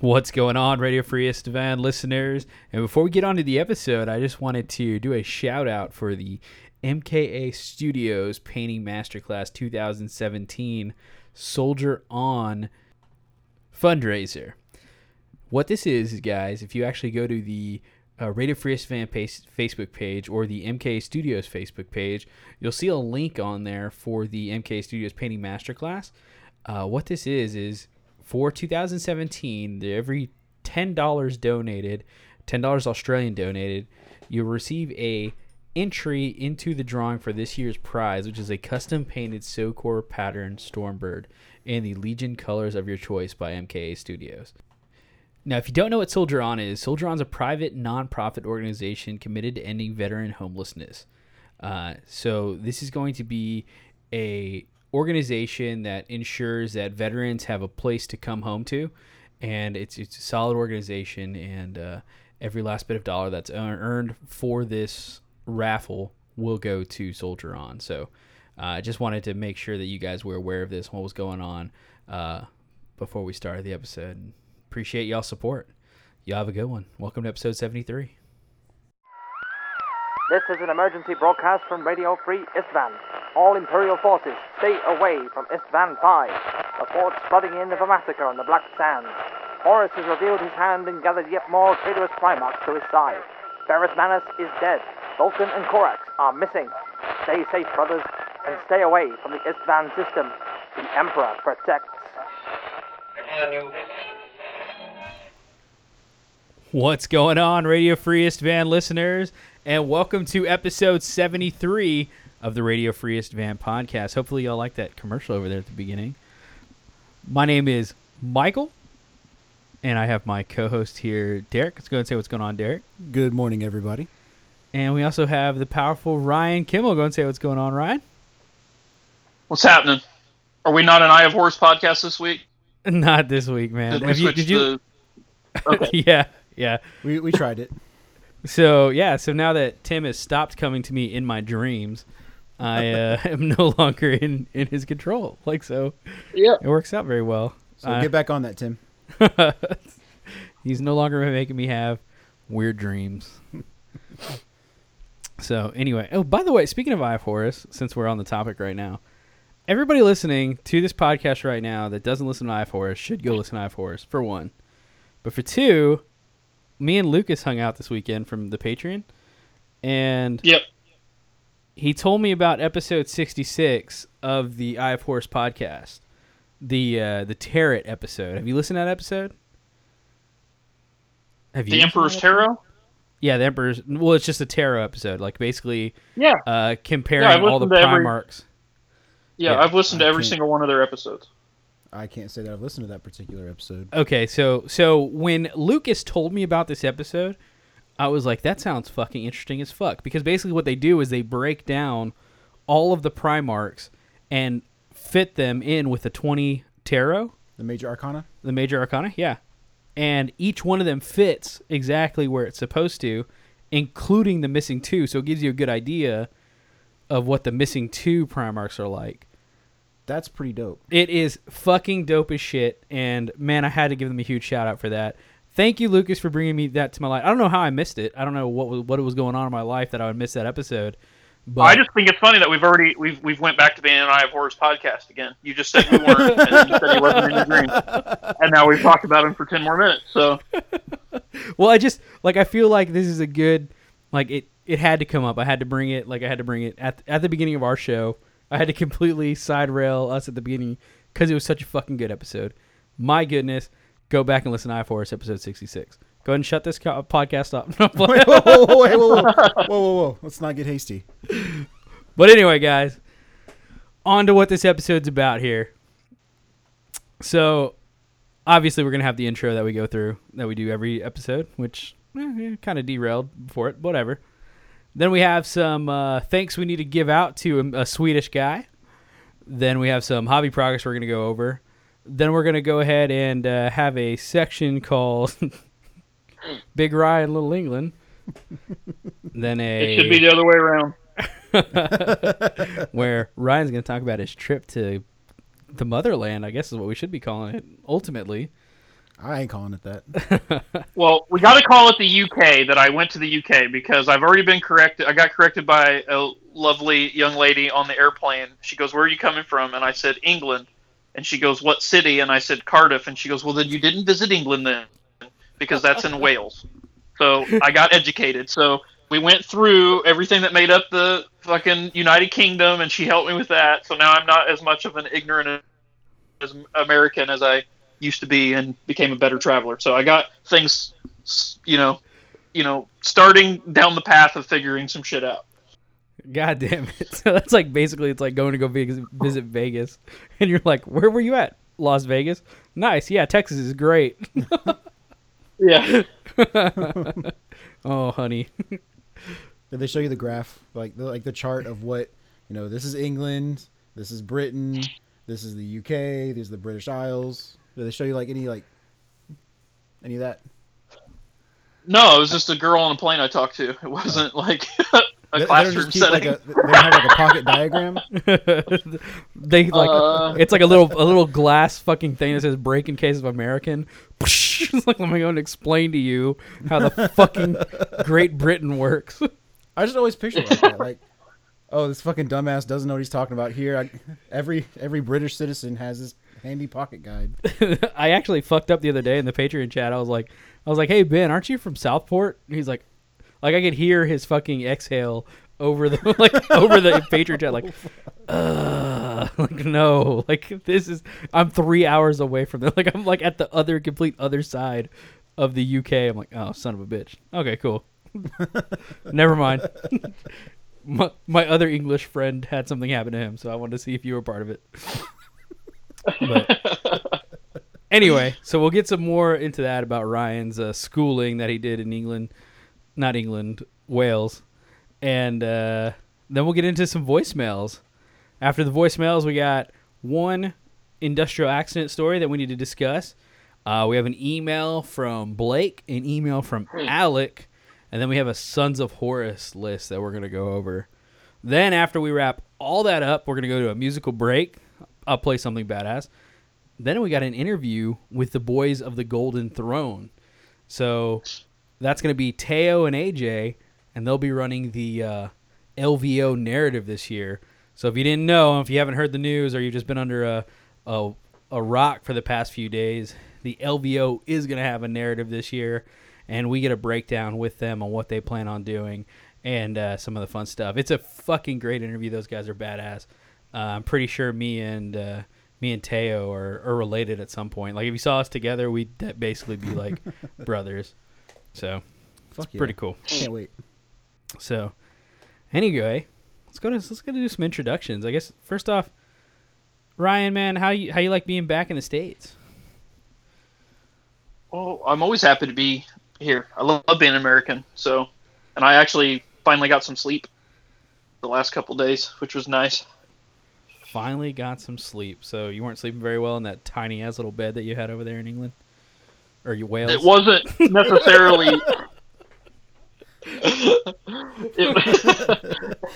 What's going on, Radio Free Isstvan listeners? And before we get on to the episode, I just wanted to do a shout out for the MKA Studios Painting Masterclass 2017 Soldier On fundraiser. What this is, guys, if you actually go to the uh, Radio Free Isstvan Facebook page or the MKA Studios Facebook page, you'll see a link on there for the MKA Studios Painting Masterclass. Uh, what this is is for 2017, every $10 donated, $10 Australian donated, you'll receive a entry into the drawing for this year's prize, which is a custom painted Sokar pattern Stormbird in the Legion colors of your choice by MKA Studios. Now, if you don't know what Soldier On is, Soldier On is a private nonprofit organization committed to ending veteran homelessness. Uh, so this is going to be a organization that ensures that veterans have a place to come home to, and it's it's a solid organization. And uh, every last bit of dollar that's earned for this raffle will go to Soldier On. So uh, I just wanted to make sure that you guys were aware of this, what was going on uh, before we started the episode. Appreciate y'all support. Y'all have a good one. Welcome to episode 73. This is an emergency broadcast from Radio Free Isstvan. All Imperial forces, stay away from Isstvan 5. Reports flooding in of a massacre on the Black Sands. Horus has revealed his hand and gathered yet more traitorous Primarchs to his side. Ferrus Manus is dead. Vulcan and Corax are missing. Stay safe, brothers, and stay away from the Isstvan system. The Emperor protects. What's going on, Radio Free Isstvan listeners? And welcome to episode 73 of the Radio Free Isstvan podcast. Hopefully, y'all like that commercial over there at the beginning. My name is Michael, and I have my co host here, Derek. Let's go and say what's going on, Derek. Good morning, everybody. And we also have the powerful Ryan Kimmel. Go and say what's going on, Ryan. What's happening? Are we not an Eye of Horus podcast this week? Not this week, man. Did we Have you- did you- the- Okay. yeah, yeah. We, we tried it. So yeah, so now that Tim has stopped coming to me in my dreams, I uh, am no longer in in his control. Like so, Yeah. it works out very well. So Uh, get back on that, Tim. He's no longer making me have weird dreams. so anyway, oh by the way, speaking of Eye of Horus, since we're on the topic right now, everybody listening to this podcast right now that doesn't listen to Eye of Horus should go listen to Eye of Horus for one, but for two, me and Lucas hung out this weekend from the Patreon, and Yep. he told me about episode 66 of the Eye of Horus podcast. The uh, the Tarot episode. Have you listened to that episode? Have you The Emperor's to that episode? Tarot? Yeah, the Emperor's. Well, it's just a tarot episode, like basically Yeah. uh, comparing Yeah, all the to every- Yeah, Yeah, I've listened to every can't- single one of their episodes. I can't say that I've listened to that particular episode. Okay, so so when Lucas told me about this episode, I was like, that sounds fucking interesting as fuck. Because basically, what they do is they break down all of the Primarchs and fit them in with a twenty tarot. The Major Arcana? the major arcana yeah and each one of them fits exactly where it's supposed to including the missing two so it gives you a good idea of what the missing two primarchs are like That's pretty dope. it is fucking dope as shit and man i had to give them a huge shout out for that thank you lucas for bringing me that to my life i don't know how i missed it i don't know what was what was going on in my life that i would miss that episode but I just think it's funny that we've already we've we've went back to being an Eye of Horus podcast again. You just said we weren't, and then you said he wasn't in your dream, and now we've talked about him for ten more minutes. So well i just like i feel like this is a good like it it had to come up i had to bring it like i had to bring it at, at the beginning of our show i had to completely side rail us at the beginning because it was such a fucking good episode. My goodness. Go back and listen to Eye of Horus episode 66 go ahead and shut this co- podcast up. Wait, whoa, whoa, whoa, wait, whoa, whoa, whoa, whoa, whoa. Let's not get hasty. but anyway guys on to what this episode's about here. So obviously we're gonna have the intro that we go through that we do every episode which eh, kind of derailed before it whatever then we have some uh, thanks we need to give out to a, a swedish guy then we have some hobby progress we're gonna go over then we're gonna go ahead and uh, have a section called big ryan little england then a it should be the other way around. where Ryan's going to talk about his trip to the motherland. I guess is what we should be calling it. Ultimately, I ain't calling it that. Well, we got to call it the UK that I went to the UK because I've already been corrected. I got corrected by a lovely young lady on the airplane. She goes, "Where are you coming from?" And I said, "England." And she goes, "What city?" And I said, "Cardiff." And she goes, "Well, then you didn't visit England then, because that's in Wales." So I got educated. So we went through everything that made up the fucking United Kingdom, and she helped me with that. So now I'm not as much of an ignorant as American as I used to be, and became a better traveler. So I got things, you know, you know, starting down the path of figuring some shit out. God damn it! So that's like basically it's like going to go visit, visit Vegas, and you're like, where were you at? Las Vegas. Nice. Yeah, Texas is great. Yeah. oh, honey. Did they show you the graph, like the, like the chart of what you know? This is England. This is Britain. This is the UK. These are the British Isles. Did they show you like any like any of that? No, it was just a girl on a plane I talked to. It wasn't like a They- they classroom just keep, like, setting. a, they don't have like a pocket diagram. they like Uh. it's like a little a little glass fucking thing that says "break in case of American." it's like let me go and explain to you how the fucking Great Britain works. I just always picture it like that. Like, oh, this fucking dumbass doesn't know what he's talking about here. I, every every British citizen has this handy pocket guide. I actually fucked up the other day in the Patreon chat. I was like, I was like, "Hey Ben, aren't you from Southport?" And he's like, like I could hear his fucking exhale over the like over the Patreon chat, like, uh, like no, like this is I'm three hours away from there. Like I'm like at the other complete other side of the UK. I'm like, oh son of a bitch. Okay, cool. Never mind. my, my other English friend had something happen to him, so I wanted to see if you were part of it. But anyway, so we'll get some more into that about Ryan's uh, schooling that he did in England, not England, Wales, and uh, then we'll get into some voicemails. After the voicemails, we got one industrial accident story that we need to discuss. Uh, we have an email from Blake, an email from Alec, and then we have a Sons of Horus list that we're going to go over. Then, after we wrap all that up, we're going to go to a musical break. I'll play something badass. Then we got an interview with the boys of the Golden Throne. So that's going to be Teo and AJ, and they'll be running the uh, LVO narrative this year. So if you didn't know, if you haven't heard the news, or you've just been under a a, a rock for the past few days, the LVO is going to have a narrative this year, and we get a breakdown with them on what they plan on doing and uh, some of the fun stuff. It's a fucking great interview. Those guys are badass. Uh, I'm pretty sure me and uh, me and Teo are, are related at some point. Like if you saw us together, we'd de- basically be like brothers. So Fuck yeah. pretty cool. Can't wait. So anyway, let's go to let's go to do some introductions. I guess first off, Ryan, man, how you how you like being back in the states? Well, I'm always happy to be here. I love being American. So, and I actually finally got some sleep the last couple days, which was nice. Finally got some sleep. So you weren't sleeping very well in that tiny ass little bed that you had over there in England, or you Wales. It wasn't necessarily. it,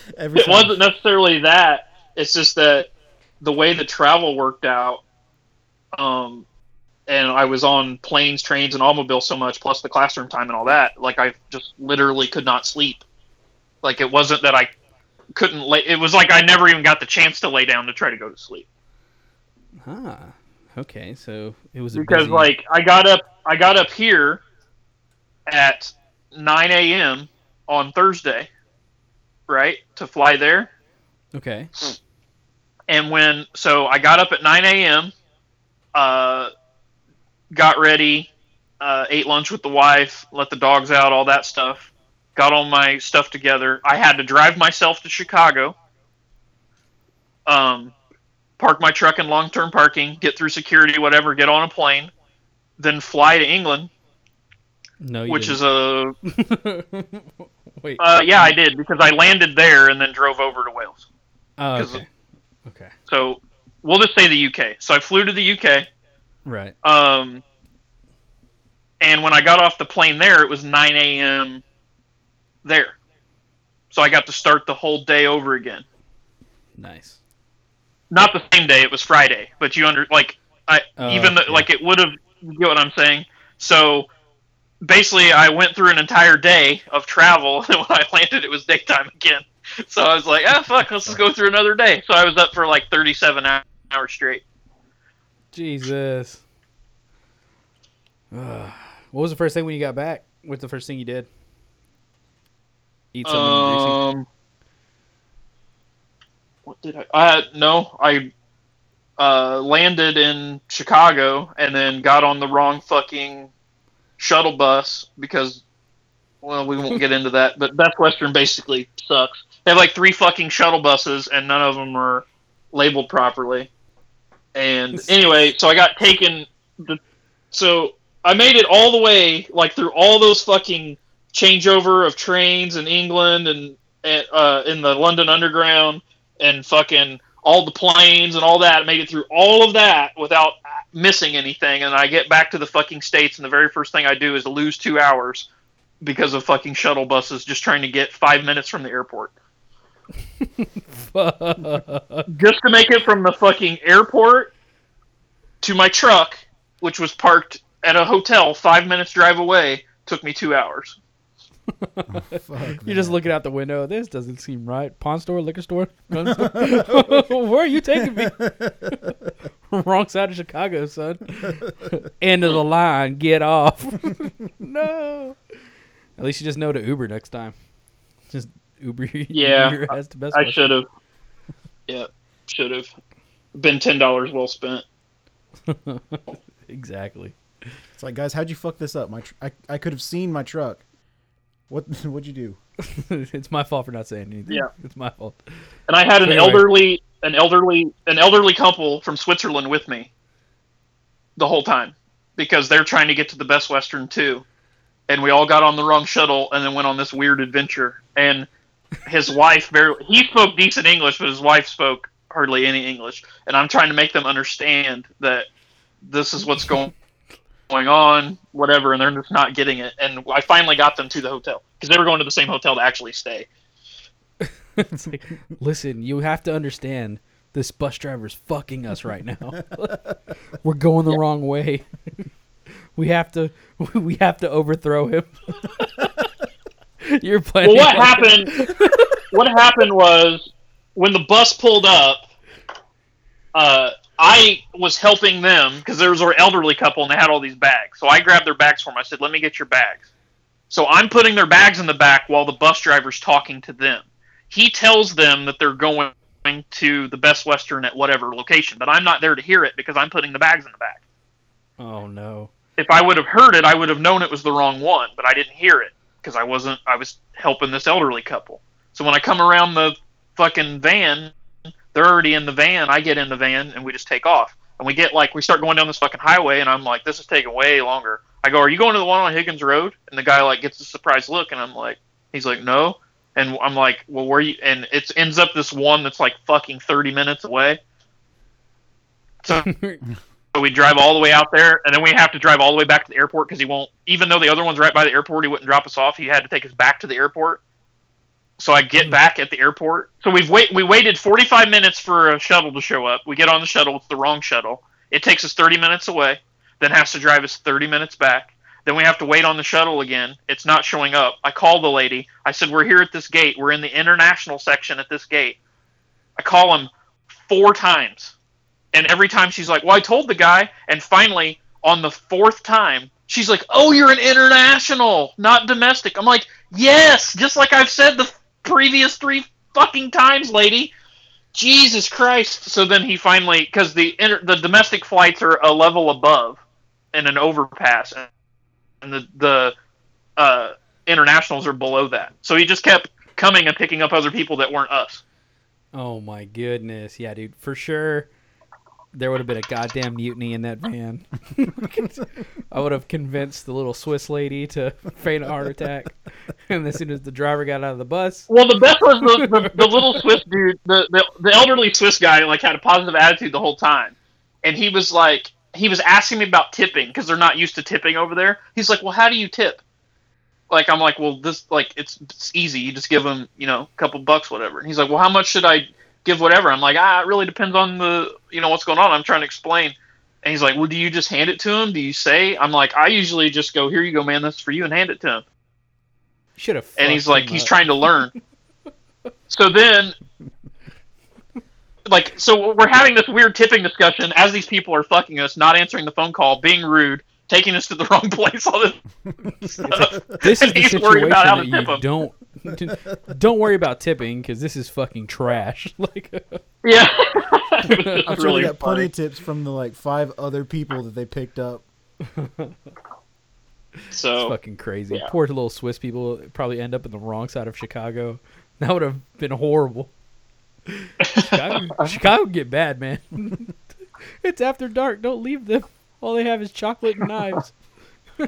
Every it wasn't necessarily that. It's just that the way the travel worked out, um, and I was on planes, trains, and automobiles so much, plus the classroom time and all that. Like I just literally could not sleep. Like it wasn't that I couldn't lay. It was like I never even got the chance to lay down to try to go to sleep Ah, okay. So it was because busy- like I got up, I got up here at 9 a.m. on Thursday, right, to fly there. okay, and when so I got up at 9 a.m. Uh, got ready, uh, ate lunch with the wife, let the dogs out, all that stuff. Got all my stuff together. I had to drive myself to Chicago. Um, park my truck in long-term parking, get through security, whatever, get on a plane, then fly to England, no, you which is a wait. uh, yeah, I did because I landed there and then drove over to Wales. oh, okay, okay, So we'll just say the UK. So I flew to the UK. right. Um, and when I got off the plane there, it was 9 a.m. there. So I got to start the whole day over again. Nice. Not the same day; it was Friday. But you under like I Oh, even though, yeah. like it would have You get what I'm saying? So basically, I went through an entire day of travel, and when I landed, it was daytime again. So I was like, ah, fuck, let's just go through another day. So I was up for like 37 hou- hours straight. Jesus. What was the first thing when you got back? What's the first thing you did? Eat something greasy? Um, what did I? Uh, no, I uh, landed in Chicago and then got on the wrong fucking shuttle bus because, well, we won't get into that. But Best Western basically sucks. They have like three fucking shuttle buses and none of them are labeled properly. And anyway, so I got taken. The, so I made it all the way, like through all those fucking changeover of trains in England and uh, in the London Underground and fucking all the planes and all that. I made it through all of that without missing anything. And I get back to the fucking states, and the very first thing I do is lose two hours because of fucking shuttle buses just trying to get five minutes from the airport. Just to make it from the fucking airport to my truck, which was parked at a hotel five minutes drive away, took me two hours. Fuck, You're just looking out the window. This doesn't seem right. Pawn store, liquor store. gun store? Where are you taking me? Wrong side of Chicago, son. End of the line. Get off. no. At least you just know to Uber next time. Just Uber. Yeah, Uber has the best. I should have. Yeah, should have. Been ten dollars well spent. exactly. It's like, guys, how'd you fuck this up? My tr- I, I could have seen my truck. What what'd you do? it's my fault for not saying anything. Yeah. It's my fault. And I had an Anyway. elderly, an elderly, an elderly couple from Switzerland with me the whole time because they're trying to get to the Best Western too, and we all got on the wrong shuttle and then went on this weird adventure. And his wife barely, he spoke decent English, but his wife spoke hardly any English. And I'm trying to make them understand that this is what's going going on, whatever, and they're just not getting it. And I finally got them to the hotel because they were going to the same hotel to actually stay. It's like, listen, you have to understand this bus driver's fucking us right now. We're going the wrong way. we have to we have to overthrow him. You're planning Well, what on- happened? what happened was when the bus pulled up. Uh, I was helping them because there was an elderly couple and they had all these bags. So I grabbed their bags for them. I said, "Let me get your bags." So I'm putting their bags in the back while the bus driver's talking to them. He tells them that they're going to the Best Western at whatever location, but I'm not there to hear it because I'm putting the bags in the back. Oh no. If I would have heard it, I would have known it was the wrong one, but I didn't hear it because I wasn't. I was helping this elderly couple. So when I come around the fucking van, they're already in the van. I get in the van and we just take off. And we get like we start going down this fucking highway, and I'm like, this is taking way longer. I go, are you going to the one on Higgins Road? And the guy like gets a surprised look, and I'm like, he's like, no. And I'm like, well, where you? And it ends up this one that's like fucking 30 minutes away. So So we drive all the way out there, and then we have to drive all the way back to the airport because he won't. Even though the other one's right by the airport, he wouldn't drop us off. He had to take us back to the airport. So I get hmm. back at the airport. So we've wait. We waited 45 minutes for a shuttle to show up. We get on the shuttle. It's the wrong shuttle. It takes us 30 minutes away. Then has to drive us 30 minutes back. Then we have to wait on the shuttle again. It's not showing up. I call the lady. I said, "We're here at this gate. We're in the international section at this gate." I call him four times. And every time she's like, "Well, I told the guy." And finally, on the fourth time, she's like, "Oh, you're an international, not domestic." I'm like, "Yes, just like I've said the previous three fucking times, lady." Jesus Christ! So then he finally, because the inter- the domestic flights are a level above, in an overpass, and the the uh, internationals are below that. So he just kept coming and picking up other people that weren't us. Oh my goodness. Yeah, dude, for sure there would have been a goddamn mutiny in that van. I would have convinced the little Swiss lady to feign a heart attack. And as soon as the driver got out of the bus, Well, the best was the, the, the little Swiss dude, the, the the elderly Swiss guy, like had a positive attitude the whole time, and he was like, he was asking me about tipping because they're not used to tipping over there. He's like, well, how do you tip? Like I'm like, well, this like it's, it's easy. You just give them, you know, a couple bucks, whatever. And he's like, well, how much should I give? Whatever. I'm like, ah, it really depends on the, you know, what's going on. I'm trying to explain, And he's like, "Well, do you just hand it to him? Do you say?" I'm like, "I usually just go, here you go, man. that's for you,' and hand it to him." Should have. and he's like he's trying to learn so then like so we're having this weird tipping discussion as these people are fucking us not answering the phone call being rude taking us to the wrong place all this stuff. This is the he's situation worried about how that to you tip 'em. don't don't worry about tipping because this is fucking trash. like, yeah I'm sure really they got plenty of tips from the like five other people that they picked up. it's so fucking crazy. yeah. Poor little Swiss people probably end up in the wrong side of Chicago. That would have been horrible. Chicago, Chicago would get bad, man. it's after dark. Don't leave them. All they have is chocolate and knives.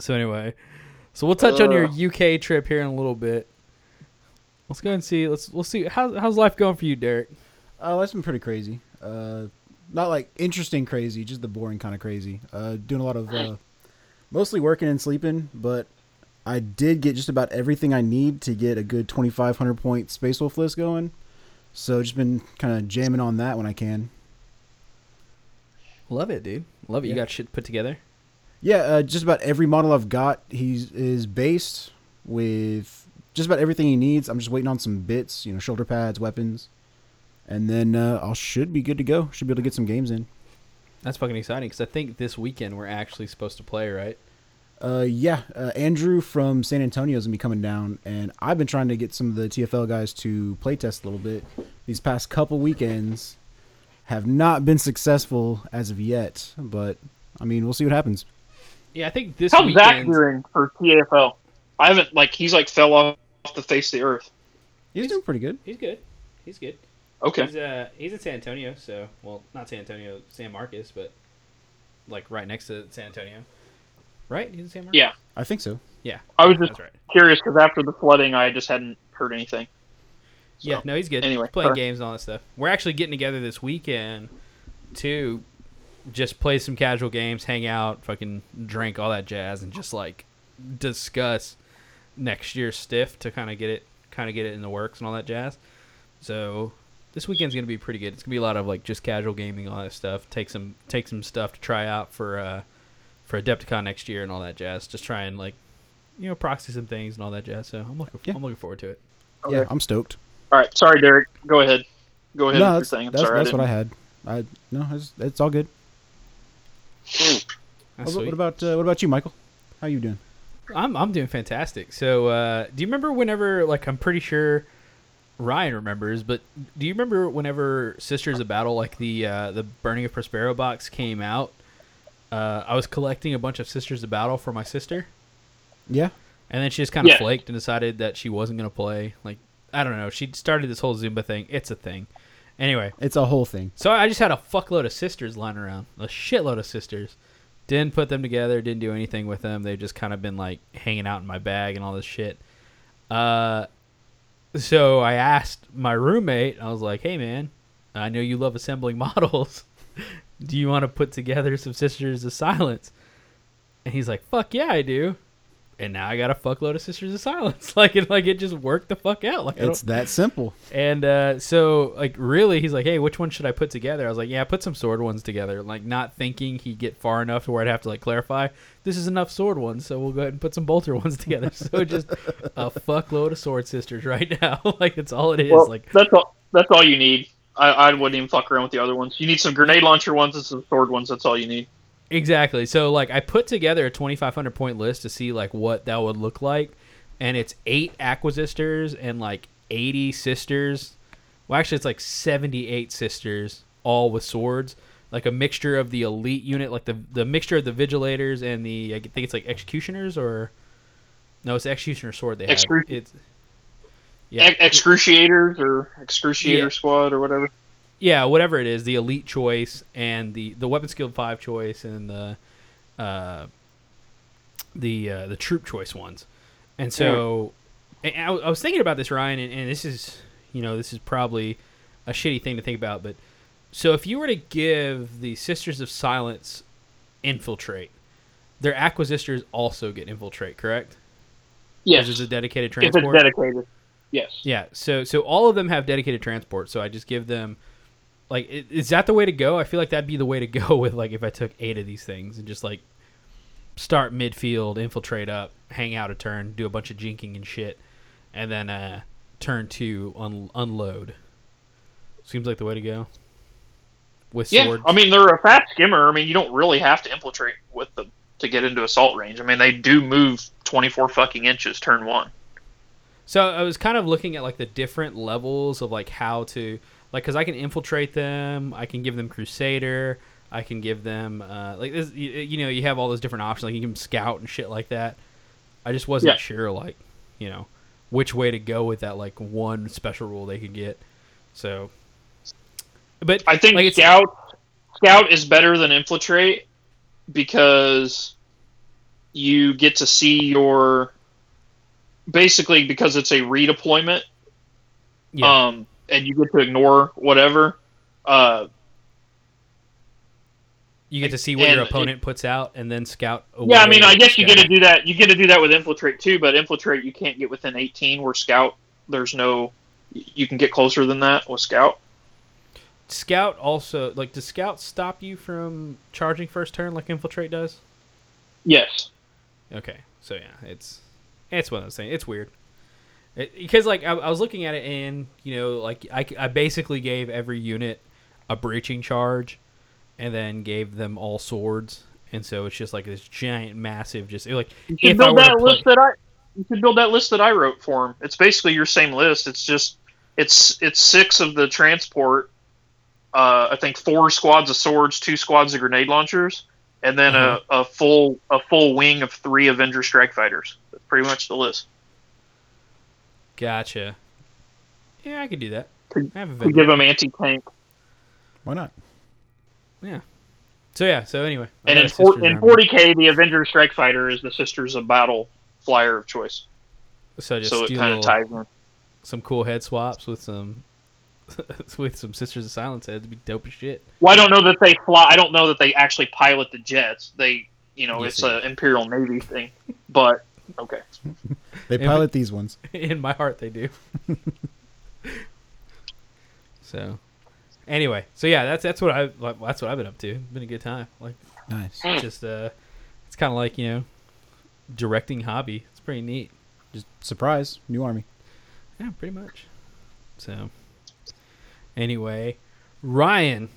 so anyway, so we'll touch on your UK trip here in a little bit. Let's go and see. Let's we'll see how how's life going for you, Derek. Oh, that's been pretty crazy. Uh, not like interesting crazy, just the boring kind of crazy. Uh, doing a lot of uh, mostly working and sleeping, but I did get just about everything I need to get a good 2,500 point Space Wolf list going. So just been kind of jamming on that when I can. Love it, dude. Love it. You got shit put together. Yeah, uh, just about every model I've got, he's is based with just about everything he needs. I'm just waiting on some bits, you know, shoulder pads, weapons, and then uh, I should be good to go. Should be able to get some games in. That's fucking exciting because I think this weekend we're actually supposed to play, right? Uh, yeah, uh, Andrew from San Antonio is gonna be coming down, and I've been trying to get some of the TFL guys to play test a little bit. These past couple weekends have not been successful as of yet, but I mean, we'll see what happens. Yeah, I think this how's Zach doing for TFL I haven't like he's like fell off the face of the earth He's doing pretty good. He's good. He's good. okay He's uh he's in San Antonio, so well not San Antonio, San Marcos, but like right next to San Antonio. Right? He's in San Marcos? Yeah. I think so. Yeah. I was just right. curious because after the flooding I just hadn't heard anything So, Yeah, no, he's good. anyway, he's playing sorry. games and all that stuff. We're actually getting together this weekend to just play some casual games, hang out, fucking drink, all that jazz, and just like discuss next year's stiff to kind of get it, kind of get it in the works and all that jazz. So this weekend's gonna be pretty good. It's gonna be a lot of like just casual gaming, all that stuff. Take some, take some stuff to try out for uh for Adepticon next year and all that jazz. Just try and like, you know, proxy some things and all that jazz. So I'm looking, Yeah. I'm looking forward to it. Yeah, I'm stoked. all right sorry Derek go ahead go ahead No, with that's, your I'm that's, sorry that's what I had. I no, it's, it's all good. That's What, what about uh, what about you, Michael? How you doing? I'm I'm doing fantastic. So, uh, do you remember whenever like I'm pretty sure Ryan remembers, but do you remember whenever Sisters of Battle like the uh, the Burning of Prospero box came out? Uh, I was collecting a bunch of Sisters of Battle for my sister, Yeah, and then she just kind of Yeah. flaked and decided that she wasn't gonna play. Like I don't know, she started this whole Zumba thing. It's a thing. Anyway, it's a whole thing. so I just had a fuckload of sisters lying around, a shitload of sisters. Didn't put them together. Didn't do anything with them. They've just kind of been like hanging out in my bag and all this shit. Uh, so I asked my roommate. I was like, "Hey, man, I know you love assembling models. Do you want to put together some Sisters of Silence?" And he's like, "Fuck yeah, I do." And now I got a fuckload of Sisters of Silence. like it, like it just worked the fuck out. Like It's that simple. and uh, so, like, really, he's like, "Hey, which one should I put together?" I was like, "Yeah, put some sword ones together." Like, not thinking he'd get far enough to where I'd have to like clarify. This is enough sword ones, so we'll go ahead and put some bolter ones together. so just a fuckload of sword sisters right now. like, it's all it is. well, like, that's all that's all you need I, I wouldn't even fuck around with the other ones you need some grenade launcher ones and some sword ones that's all you need Exactly. So like I put together a 2500 point list to see like what that would look like and it's 8 acquisitors and like 80 sisters. Well actually it's like 78 sisters all with swords. Like a mixture of the elite unit like the the mixture of the vigilators and the I think it's like executioners or no, it's executioner sword they have. Excru- It's Ex- excruciators or excruciator Yeah. squad or whatever yeah, whatever it is, the elite choice and the the weapon skill five choice and the uh, the uh, the troop choice ones. And so, and I, I was thinking about this, Ryan, and, and this is you know this is probably a shitty thing to think about, but so if you were to give the Sisters of Silence infiltrate, their acquisitors also get infiltrate, correct? yes is a dedicated if it's transport. dedicated yes Yeah, so so all of them have dedicated transport. So I just give them like is that the way to go? I feel like that'd be the way to go with like if I took eight of these things and just like start midfield, infiltrate up, hang out a turn, do a bunch of jinking and shit, and then uh, turn two un- unload. Seems like the way to go. With Yeah, swords. I mean they're a fast skimmer. I mean you don't really have to infiltrate with them to get into assault range. I mean they do move 24 fucking inches turn one. So I was kind of looking at like the different levels of like how to like because I can infiltrate them, I can give them Crusader, I can give them uh, like this. You, you know, you have all those different options. Like you can Scout and shit like that. I just wasn't Yeah. sure like you know which way to go with that like one special rule they could get. So, but I think like scout scout is better than infiltrate because you get to see your basically because it's a redeployment yeah, um and you get to ignore whatever uh you get to see what your and it- opponent puts out and then Scout. yeah i mean i guess you get to do that you get to do that with infiltrate too but infiltrate you can't get within 18 where scout there's no you can get closer than that with scout Scout also like does Scout stop you from charging first turn like Infiltrate does? yes Okay, so yeah, it's it's one of those things. It's weird because like I, I was looking at it and you know like I, I basically gave every unit a breaching charge, and then gave them all swords, and so it's just like this giant, massive, just like you if I build to that play- list that i you should build that list that i wrote for him it's basically your same list it's just it's it's six of the transport uh, I think four squads of swords, two squads of grenade launchers, and then Uh-huh. a, a full a full wing of three Avenger strike fighters. That's pretty much the list. Gotcha. Yeah, I could do that. To- I have a To give them anti tank. Why not? Yeah. So yeah. So anyway, And in, a four, Sisters in 40k, the Avenger strike fighter is the Sisters of Battle flyer of choice. so just so it kind of ties in. some cool head swaps with some with some Sisters of Silence heads. It'd be dope as shit. Well, I don't know that they fly. I don't know that they actually pilot the jets. They, you know, Yes, it's an Imperial Navy thing. But okay, They If pilot these ones. In my heart, they do. so, anyway, so yeah, that's that's what I like, that's what I've been up to. Been a good time. Like, Nice. just uh, it's kind of like you know, directing hobby. It's pretty neat. Just surprise, new army. Yeah, pretty much. So, anyway, Ryan,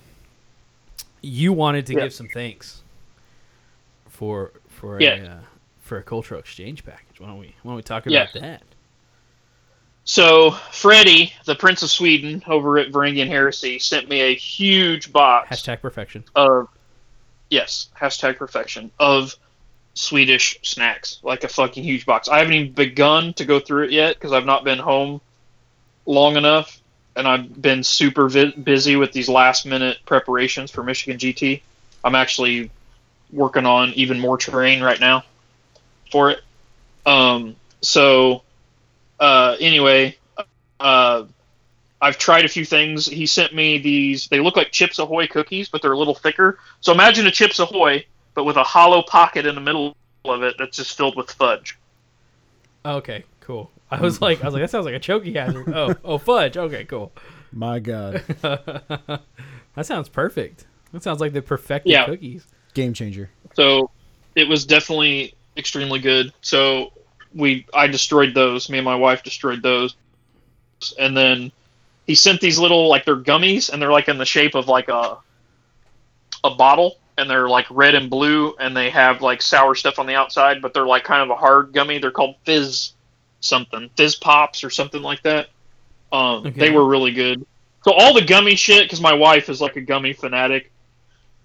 you wanted to Yeah. give some thanks for for Yeah. a uh, for a cultural exchange package. Why don't we why don't we talk Yeah. about that? so Freddie, the Prince of Sweden, over at Varangian Heresy, sent me a huge box Hashtag perfection. of yes hashtag perfection of swedish snacks like a fucking huge box i haven't even begun to go through it yet because i've not been home long enough and i've been super vi- busy with these last minute preparations for michigan gt i'm actually working on even more terrain right now for it um so uh anyway uh I've tried a few things. He sent me these. They look like Chips Ahoy cookies, but they're a little thicker. So imagine a Chips Ahoy, but with a hollow pocket in the middle of it that's just filled with fudge. Okay, cool. I was like, I was like, that sounds like a choky hazard. Oh, oh, fudge. Okay, cool. My God, that sounds perfect. That sounds like the perfected Yeah. cookies. game changer. So it was definitely extremely good. So we, I destroyed those. Me and my wife destroyed those, and then he sent these little like they're gummies, and they're like in the shape of like a a bottle, and they're like red and blue, and they have like sour stuff on the outside, but they're like kind of a hard gummy. They're called fizz something, fizz pops or something like that. Um, Okay. They were really good. So all the gummy shit, because my wife is like a gummy fanatic.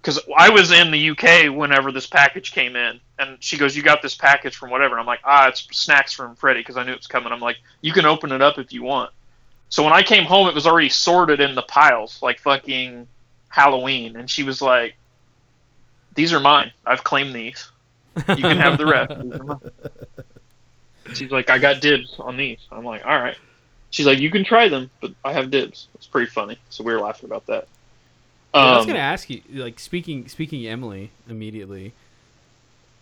Because I was in the UK whenever this package came in, and she goes, "You got this package from whatever." And I'm like, "Ah, it's snacks from Freddie," because I knew it was coming. I'm like, "You can open it up if you want." So when I came home, it was already sorted in the piles, like fucking Halloween. And she was like, "These are mine. I've claimed these. You can have the rest." These are mine." She's like, "I got dibs on these." I'm like, "All right." She's like, "You can try them, but I have dibs." It's pretty funny. So we were laughing about that. Yeah, I was Um, gonna ask you, like speaking speaking Emily immediately.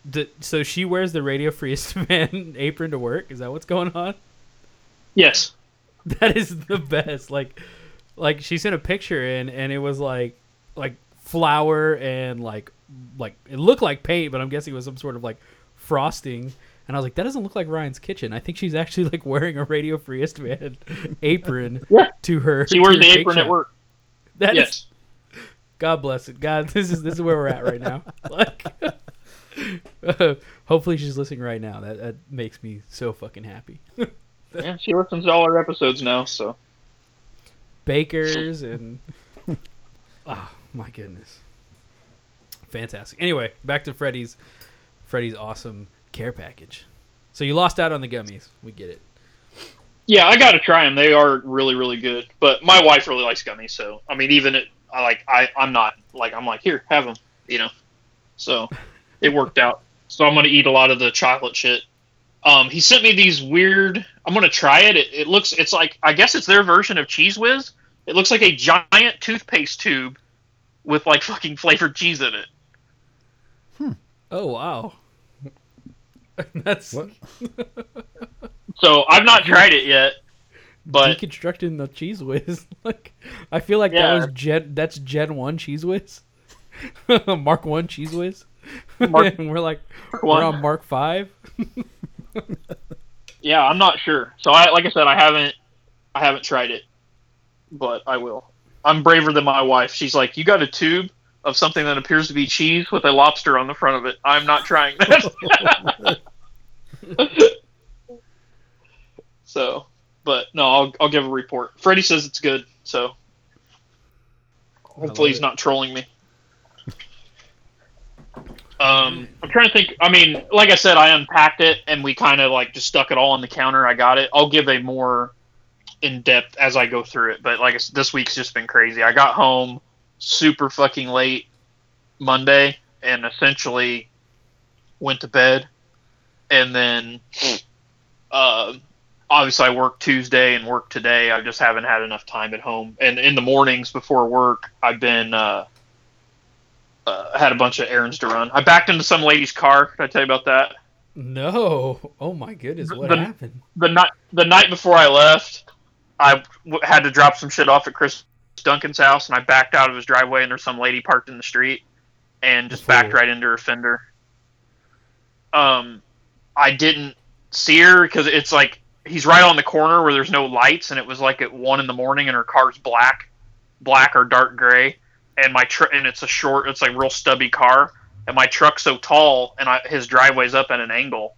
D- so she wears the Radio Free Man apron to work. Is that what's going on? yes. That is the best. Like, like she sent a picture in, and it was like like flour and like like it looked like paint, but I'm guessing it was some sort of like frosting. And I was like, that doesn't look like Ryan's kitchen. I think she's actually like wearing a Radio Free Man apron Yeah. to her. She wears the apron at work. That is- Yes. God bless it. God, this is this is where we're at right now. Like, hopefully she's listening right now. That that makes me so fucking happy. yeah, she listens to all our episodes now, so Bakers and oh my goodness, fantastic. Anyway, back to Freddy's Freddy's awesome care package. So you lost out on the gummies. We get it. yeah, I gotta try them. They are really, really good. But my wife really likes gummies, so I mean, even it, I like, I, I'm not like, I'm like, here, have them, you know. So it worked out. So I'm gonna eat a lot of the chocolate shit. Um, he sent me these weird. I'm gonna try it. It, it looks, it's like, I guess it's their version of Cheez Whiz. It looks like a giant toothpaste tube with like fucking flavored cheese in it. Oh wow, that's What? So I've not tried it yet, but deconstructing the cheez whiz. like I feel like Yeah. that was Gen. That's Gen one cheez whiz. Mark one cheez whiz. Mark and we're like one. we're on Mark five. Yeah, I'm not sure. So I like I said, I haven't I haven't tried it. But I will. I'm braver than my wife. She's like, You got a tube of something that appears to be cheese with a lobster on the front of it. I'm not trying that. so but no, I'll I'll give a report. Freddie says it's good, so hopefully he's it. not trolling me. Um, I'm trying to think. I mean, like I said, I unpacked it and we kind of like just stuck it all on the counter. I got it. I'll give a more in depth as I go through it. But like this week's just been crazy. I got home super fucking late Monday and essentially went to bed, and then uh, obviously I worked Tuesday and worked today. I just haven't had enough time at home. And in the mornings before work, I've been. Uh, uh, had a bunch of errands to run. I backed into some lady's car. Did I tell you about that? No. Oh my goodness, what The- happened? The night the night before I left, I w- had to drop some shit off at Chris Duncan's house, and I backed out of his driveway, and there's some lady parked in the street, and just backed right into her fender. Um, I didn't see her because it's like he's right on the corner where there's no lights, and it was like at one in the morning, and her car's black, black or dark gray, and my tr- and it's a short, it's like real stubby car, and my truck's so tall, and I, his driveway's up at an angle.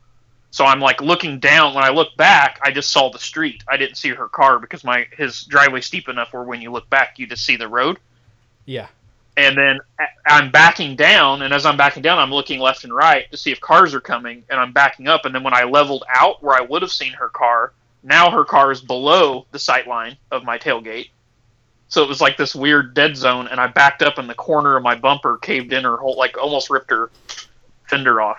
So I'm like looking down. When I look back, I just saw the street. I didn't see her car because my his driveway's steep enough where when you look back, you just see the road. Yeah. And then I'm backing down, and as I'm backing down, I'm looking left and right to see if cars are coming, and I'm backing up. And then when I leveled out where I would have seen her car, now her car is below the sight line of my tailgate. So it was like this weird dead zone, and I backed up, and the corner of my bumper caved in her whole, like almost ripped her fender off.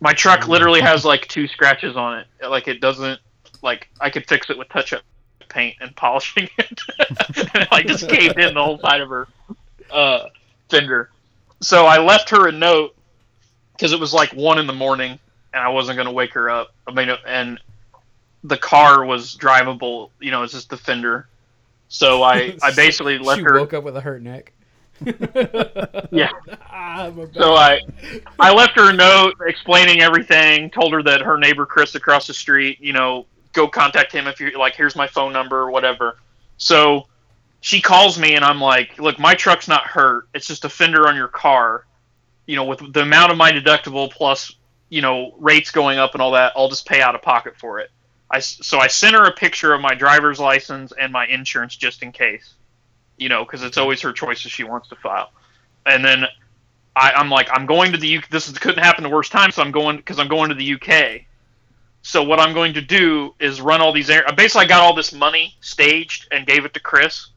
My truck literally has like two scratches on it. Like it doesn't, like I could fix it with touch-up paint and polishing it. and it, like just caved in the whole side of her uh, fender. So I left her a note because it was like one in the morning, and I wasn't gonna wake her up. I mean, and the car was drivable. You know, it's just the fender. So I, I basically left her. she her. woke up with a hurt neck. Yeah. Ah. So I, I left her a note explaining everything. Told her that her neighbor Chris across the street, you know, go contact him if you like. Here's my phone number or whatever. So she calls me and I'm like, look, my truck's not hurt. It's just a fender on your car. You know, with the amount of my deductible plus, you know, rates going up and all that, I'll just pay out of pocket for it. I so I sent her a picture of my driver's license and my insurance just in case. You know, because it's always her choice if she wants to file. And then I, I'm like, I'm going to the UK. This is, couldn't happen the worst time, so I'm going because I'm going to the UK. So what I'm going to do is run all these. Air, basically, I got all this money staged and gave it to Chris,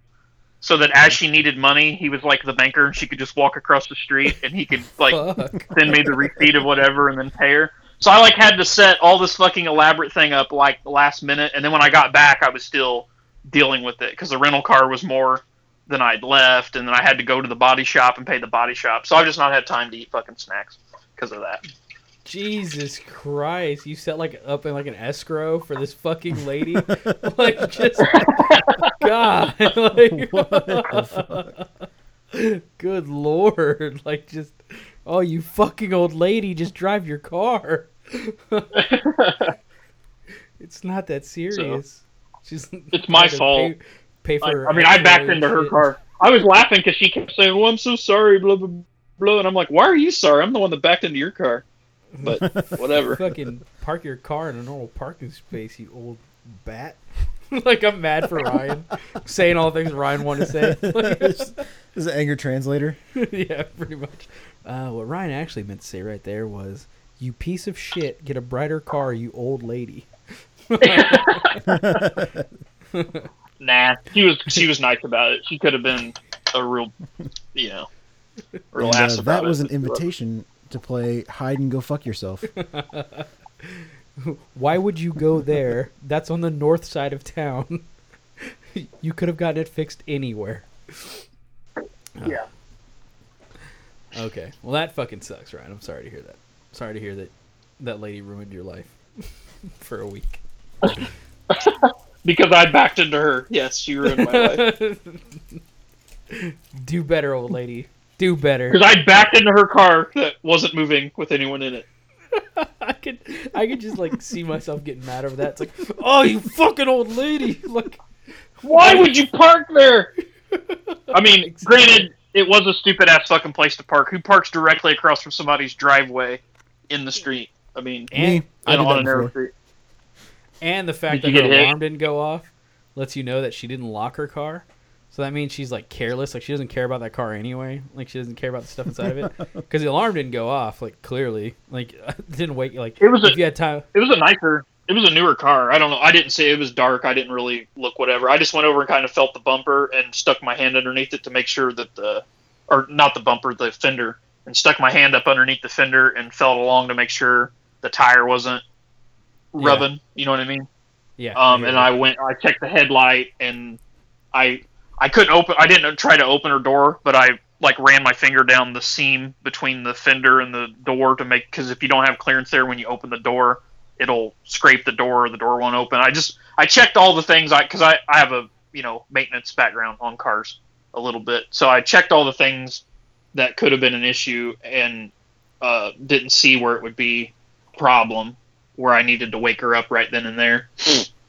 so that as mm-hmm. she needed money, he was like the banker, and she could just walk across the street, and he could like send me the receipt of whatever, and then pay her. So I like had to set all this fucking elaborate thing up like last minute, and then when I got back, I was still dealing with it because the rental car was more than I'd left, and then I had to go to the body shop and pay the body shop. So I've just not had time to eat fucking snacks because of that. Jesus Christ! You set like up in like an escrow for this fucking lady, like just God, like what the fuck? good lord, like just oh you fucking old lady, just drive your car. it's not that serious. She's It's my fault. Pay, pay I, for. I mean, I backed into her shit. car. I was laughing because she kept saying, "Well, I'm so sorry," blah blah blah, and I'm like, "Why are you sorry? I'm the one that backed into your car." But whatever. Fucking park your car in a normal parking space, you old bat. like I'm mad for Ryan saying all the things Ryan wanted to say. Like, this is an anger translator. yeah, pretty much. Uh, what Ryan actually meant to say right there was, "You piece of shit, get a brighter car, you old lady." Nah, she was she was nice about it. She could have been a real, you know, real And, ass uh, about that was it. an invitation to play hide and go fuck yourself. Why would you go there? That's on the north side of town. you could have gotten it fixed anywhere. Yeah. Okay. Well, that fucking sucks, Ryan. I'm sorry to hear that. Sorry to hear that that lady ruined your life for a week. Because I backed into her. Yes, she ruined my life. Do better, old lady. Do better. Because I backed into her car that wasn't moving with anyone in it. I could, I could just like see myself getting mad over that. It's like, oh, you fucking old lady! Like, Why would you park there? I mean, granted, it was a stupid ass fucking place to park. Who parks directly across from somebody's driveway in the street? I mean, and Me, I and did on that a narrow street. and the fact Did that you her get hit? alarm didn't go off lets you know that she didn't lock her car. So that means she's like careless. Like she doesn't care about that car anyway. Like she doesn't care about the stuff inside of it because the alarm didn't go off. Like clearly, like didn't wake. Like It was a- if you had time. It was a nicer. It was a newer car. I don't know. I didn't say it was dark. I didn't really look whatever. I just went over and kind of felt the bumper and stuck my hand underneath it to make sure that the, or not the bumper, the fender, and stuck my hand up underneath the fender and felt along to make sure the tire wasn't Yeah. rubbing. You know what I mean? Yeah. Um, hear and. I went, I checked the headlight, and I, I couldn't open. I didn't try to open her door, but I like ran my finger down the seam between the fender and the door to make because if you don't have clearance there when you open the door, it'll scrape the door. or The door won't open. I just I checked all the things I because I I have a you know maintenance background on cars a little bit, so I checked all the things that could have been an issue and uh, didn't see where it would be problem where I needed to wake her up right then and there.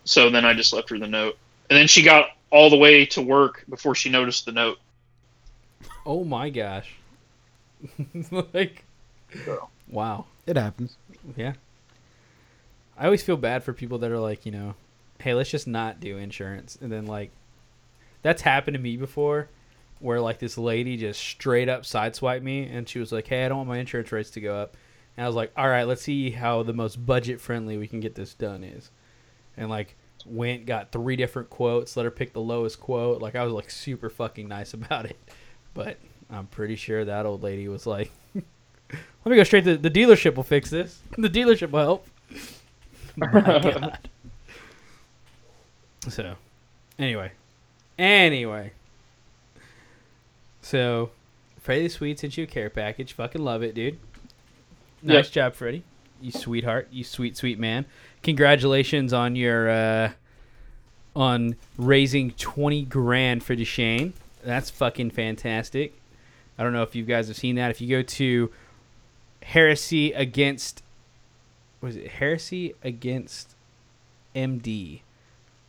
So then I just left her the note. And then she got all the way to work before she noticed the note. Oh my gosh. like, So. wow. It happens. Yeah. I always feel bad for people that are like, you know, hey, let's just not do insurance. And then, like, that's happened to me before where, like, this lady just straight up sideswiped me and she was like, hey, I don't want my insurance rates to go up. And I was like, all right, let's see how the most budget friendly we can get this done is. And, like, went, got three different quotes, let her pick the lowest quote. Like, I was, like, super fucking nice about it. But I'm pretty sure that old lady was like, let me go straight to the dealership will fix this. The dealership will help. God. So, anyway, anyway, so Freddie the Swede sent you a care package. Fucking love it, dude. Nice Yep. job, Freddie. You sweetheart. You sweet, sweet man. Congratulations on your uh, on raising twenty grand for Duchenne. That's fucking fantastic. I don't know if you guys have seen that. If you go to Heresy Against was it Heresy Against MD?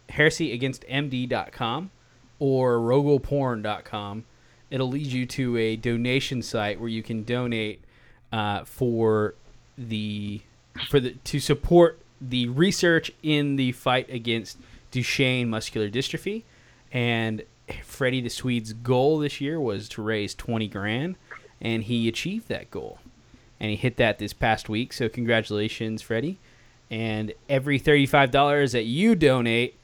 Heresy Against MD.com or rogoporn.com. It'll lead you to a donation site where you can donate uh, for the for the to support the research in the fight against Duchenne muscular dystrophy. And Freddie the Swede's goal this year was to raise 20 grand, and he achieved that goal. And he hit that this past week. So, congratulations, Freddie. And every $35 that you donate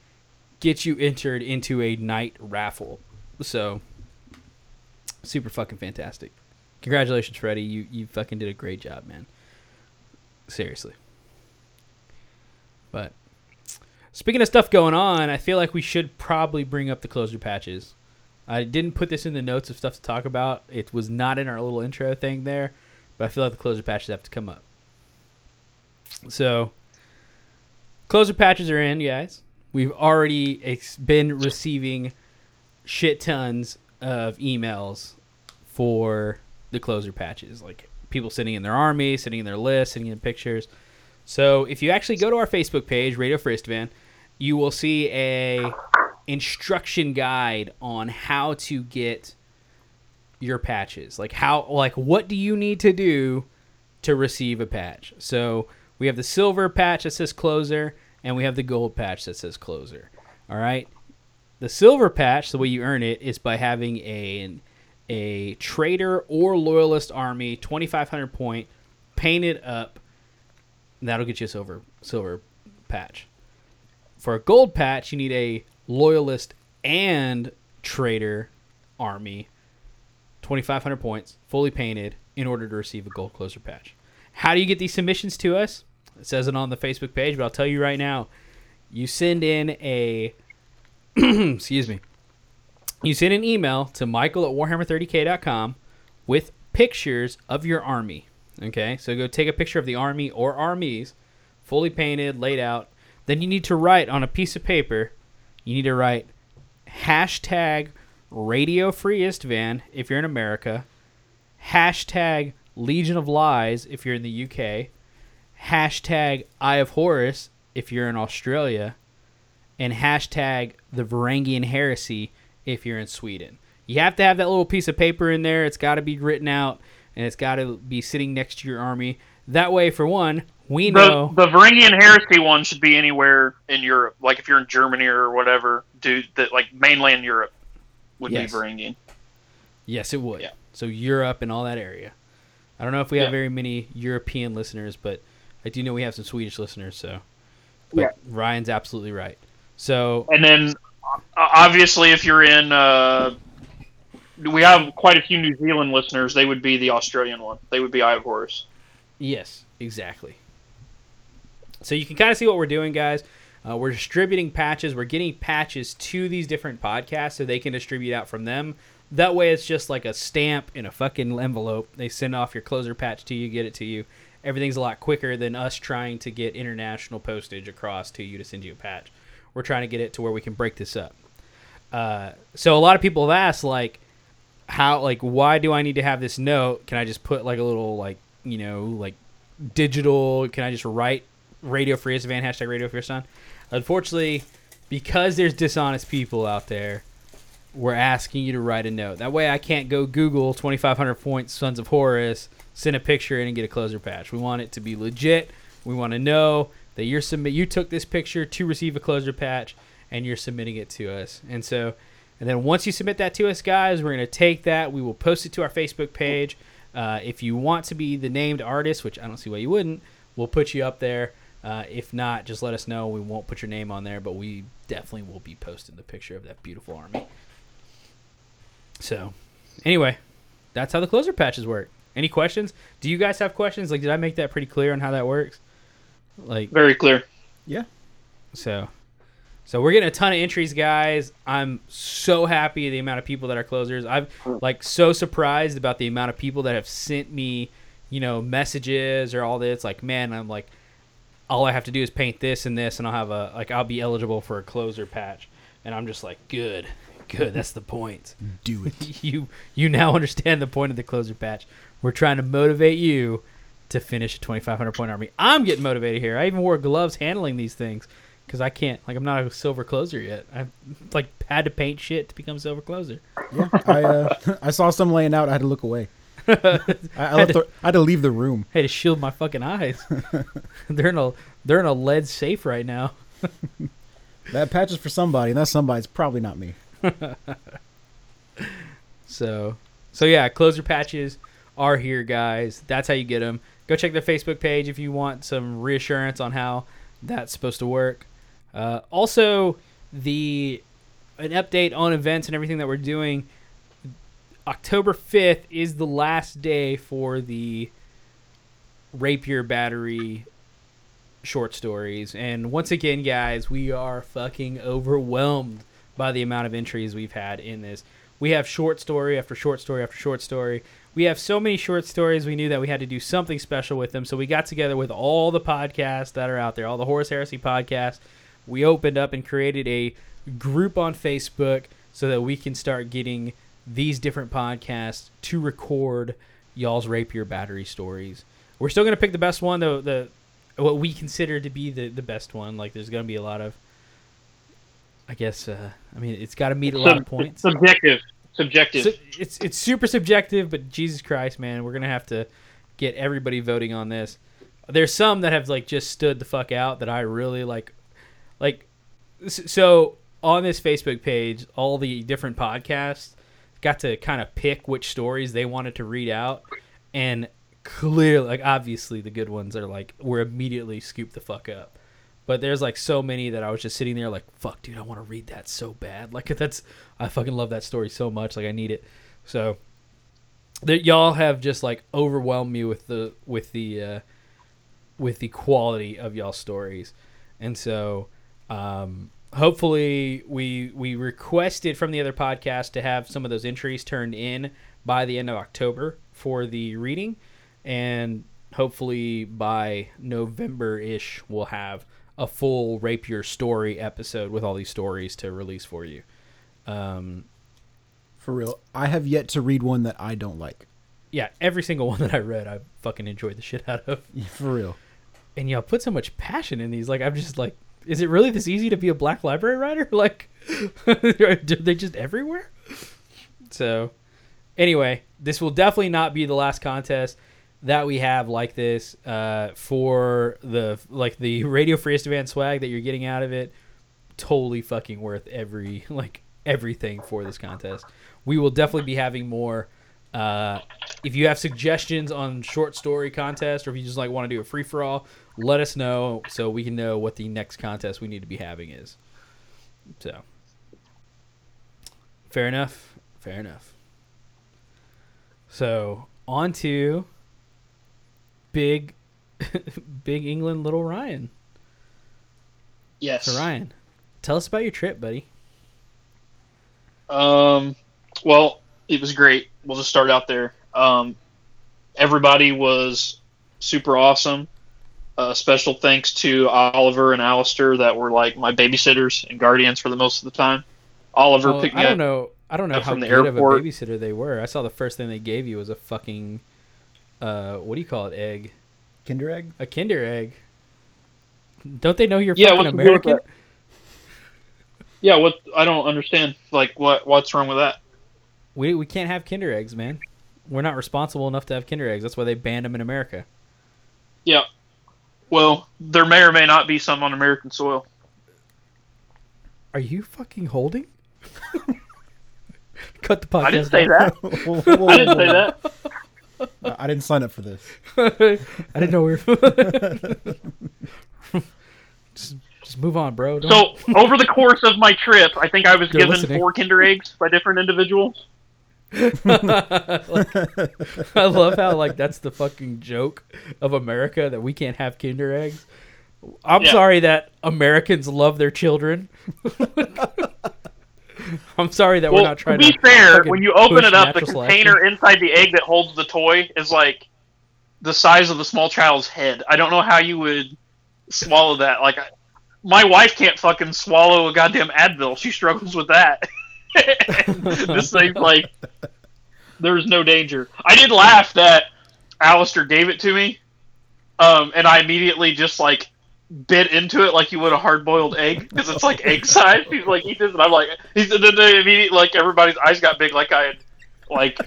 gets you entered into a night raffle. So, super fucking fantastic. Congratulations, Freddie. You, you fucking did a great job, man. Seriously. But speaking of stuff going on, I feel like we should probably bring up the closer patches. I didn't put this in the notes of stuff to talk about. It was not in our little intro thing there, but I feel like the closer patches have to come up. So, closer patches are in, guys. We've already ex- been receiving shit tons of emails for the closer patches, like people sitting in their army, sitting in their list, sitting in pictures. So, if you actually go to our Facebook page, Radio Free Isstvan, you will see a instruction guide on how to get your patches. Like how like what do you need to do to receive a patch? So we have the silver patch that says closer and we have the gold patch that says closer. All right? The silver patch, the way you earn it is by having a a traitor or loyalist army 2500 point painted up. That'll get you a silver silver patch. For a gold patch, you need a loyalist and traitor army 2500 points fully painted in order to receive a gold closer patch. How do you get these submissions to us? It says it on the facebook page but i'll tell you right now. You send in a excuse me. You send an email to michael at warhammer30k.com with pictures of your army okay? So go take a picture of the army or armies fully painted laid out. Then you need to write on a piece of paper you need to write hashtag Radio Free Isstvan if you're in America, hashtag Legion of Lies if you're in the UK, hashtag Eye of Horus if you're in Australia, and hashtag the Varangian Heresy if you're in Sweden. You have to have that little piece of paper in there. It's got to be written out and it's got to be sitting next to your army. That way, for one, we know The, the Varangian heresy one should be anywhere in Europe. Like if you're in Germany or whatever, dude, that like mainland Europe would Yes. be Varangian. Yes, it would. Yeah. So Europe and all that area. I don't know if we have Yeah. very many European listeners, but I do know we have some Swedish listeners. So, but Yeah. Ryan's absolutely right. So And then obviously, if you're in, uh, we have quite a few New Zealand listeners. They would be the Australian one. They would be Eye of Horus. yes, exactly. So you can kind of see what we're doing, guys. Uh, we're distributing patches. We're getting patches to these different podcasts so they can distribute out from them. That way, it's just like a stamp in a fucking envelope. They send off your closer patch to you, get it to you. Everything's a lot quicker than us trying to get international postage across to you to send you a patch. We're trying to get it to where we can break this up. Uh, so a lot of people have asked, like, how, like, why do I need to have this note? Can I just put like a little, like, you know, like digital? Can I just write Radio Free Isstvan hashtag Radio Free Isstvan? Unfortunately, because there's dishonest people out there, we're asking you to write a note. That way, I can't go Google 2,500 points Sons of Horus, send a picture in, and get a closer patch. We want it to be legit. We want to know that you're submit. You took this picture to receive a closer patch, and you're submitting it to us. And so, and then once you submit that to us, guys, we're gonna take that. We will post it to our Facebook page. Uh, if you want to be the named artist, which I don't see why you wouldn't, we'll put you up there. Uh, if not, just let us know. We won't put your name on there, but we definitely will be posting the picture of that beautiful army. So, anyway, that's how the closer patches work. Any questions? Do you guys have questions? Like, did I make that pretty clear on how that works? Like, Very clear. Yeah. so, so we're getting a ton of entries, guys. I'm so happy the amount of people that are closers. I'm like so surprised about the amount of people that have sent me, you know, messages or all this. Like, man, I'm like, all I have to do is paint this and this, and I'll have a like I'll be eligible for a closer patch. And I'm just like, good, good. That's the point. Do it. you you now understand the point of the closer patch. We're trying to motivate you to finish a 2500 point army. I'm getting motivated here. I even wore gloves handling these things because I can't like I'm not a silver closer yet. I've like had to paint shit to become silver closer. Yeah. I uh, I saw some laying out. I had to look away. I, I, left the, I had to leave the room. I had to shield my fucking eyes. they're in a they're in a lead safe right now. That patch is for somebody, and that somebody's probably not me. So, so yeah, closer patches are here, guys. That's how you get them. Go check the Facebook page if you want some reassurance on how that's supposed to work. Uh, also, the an update on events and everything that we're doing. October fifth is the last day for the Rapier Battery short stories, and once again, guys, we are fucking overwhelmed by the amount of entries we've had in this. We have short story after short story after short story. we have so many short stories. We knew that we had to do something special with them, so we got together with all the podcasts that are out there, all the Horus Heresy podcasts. We opened up and created a group on Facebook so that we can start getting these different podcasts to record y'all's rapier battery stories. We're still gonna pick the best one, though the what we consider to be the the best one. Like there's gonna be a lot of, I guess. Uh, I mean, it's got to meet a lot of Sub- points. Subjective. Subjective. So it's it's super subjective, but Jesus Christ, man, we're gonna have to get everybody voting on this. There's some that have like just stood the fuck out that I really like, like. So on this Facebook page, all the different podcasts got to kind of pick which stories they wanted to read out, and clearly, like obviously, the good ones are like were immediately scooped the fuck up. But there's like so many that I was just sitting there like, fuck, dude, I want to read that so bad. Like that's, I fucking love that story so much. Like I need it. So, that y'all have just like overwhelmed me with the with the uh, with the quality of y'all stories, and so um, hopefully we we requested from the other podcast to have some of those entries turned in by the end of October for the reading, and hopefully by November ish we'll have a full rapier story episode with all these stories to release for you. Um, For real, I have yet to read one that I don't like. yeah, every single one that I read, I fucking enjoyed the shit out of. For real. And y'all put so much passion in these. Like, I'm just like, is it really this easy to be a black library writer? Like, are they just everywhere? So, anyway, this will definitely not be the last contest that we have like this uh, for the like the Radio Free Isstvan swag that you're getting out of it. Totally fucking worth every like everything for this contest. We will definitely be having more. Uh, if you have suggestions on short story contest, or if you just like want to do a free for all, let us know so we can know what the next contest we need to be having is. So, fair enough. Fair enough. So on to big, big England, little Ryan. yes. So Ryan, tell us about your trip, buddy. Um, well, it was great. We'll just start out there. Um, everybody was super awesome. Uh, special thanks to Oliver and Alistair that were like my babysitters and guardians for the most of the time. Oliver Oh, picked me I don't up. know. I don't know how from the good of a airport. babysitter they were. I saw the first thing they gave you was a fucking, uh, what do you call it? Egg, Kinder egg? a Kinder egg. Don't they know you're Yeah, fucking what's the deal with American? Yeah, what I don't understand. Like, what what's wrong with that? We we can't have Kinder eggs, man. We're not responsible enough to have Kinder eggs. That's why they banned them in America. Yeah. Well, there may or may not be some on American soil. Are you fucking holding? Cut the podcast. I didn't say that. Whoa, whoa, whoa, I didn't say that. I I didn't sign up for this. I didn't know we were. just, just move on, bro. Don't- So over the course of my trip, I think I was They're given listening. four Kinder eggs by different individuals. Like, I love how like that's the fucking joke of America that we can't have Kinder eggs. I'm Yeah. sorry that Americans love their children. I'm sorry that we're not trying to to. be fair, when you open it up, the natural selection. container inside the egg that holds the toy is like the size of the small child's head. I don't know how you would swallow that. Like, I, my wife can't fucking swallow a goddamn Advil. She struggles with that. This thing's like, there's no danger. I did laugh that Alistair gave it to me, um, and I immediately just like bit into it like you would a hard boiled egg because it's like egg size. He's like, he does, and I'm like, he's and then they immediately like everybody's eyes got big like I had like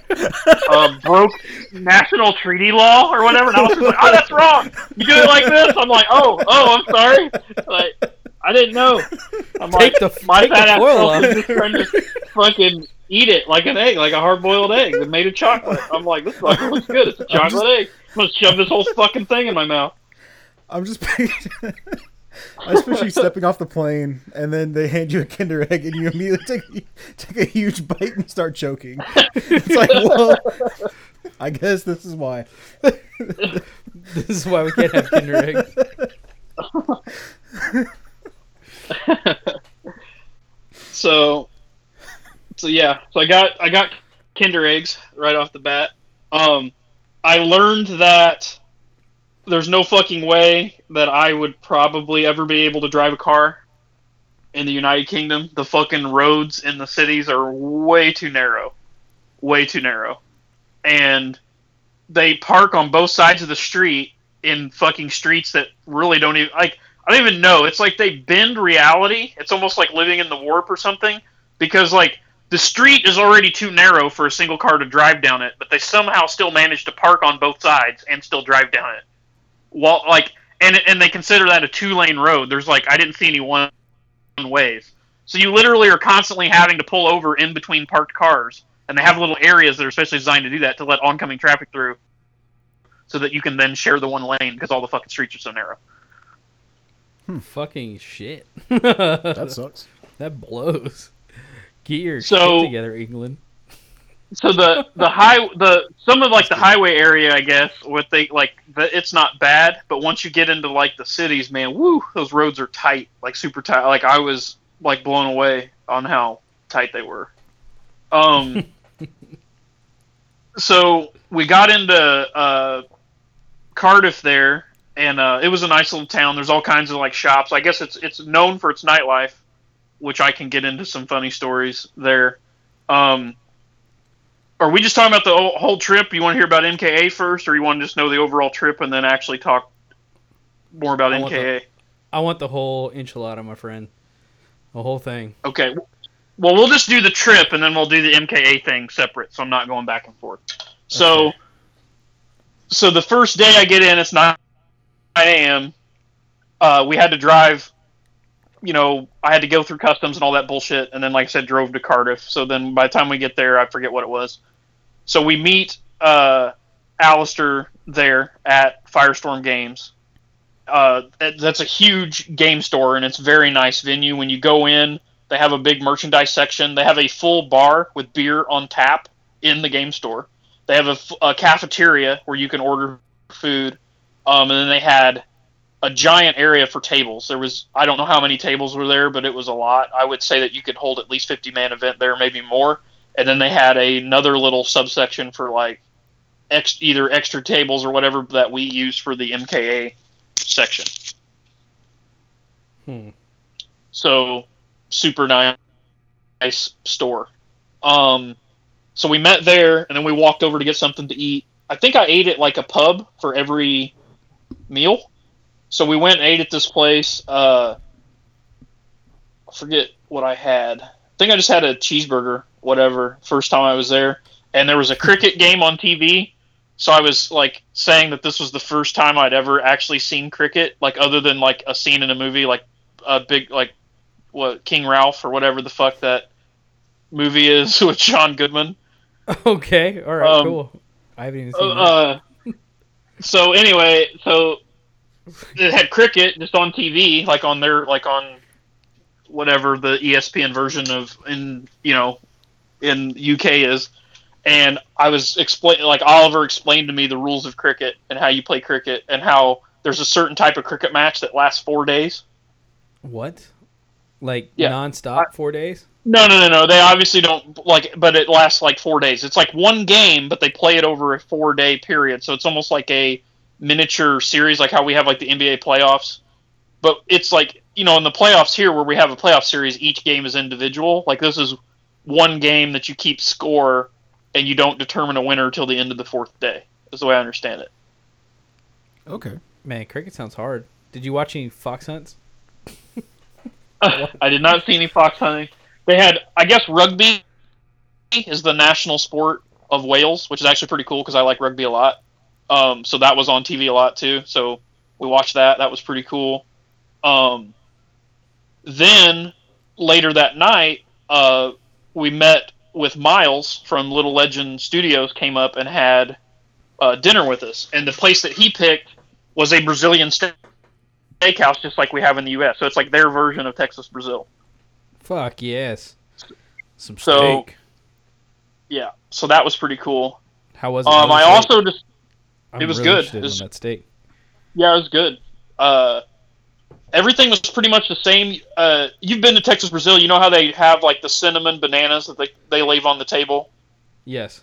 um, broke national treaty law or whatever. And I was like, oh, that's wrong. You do it like this. I'm like, oh, oh, I'm sorry. Like, I didn't know. I'm Take like, the- my take the fat ass foil self is just trying to fucking eat it like an egg, like a hard boiled egg that made of chocolate. I'm like, this fucking looks good. It's a chocolate egg. I'm gonna shove this whole fucking thing in my mouth. I'm just picturing. I just picture you stepping off the plane, and then they hand you a Kinder egg, and you immediately take take a huge bite and start choking. It's like, well, I guess this is why. This is why we can't have Kinder eggs. So, so yeah, so I got I got Kinder eggs right off the bat. Um, I learned that there's no fucking way that I would probably ever be able to drive a car in the United Kingdom. The fucking roads in the cities are way too narrow, way too narrow, and they park on both sides of the street in fucking streets that really don't even like. I don't even know. It's like they bend reality. It's almost like living in the warp or something because like the street is already too narrow for a single car to drive down it, but they somehow still manage to park on both sides and still drive down it. Well, like, and and they consider that a two lane road. There's like I didn't see any one ways, so you literally are constantly having to pull over in between parked cars, and they have little areas that are especially designed to do that to let oncoming traffic through, so that you can then share the one lane because all the fucking streets are so narrow. Fucking shit. That sucks. That blows. Get your So- shit together, England. so the the high the some of like the highway area i guess what they like the, it's not bad but once you get into like the cities man woo those roads are tight like super tight like i was like blown away on how tight they were um so we got into uh cardiff there and uh it was a nice little town there's all kinds of like shops i guess it's it's known for its nightlife which i can get into some funny stories there um are we just talking about the whole- whole trip? You want to hear about MKA first, or you want to just know the overall trip and then actually talk more about I want MKA? I want the whole enchilada, my friend. The whole thing. Okay. Well, we'll just do the trip and then we'll do the MKA thing separate, so I'm not going back and forth. So, Okay. so the first day I get in, it's 9 a.m. Uh, we had to drive. You know, I had to go through customs and all that bullshit, and then, like I said, drove to Cardiff. So then, by the time we get there, I forget what it was. So we meet uh, Alistair there at Firestorm Games. Uh, that, that's a huge game store, and it's a very nice venue. When you go in, they have a big merchandise section. They have a full bar with beer on tap in the game store. They have a cafeteria where you can order food, um, and then they had a giant area for tables. There was I don't know how many tables were there, but it was a lot. I would say that you could hold at least fifty man event there, maybe more. And then they had another little subsection for like ex- either extra tables or whatever that we use for the MKA section. Hmm. So super nice, nice store. Um, so we met there, and then we walked over to get something to eat. I think I ate at like a pub for every meal. So we went and ate at this place. Uh, I forget what I had. I think I just had a cheeseburger, whatever. First time I was there, and there was a cricket game on TV. So I was like saying that this was the first time I'd ever actually seen cricket, like other than like a scene in a movie, like a big like what King Ralph or whatever the fuck that movie is with John Goodman. Okay. All right. Um, cool. I haven't even seen that. Uh, so anyway, so it had cricket just on TV, like on their like on whatever the ESPN version of in you know in UK is. And I was explain like Oliver explained to me the rules of cricket and how you play cricket and how there's a certain type of cricket match that lasts four days. What? Like Yeah. nonstop, four days? No, no, no, no. They obviously don't like, but it lasts like four days. It's like one game, but they play it over a four day period. So it's almost like a miniature series, like how we have like the NBA playoffs. But it's like you know, in the playoffs here, where we have a playoff series, each game is individual. Like this is one game that you keep score, and you don't determine a winner till the end of the fourth day. Is the way I understand it. Okay. Man, cricket sounds hard. Did you watch any fox hunts? I did not see any fox hunting. They had, I guess, rugby is the national sport of Wales, which is actually pretty cool because I like rugby a lot. Um, so that was on TV a lot too. So we watched that. That was pretty cool. Um, then later that night, uh, we met with Miles from Little Legend Studios. Came up and had uh, dinner with us, and the place that he picked was a Brazilian steakhouse, just like we have in the U.S. So it's like their version of Texas Brazil. Fuck yes. Some So- steak. Yeah, so that was pretty cool. How was it? Um, I also just I'm it was really good. It was- that steak. yeah, it was good. Uh, everything was pretty much the same. Uh, you've been to Texas Brazil. You know how they have like the cinnamon bananas that they they leave on the table. Yes.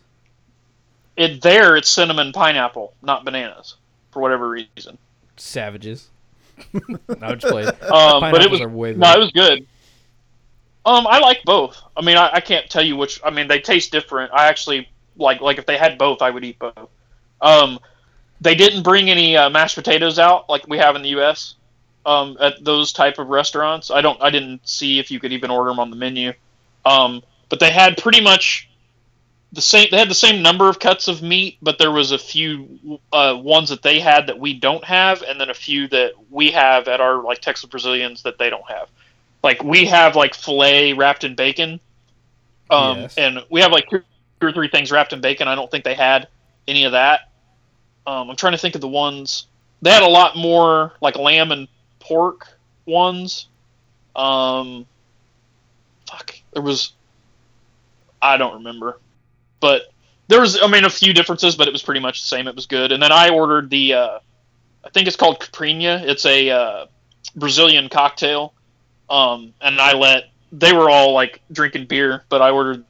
it there it's cinnamon pineapple, not bananas, for whatever reason. Savages. no, just play. Um, but it was are way no, it was good. Um, I like both. I mean, I, I can't tell you which. I mean, they taste different. I actually like like if they had both, I would eat both. Um, they didn't bring any uh, mashed potatoes out like we have in the U.S. Um, at those type of restaurants. I don't. I didn't see if you could even order them on the menu. Um, but they had pretty much the same. They had the same number of cuts of meat, but there was a few uh, ones that they had that we don't have, and then a few that we have at our like Texas Brazilians that they don't have. Like we have like fillet wrapped in bacon, um, Yes. and we have like two or three things wrapped in bacon. I don't think they had any of that. Um, I'm trying to think of the ones they had a lot more like lamb and pork ones. Um, fuck, there was I don't remember, but there was I mean a few differences, but it was pretty much the same. It was good. And then I ordered the uh, I think it's called Caprina. It's a uh, Brazilian cocktail. Um, and I let they were all like drinking beer, but I ordered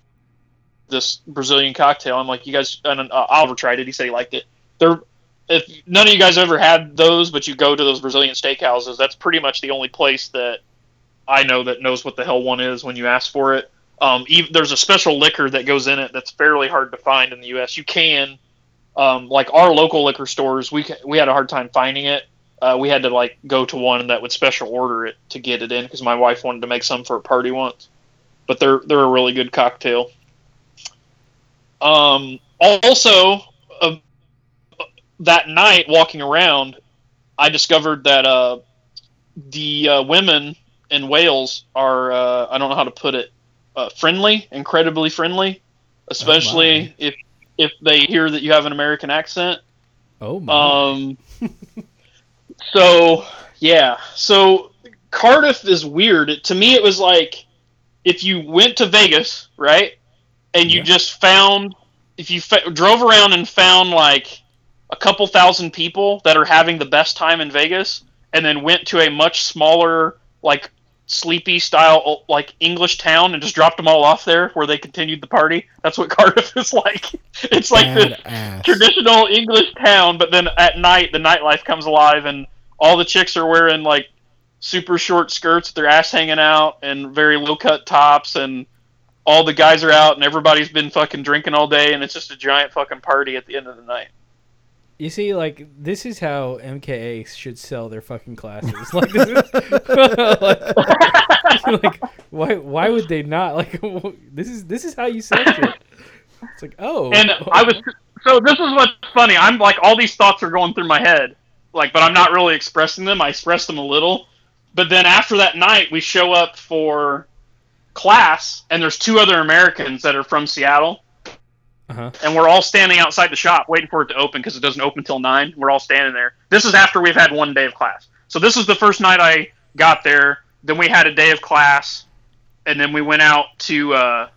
this Brazilian cocktail. I'm like, you guys, and uh, Oliver tried it. He said he liked it. They're if none of you guys ever had those, but you go to those Brazilian steakhouses, that's pretty much the only place that I know that knows what the hell one is when you ask for it. Um, even, there's a special liquor that goes in it that's fairly hard to find in the U.S. You can, um, like our local liquor stores, we we had a hard time finding it. Uh, we had to like go to one that would special order it to get it in because my wife wanted to make some for a party once. But they're they're a really good cocktail. Um, also, uh, that night walking around, I discovered that uh, the uh, women in Wales are uh, I don't know how to put it uh, friendly, incredibly friendly, especially if if they hear that you have an American accent. Oh my. Um, so yeah, so Cardiff is weird. To me, it was like if you went to Vegas, right, and you Yeah. just found if you fa- drove around and found like a couple thousand people that are having the best time in Vegas, and then went to a much smaller like sleepy style like English town and just dropped them all off there where they continued the party. That's what Cardiff is like. It's like Badass. traditional English town, but then at night the nightlife comes alive and all the chicks are wearing like super short skirts with their ass hanging out and very low cut tops and all the guys are out and everybody's been fucking drinking all day and it's just a giant fucking party at the end of the night. You see, like this is how MKA should sell their fucking classes. Like, this is, like, like, why? Why would they not? Like, this is this is how you sell shit. It's like, oh, And I was so this is what's funny. I'm like all these thoughts are going through my head, like, but I'm not really expressing them. I express them a little, but then after that night, we show up for class, and there's two other Americans that are from Seattle, Uh-huh. and we're all standing outside the shop waiting for it to open because it doesn't open till nine. We're all standing there. This is after we've had one day of class. So this is the first night I got there. Then we had a day of class, and then we went out to. Uh,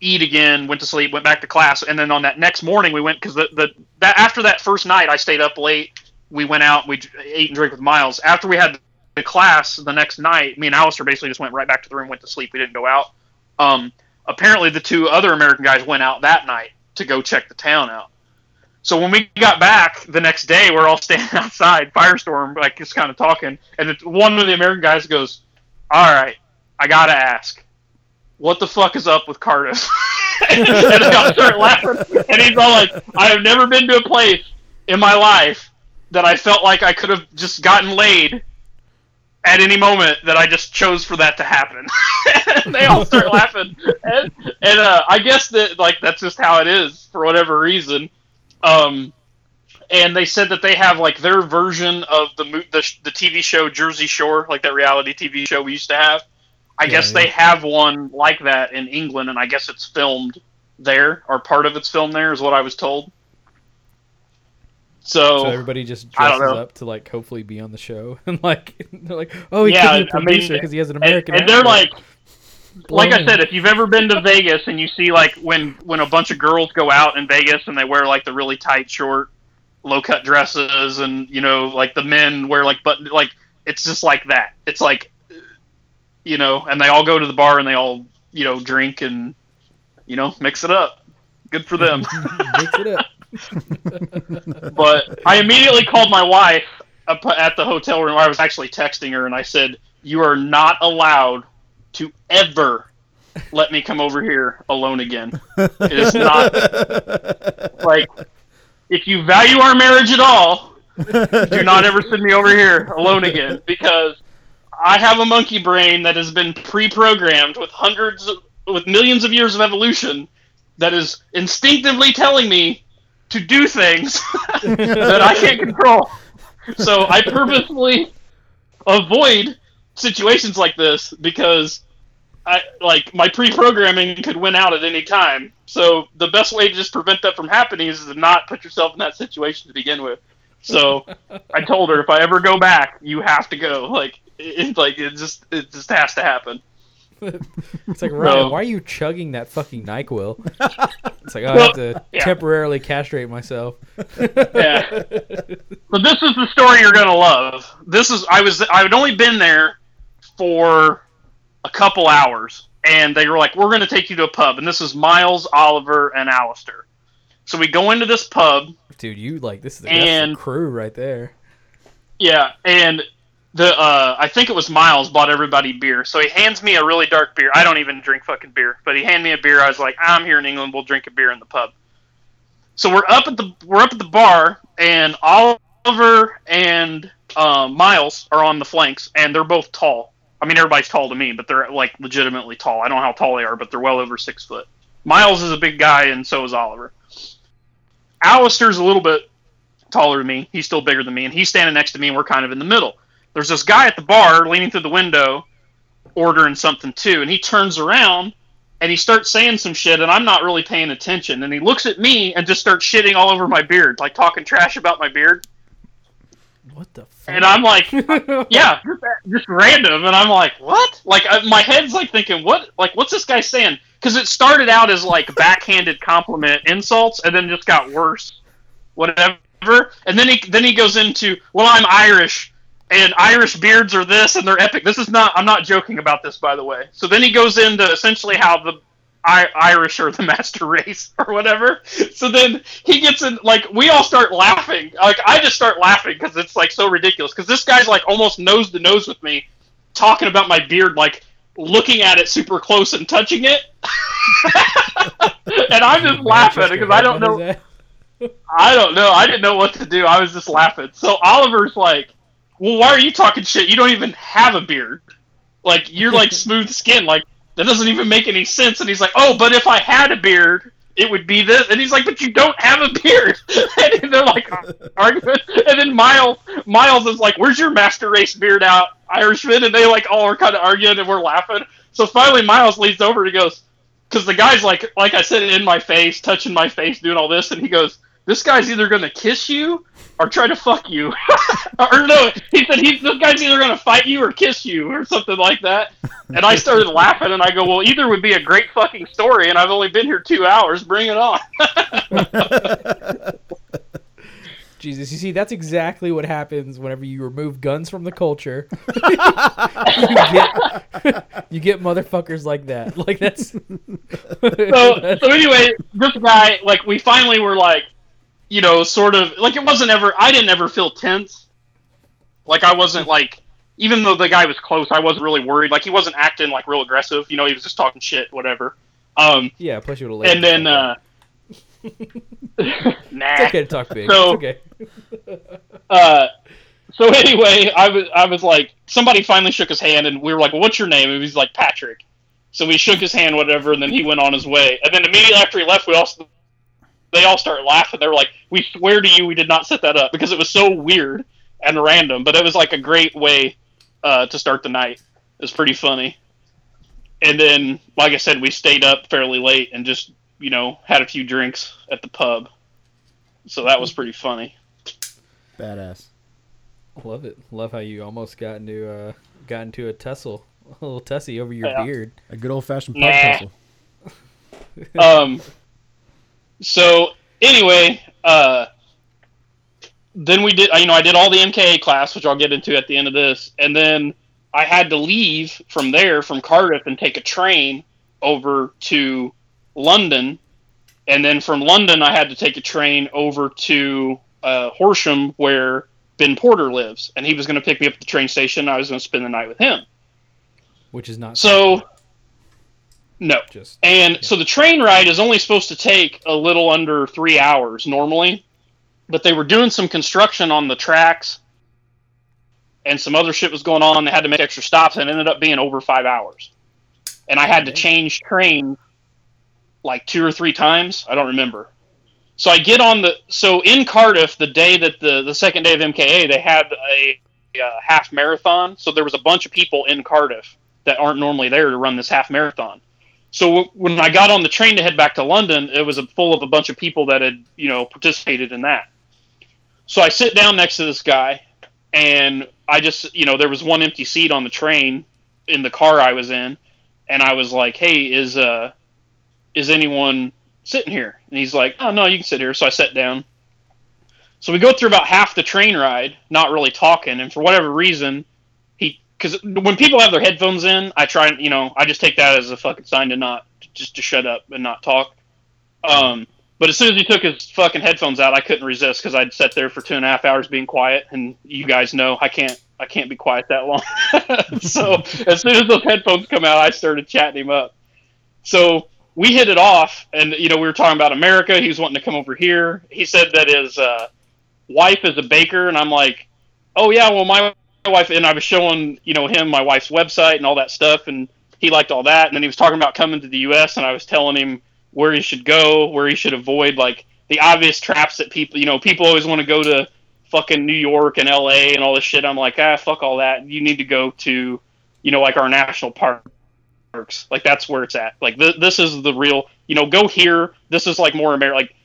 eat again, went to sleep, went back to class, and then on that next morning we went because the, the that after that first night I stayed up late. We went out, we ate and drank with Miles. After we had the class the next night, me and Alistair basically just went right back to the room, went to sleep. We didn't go out. Um, apparently, the two other American guys went out that night to go check the town out. So when we got back the next day, we're all standing outside, firestorm, like just kind of talking, and one of the American guys goes, "All right, I gotta ask, what the fuck is up with Cardiff?" and all start laughing, and he's all like, "I have never been to a place in my life that I felt like I could have just gotten laid." At any moment that I just chose for that to happen, and they all start laughing, and, and uh, I guess that like that's just how it is for whatever reason. Um, and they said that they have like their version of the mo- the, the TV show Jersey Shore, like that reality TV show we used to have. I Yeah, guess yeah. they have one like that in England, and I guess it's filmed there, or part of it's filmed there, is what I was told. So, so everybody just dresses up to like hopefully be on the show, and like they're like, oh, he Yeah, could be a I mean, producer because he has an and, American. and they're accent. like, like I said, if you've ever been to Vegas and you see like when when a bunch of girls go out in Vegas and they wear like the really tight, short, low cut dresses, and you know, like the men wear like button, like it's just like that. It's like, you know, and they all go to the bar and they all you know drink and you know mix it up. Good for them. Mix it up. But I immediately called my wife at the hotel room. I was actually texting her, and I said, "You are not allowed to ever let me come over here alone again. It is not like if you value our marriage at all, do not ever send me over here alone again because I have a monkey brain that has been pre-programmed with hundreds, of, with millions of years of evolution that is instinctively telling me to do things that I can't control. So I purposely avoid situations like this because I like my pre-programming could win out at any time. So the best way to just prevent that from happening is to not put yourself in that situation to begin with. So I told her if I ever go back, you have to go. Like it, like it just it just has to happen. It's like Ryan, So- why are you chugging that fucking Nyquil? It's like oh, I have to yeah. temporarily castrate myself. Yeah. So this is the story you're gonna love. This is I was I had only been there for a couple hours, and they were like, "We're gonna take you to a pub," and this is Miles, Oliver, and Alistair. So we go into this pub, Dude, you like this is the, And- the crew right there. yeah, and the uh, I think it was Miles bought everybody beer. So he hands me a really dark beer. I don't even drink fucking beer, but he handed me a beer. I was like, I'm here in England. We'll drink a beer in the pub. So we're up at the we're up at the bar, and Oliver and um, Miles are on the flanks, and they're both tall. I mean, everybody's tall to me, but they're like legitimately tall. I don't know how tall they are, but they're well over six foot. Miles is a big guy, and so is Oliver. Alistair's a little bit taller than me. He's still bigger than me, and he's standing next to me, and we're kind of in the middle. There's this guy at the bar leaning through the window, ordering something too, and he turns around and he starts saying some shit, and I'm not really paying attention. And he looks at me and just starts shitting all over my beard, like talking trash about my beard. What the fuck? And I'm like, yeah, just, just random. And I'm like, what? Like, I, my head's like thinking, what? Like, what's this guy saying? Because it started out as like backhanded compliment insults, and then just got worse. Whatever. And then he then he goes into, well, I'm Irish, and Irish beards are this, and they're epic. This is not. I'm not joking about this, by the way. So then he goes into essentially how the I- Irish are the master race or whatever. So then he gets in, like, we all start laughing. Like, I just start laughing because it's, like, so ridiculous. Because this guy's, like, almost nose to nose with me, talking about my beard, like, looking at it super close and touching it. and I'm just laughing because I don't know. I don't know. I didn't know what to do. I was just laughing. So Oliver's like, "Well, why are you talking shit? You don't even have a beard. Like you're like smooth skin. Like that doesn't even make any sense." And he's like, "Oh, but if I had a beard, it would be this." And he's like, "But you don't have a beard." and they're like arguing. And then Miles, Miles is like, "Where's your master race beard out, Irishman?" And they like all are kind of arguing, and we're laughing. So finally, Miles leans over and he goes, because the guy's like, like I said, in my face, touching my face, doing all this, and he goes, "This guy's either gonna kiss you or try to fuck you." or no, he said he's this guy's either gonna fight you or kiss you or something like that. And I started laughing, and I go, "Well, either would be a great fucking story, and I've only been here two hours. Bring it on." Jesus, you see, that's exactly what happens whenever you remove guns from the culture. you, get, you get motherfuckers like that. Like that's. so so anyway, this guy, like, we finally were like, you know, sort of like it wasn't ever. I didn't ever feel tense. Like I wasn't like, even though the guy was close, I wasn't really worried. Like he wasn't acting like real aggressive. You know, he was just talking shit, whatever. Um, yeah, plus you would have and then, uh, nah. it's okay to talk big. so- okay. uh, so anyway, I was I was like, somebody finally shook his hand, and we were like, well, "What's your name?" And he's like, "Patrick." So we shook his hand, whatever, and then he went on his way. And then immediately after he left, we all they all start laughing. They were like, "We swear to you, we did not set that up because it was so weird and random." But it was like a great way uh, to start the night. It was pretty funny. And then, like I said, we stayed up fairly late and just you know had a few drinks at the pub. So that was pretty funny. Badass. Love it. Love how you almost got into uh got into a tussle, a little tussy over your Yeah. beard. A good old fashioned Nah. tussle. um so anyway uh then we did you know i did all the mka class which i'll get into at the end of this and then i had to leave from there from cardiff and take a train over to london and then from London I had to take a train over to uh, Horsham where Ben Porter lives, and he was going to pick me up at the train station. I was going to spend the night with him. Which is not So, no. just And so the train ride is only supposed to take a little under three hours normally, but they were doing some construction on the tracks, and some other shit was going on. They had to make extra stops, and it ended up being over five hours. And I had to change trains like two or three times. I don't remember. So I get on the so in Cardiff the day that the the second day of MKA they had a, uh half marathon. So there was a bunch of people in Cardiff that aren't normally there to run this half marathon. So when I got on the train to head back to London, it was full of a bunch of people that had, you know, participated in that. So I sit down next to this guy, and I just, you know, there was one empty seat on the train in the car I was in, and I was like, "Hey, is uh, is anyone sitting here?" And he's like, "Oh no, you can sit here." So I sat down. So we go through about half the train ride, not really talking, and for whatever reason, because when people have their headphones in, I try you know I just take that as a fucking sign to not just to shut up and not talk. Um, but as soon as he took his fucking headphones out, I couldn't resist because I'd sat there for two and a half hours being quiet, and you guys know I can't I can't be quiet that long. so as soon as those headphones come out, I started chatting him up. So we hit it off, and you know we were talking about America. He was wanting to come over here. He said that his uh, wife is a baker, and I'm like, oh yeah, well my wife and I was showing you know him my wife's website and all that stuff, and he liked all that. And then he was talking about coming to the U.S. and I was telling him where he should go, where he should avoid like the obvious traps that people you know people always want to go to fucking New York and L.A. and all this shit. I'm like ah fuck all that. You need to go to you know like our national parks. Like that's where it's at. Like th- this is the real. You know, go here. This is like more American. Like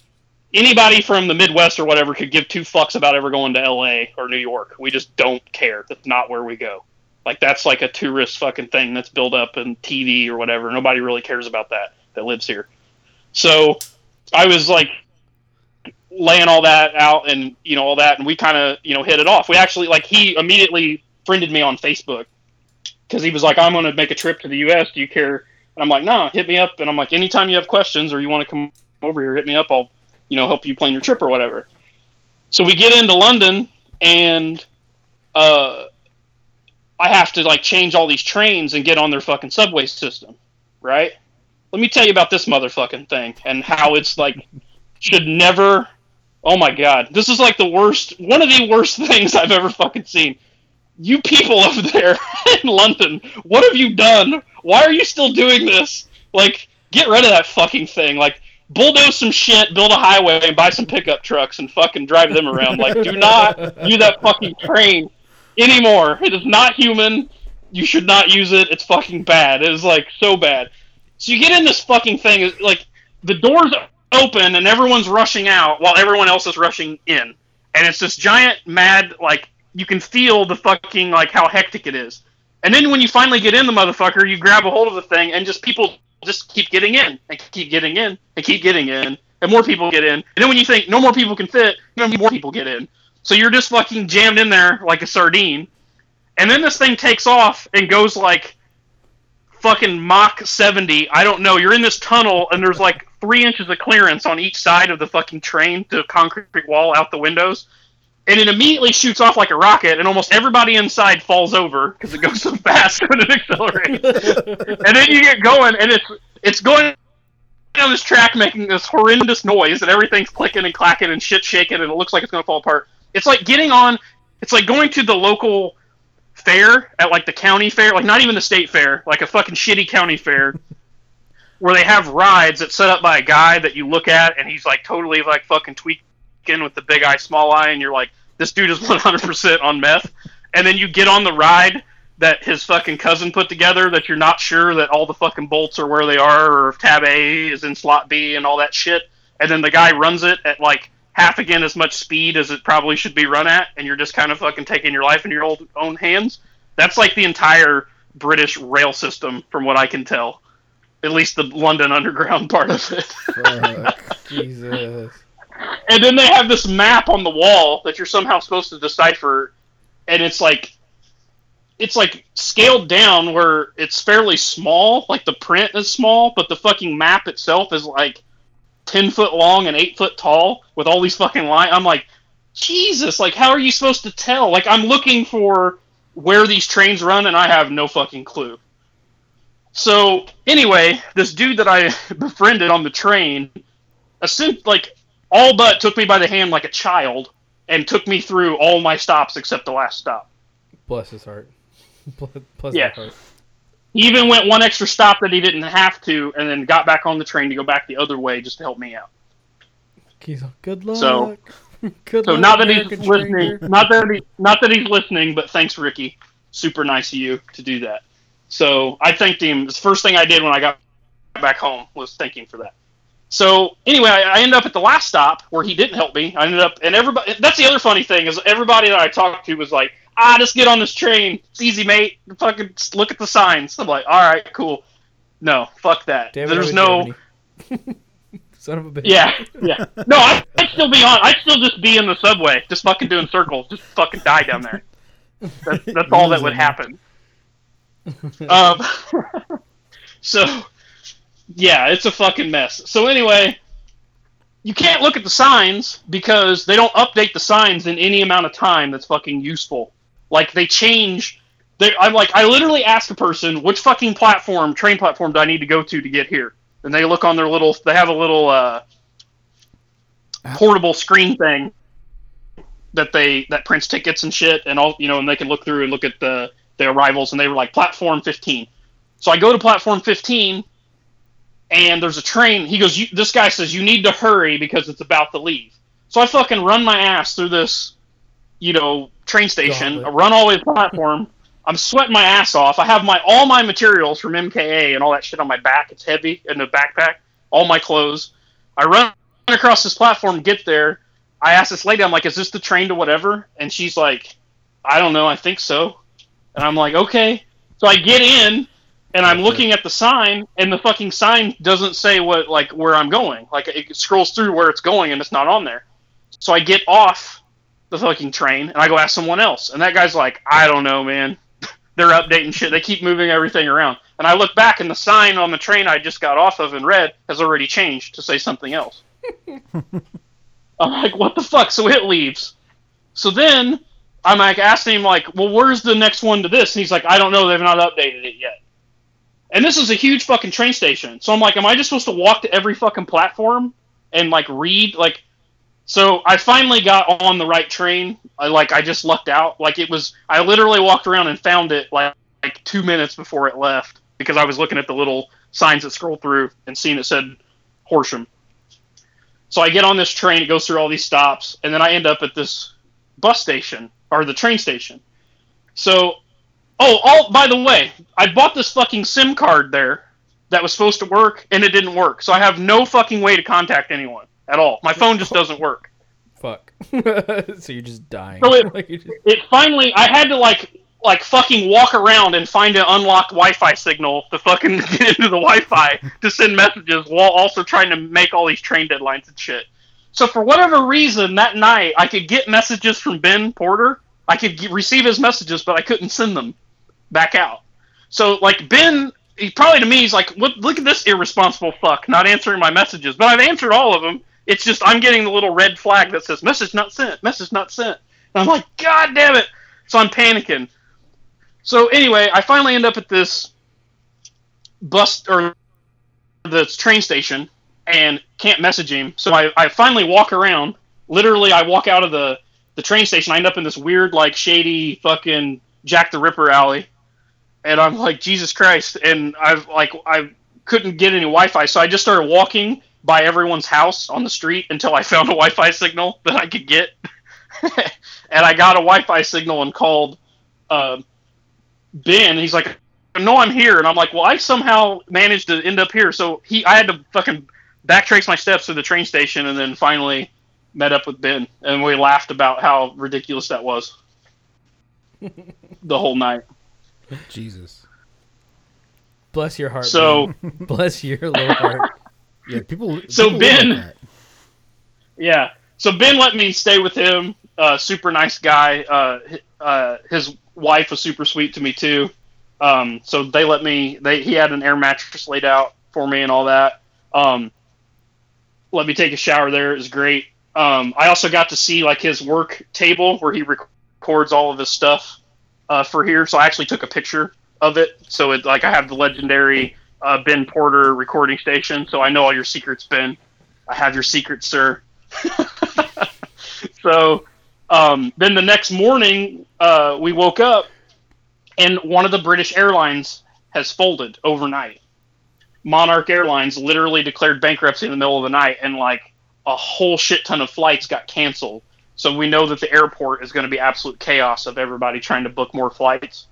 anybody from the Midwest or whatever could give two fucks about ever going to L.A. or New York. We just don't care. That's not where we go. Like that's like a tourist fucking thing that's built up in TV or whatever. Nobody really cares about that that lives here. So I was like laying all that out and you know all that, and we kind of you know hit it off. We actually like he immediately friended me on Facebook because he was like, "I'm going to make a trip to the U.S. Do you care?" And I'm like, "No, hit me up." And I'm like, "Anytime you have questions or you want to come over here, hit me up. I'll you know help you plan your trip or whatever." So we get into London and uh, I have to like change all these trains and get on their fucking subway system, right? Let me tell you about this motherfucking thing and how it's like should never. Oh my god, this is like the worst, one of the worst things I've ever fucking seen. You people over there in London, what have you done? Why are you still doing this? Like, get rid of that fucking thing. Like, bulldoze some shit, build a highway, and buy some pickup trucks and fucking drive them around. Like, do not use that fucking train anymore. It is not human. You should not use it. It's fucking bad. It is like so bad. So you get in this fucking thing, like the doors open and everyone's rushing out while everyone else is rushing in, and it's this giant mad like you can feel the fucking like how hectic it is. And then when you finally get in the motherfucker, you grab a hold of the thing and just people just keep getting in and keep getting in and keep getting in and more people get in. And then when you think no more people can fit, more people get in. So you're just fucking jammed in there like a sardine. And then this thing takes off and goes like fucking Mach 70. I don't know. You're in this tunnel and there's like three inches of clearance on each side of the fucking train, the concrete wall out the windows. And it immediately shoots off like a rocket, and almost everybody inside falls over because it goes so fast when it accelerates. and then you get going, and it's it's going down this track making this horrendous noise, and everything's clicking and clacking and shit shaking, and it looks like it's going to fall apart. It's like getting on. It's like going to the local fair at like the county fair, like not even the state fair, like a fucking shitty county fair, where they have rides that's set up by a guy that you look at, and he's like totally like fucking tweaking with the big eye, small eye, and you're like, this dude is 100% on meth. And then you get on the ride that his fucking cousin put together that you're not sure that all the fucking bolts are where they are or if tab A is in slot B and all that shit. And then the guy runs it at like half again as much speed as it probably should be run at, and you're just kind of fucking taking your life in your old, own hands. That's like the entire British rail system, from what I can tell. At least the London Underground part of it. Jesus. And then they have this map on the wall that you're somehow supposed to decipher, and it's like it's like scaled down where it's fairly small, like the print is small, but the fucking map itself is like ten foot long and eight foot tall with all these fucking lines. I'm like, Jesus, like how are you supposed to tell? Like I'm looking for where these trains run and I have no fucking clue. So anyway, this dude that I befriended on the train, assumed like all but took me by the hand like a child and took me through all my stops except the last stop. Bless his heart. Bless Yeah. his heart. He even went one extra stop that he didn't have to, and then got back on the train to go back the other way just to help me out. He's like, good luck. So- good So luck, not that he's American listening, not that he, not that he's listening, but thanks, Ricky. Super nice of you to do that. So I thanked him. The first thing I did when I got back home was thanking him for that. So anyway, I, I ended up at the last stop where he didn't help me. I ended up, and everybody. That's the other funny thing is everybody that I talked to was like, "Ah, just get on this train. It's easy, mate. Fucking look at the signs." I'm like, "All right, cool." No, fuck that. Damn There's no. Son of a bitch. Yeah, yeah. No, I, I'd still be on. I'd still just be in the subway, just fucking doing circles, just fucking die down there. That's, that's all that would happen. Um, so, yeah, it's a fucking mess. So anyway, you can't look at the signs because they don't update the signs in any amount of time that's fucking useful. Like they change. They, I'm like, I literally ask a person, which fucking platform, train platform, do I need to go to to get here? And they look on their little. They have a little uh, portable screen thing that they that prints tickets and shit, and all you know, and they can look through and look at the the arrivals, and they were like platform 15. So I go to platform 15, and there's a train. He goes, you, this guy says you need to hurry because it's about to leave. So I fucking run my ass through this, you know, train station. I run all the way to the platform. I'm sweating my ass off. I have my all my materials from MKA and all that shit on my back. It's heavy in the backpack. All my clothes. I run across this platform, get there. I ask this lady, I'm like, "Is this the train to whatever?" And she's like, "I don't know. I think so." And I'm like, "Okay." So I get in, and I'm looking at the sign, and the fucking sign doesn't say what like where I'm going. Like it scrolls through where it's going, and it's not on there. So I get off the fucking train, and I go ask someone else, and that guy's like, "I don't know, man." They're updating shit. They keep moving everything around. And I look back, and the sign on the train I just got off of and read has already changed to say something else. I'm like, what the fuck? So it leaves. So then I'm like asking him like, well, where's the next one to this? And he's like, I don't know. They've not updated it yet. And this is a huge fucking train station. So I'm like, am I just supposed to walk to every fucking platform and like read like? So I finally got on the right train. I like I just lucked out. Like it was. I literally walked around and found it like like two minutes before it left because I was looking at the little signs that scroll through and seeing it said Horsham. So I get on this train, it goes through all these stops, and then I end up at this bus station or the train station. So, oh, all by the way, I bought this fucking SIM card there that was supposed to work, and it didn't work. So I have no fucking way to contact anyone at all. My phone just doesn't work. Fuck. so you're just dying. So it- just- It finally, I had to like like fucking walk around and find an unlocked Wi-Fi signal to fucking get into the Wi-Fi to send messages while also trying to make all these train deadlines and shit. So for whatever reason, that night I could get messages from Ben Porter. I could receive his messages, but I couldn't send them back out. So like Ben, he probably to me he's like, "Look, look at this irresponsible fuck not answering my messages." But I've answered all of them. It's just I'm getting the little red flag that says message not sent, message not sent. And I'm like, God damn it! So I'm panicking. So anyway, I finally end up at this bus or the train station and can't message him. So I, I finally walk around. Literally, I walk out of the, the train station. I end up in this weird, like, shady fucking Jack the Ripper alley. And I'm like, Jesus Christ. And I've, like, I couldn't get any Wi Fi. So I just started walking by everyone's house on the street until I found a Wi Fi signal that I could get. and I got a Wi Fi signal and called uh, Ben. He's like, no, I'm here. And I'm like, well, I somehow managed to end up here. So he, I had to fucking backtrace my steps to the train station and then finally met up with Ben. And we laughed about how ridiculous that was the whole night. Jesus. bless your heart. So, man. bless your little heart. Yeah, people. So people Ben- like that. yeah. So Ben let me stay with him. Uh, super nice guy. Uh, uh, his wife was super sweet to me too. Um, so they let me. They he had an air mattress laid out for me and all that. Um, let me take a shower there. It was great. Um, I also got to see like his work table where he rec- records all of his stuff uh, for here. So I actually took a picture of it. So it like I have the legendary uh, Ben Porter recording station. So I know all your secrets, Ben. I have your secrets, sir. so um, then the next morning, uh, we woke up and one of the British airlines has folded overnight. Monarch Airlines literally declared bankruptcy in the middle of the night, and like a whole shit ton of flights got canceled. So we know that the airport is going to be absolute chaos of everybody trying to book more flights.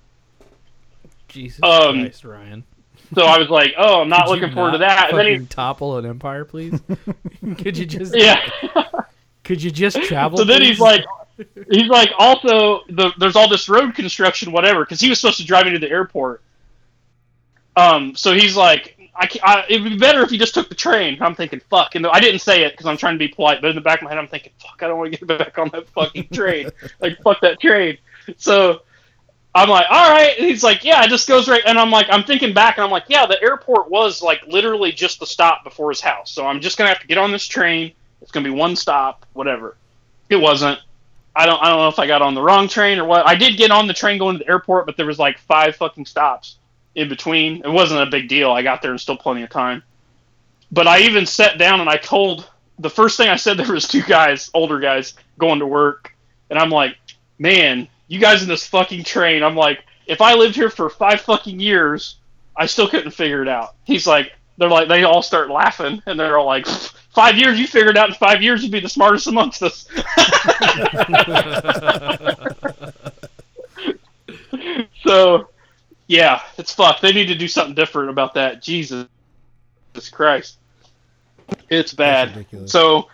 Jesus Um, Christ, Ryan. So I was like, "Oh, I'm not Could looking forward to that." And then he, topple an empire, please. could you just? yeah. Could you just travel? so then he's like, he's like, also the, there's all this road construction, whatever, because he was supposed to drive me to the airport. Um, so he's like, I, I it'd be better if he just took the train. I'm thinking, fuck, and I didn't say it because I'm trying to be polite, but in the back of my head, I'm thinking, fuck, I don't want to get back on that fucking train. like, fuck that train. So I'm like, all right. And he's like, yeah, it just goes right. And I'm like, I'm thinking back, and I'm like, yeah, the airport was like literally just the stop before his house. So I'm just gonna have to get on this train. It's gonna be one stop, whatever. It wasn't. I don't. I don't know if I got on the wrong train or what. I did get on the train going to the airport, but there was like five fucking stops in between. It wasn't a big deal. I got there in still plenty of time. But I even sat down and I told the first thing I said there was two guys, older guys, going to work, and I'm like, man, you guys in this fucking train. I'm like, if I lived here for five fucking years, I still couldn't figure it out. He's like, they're like, they all start laughing, and they're all like, five years, you figured out in five years, you'd be the smartest amongst us. so, yeah, it's fucked. They need to do something different about that. Jesus, Jesus Christ, it's bad. So,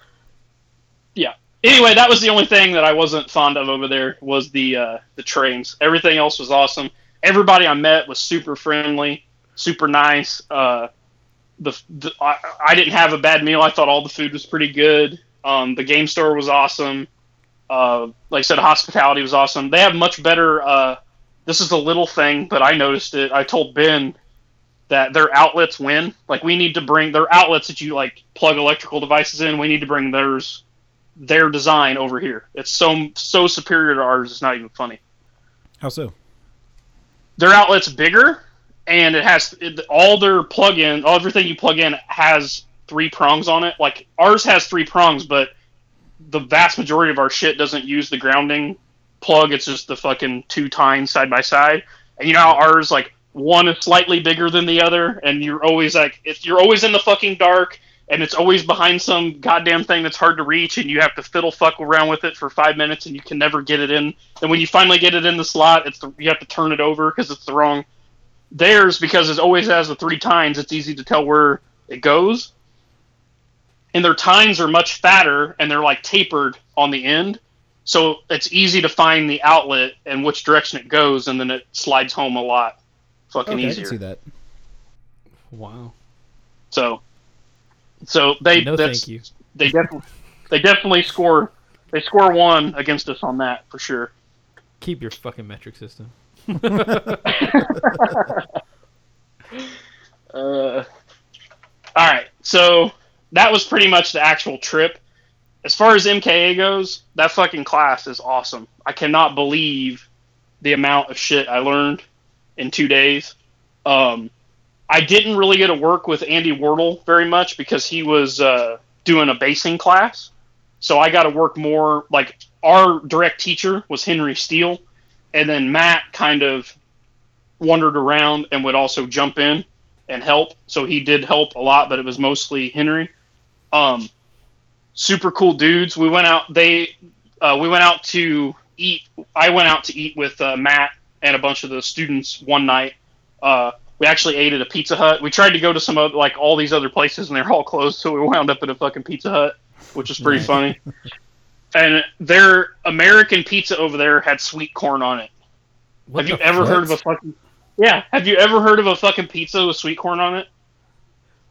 yeah. Anyway, that was the only thing that I wasn't fond of over there was the uh, the trains. Everything else was awesome. Everybody I met was super friendly, super nice. Uh, the, the I, I didn't have a bad meal. I thought all the food was pretty good. Um, the game store was awesome. Uh, like I said, hospitality was awesome. They have much better. This is a little thing, but I noticed it. I told Ben that their outlets win. Like we need to bring their outlets that you like plug electrical devices in. We need to bring theirs, their design over here. It's so so superior to ours. It's not even funny. How so? Their outlet's bigger, and it has it, all their plug-in, all everything you plug in has three prongs on it. Like ours has three prongs, but the vast majority of our shit doesn't use the grounding plug. It's just the fucking two tines side by side. And you know how ours like one is slightly bigger than the other, and you're always like if you're always in the fucking dark, and it's always behind some goddamn thing that's hard to reach, and you have to fiddle fuck around with it for five minutes, and you can never get it in. And when you finally get it in the slot, it's the, you have to turn it over because it's the wrong. Theirs because it always has the three tines. It's easy to tell where it goes and their tines are much fatter and they're like tapered on the end so it's easy to find the outlet and which direction it goes and then it slides home a lot fucking Okay, I can see that. Wow. so so they No, that's, thank you. they definitely they definitely score they score one against us on that for sure Keep your fucking metric system. Uh, all right, so that was pretty much the actual trip. As far as MKA goes, that fucking class is awesome. I cannot believe the amount of shit I learned in two days. Um, I didn't really get to work with Andy Wardle very much because he was uh, doing a basing class. So I got to work more. Like our direct teacher was Henry Steele, and then Matt kind of wandered around and would also jump in and help. So he did help a lot, but it was mostly Henry. Um, super cool dudes. We went out. They uh, we went out to eat. I went out to eat with uh, Matt and a bunch of the students one night. Uh, we actually ate at a Pizza Hut. We tried to go to some other, like all these other places, and they're all closed. So we wound up at a fucking Pizza Hut, which is pretty funny. And their American pizza over there had sweet corn on it. What have you ever fuck? heard of a fucking? Yeah, have you ever heard of a fucking pizza with sweet corn on it?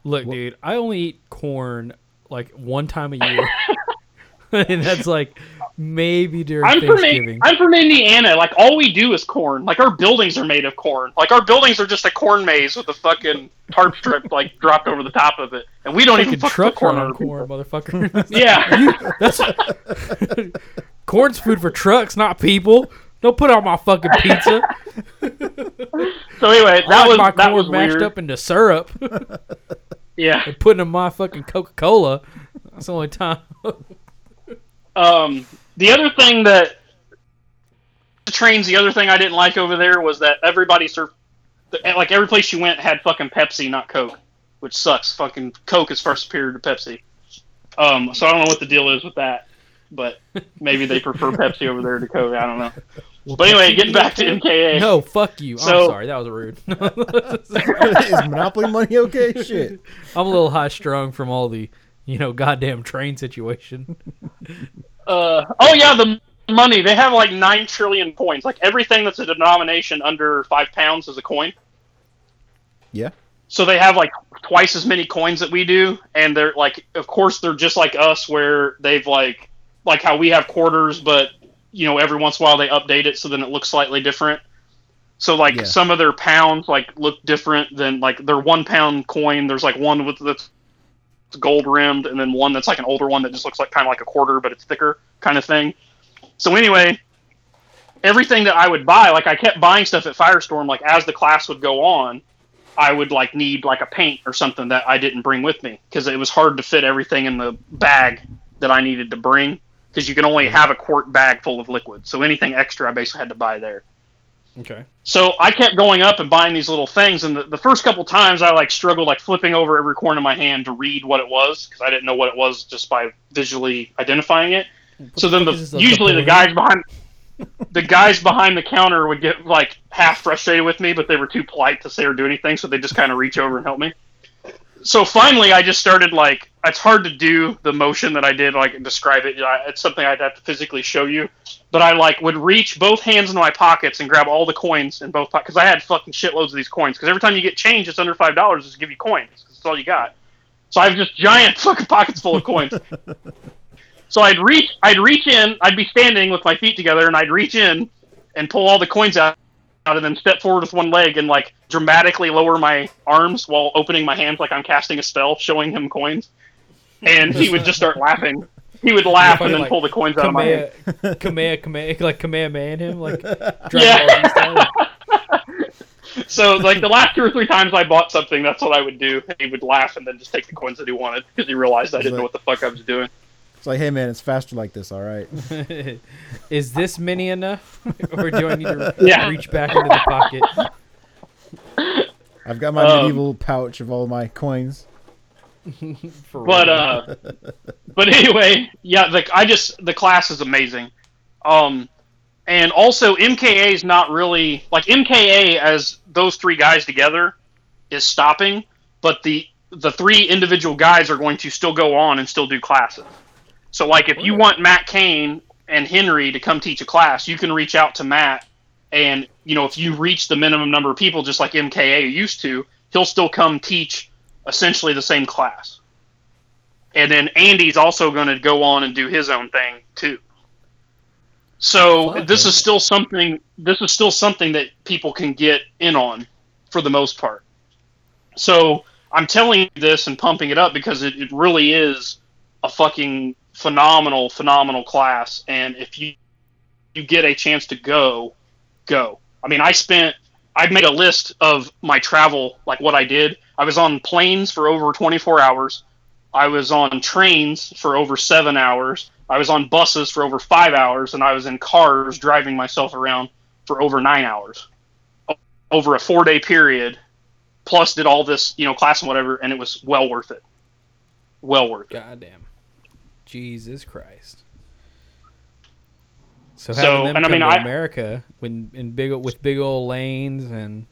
Look, dude, I only eat corn like one time a year. and that's like maybe during I'm from Thanksgiving. I'm from Indiana. Like all we do is corn. Like our buildings are made of corn. Like our buildings are just a corn maze with a fucking tarp strip like dropped over the top of it, and we don't even fuck truck the corn on corn, motherfucker. Yeah. That's corn's food for trucks, not people. Don't put on my fucking pizza. So anyway, I that like was my that corn was mashed weird. up into syrup Yeah. and putting in my fucking Coca Cola. That's the only time. Um, the other thing that the trains, the other thing I didn't like over there was that everybody served, like every place you went had fucking Pepsi, not Coke, which sucks. Fucking Coke is far superior to Pepsi. Um, so I don't know what the deal is with that, but maybe they prefer Pepsi over there to Coke. I don't know. But anyway, getting back to MKA. No, fuck you. I'm sorry. That was rude. Is Monopoly money okay? Shit. I'm a little high strung from all the, you know, goddamn train situation. Uh, oh yeah, the money. They have like nine trillion coins. Like everything that's a denomination under five pounds is a coin. Yeah. So they have like twice as many coins that we do, and they're like, of course, they're just like us, where they've like, like how we have quarters, but you know, every once in a while they update it so then it looks slightly different. So like Yeah. some of their pounds like look different than like their one pound coin. There's like one with that's gold rimmed, and then one that's like an older one that just looks like kind of like a quarter, but it's thicker, kind of thing. So anyway, everything that I would buy, like I kept buying stuff at Firestorm, like as the class would go on, I would like need like a paint or something that I didn't bring with me because it was hard to fit everything in the bag that I needed to bring because you can only have a quart bag full of liquid. So anything extra, I basically had to buy there. Okay. So I kept going up and buying these little things, and the, the first couple times I like struggled like flipping over every corner of my hand to read what it was because I didn't know what it was just by visually identifying it. so then the fuck is this, a usually the guys behind the guys behind the counter would get like half frustrated with me, but they were too polite to say or do anything, so they just kind of reach over and help me. So finally, I just started like it's hard to do the motion that I did like and describe it. It's something I'd have to physically show you, but I like would reach both hands into my pockets and grab all the coins in both pockets because I had fucking shitloads of these coins. Because every time you get change, it's under five dollars. Just give you coins. That's all you got. So I have just giant fucking pockets full of coins. So I'd reach, I'd reach in, I'd be standing with my feet together, and I'd reach in and pull all the coins out, and then step forward with one leg and like dramatically lower my arms while opening my hands like I'm casting a spell, showing him coins. And he would just start laughing. He would laugh and then Like, pull the coins out of my hand. Kamea, Kamea, Kamea, like Kamehameha him, like Yeah. Ball Z style. So like the last two or three times I bought something, that's what I would do. He would laugh and then just take the coins that he wanted because he realized I didn't know what the fuck I was doing. It's like, hey man, it's faster like this. All right. Is this mini enough, or do I need to Yeah. reach back into the pocket? I've got my Um, medieval pouch of all my coins. For But uh, but anyway, yeah, like I just the class is amazing. Um, and also MKA is not really like MKA as those three guys together is stopping, but the the three individual guys are going to still go on and still do classes. So like if you want Matt Kane and Henry to come teach a class, you can reach out to Matt and you know if you reach the minimum number of people just like MKA used to, he'll still come teach essentially the same class. And then Andy's also going to go on and do his own thing too. So Fuck, this is still something. This is still something that people can get in on, for the most part. So I'm telling you this and pumping it up because it, it really is a fucking phenomenal, phenomenal class. And if you you get a chance to go, go. I mean, I spent. I made a list of my travel, like what I did. I was on planes for over 24 hours. I was on trains for over seven hours. I was on buses for over five hours, and I was in cars driving myself around for over nine hours, over a four-day period. Plus, did all this, you know, class and whatever, and it was well worth it. Well worth it. Goddamn. Jesus Christ. So, So, having them and I come mean, to I- America when in big with big old lanes and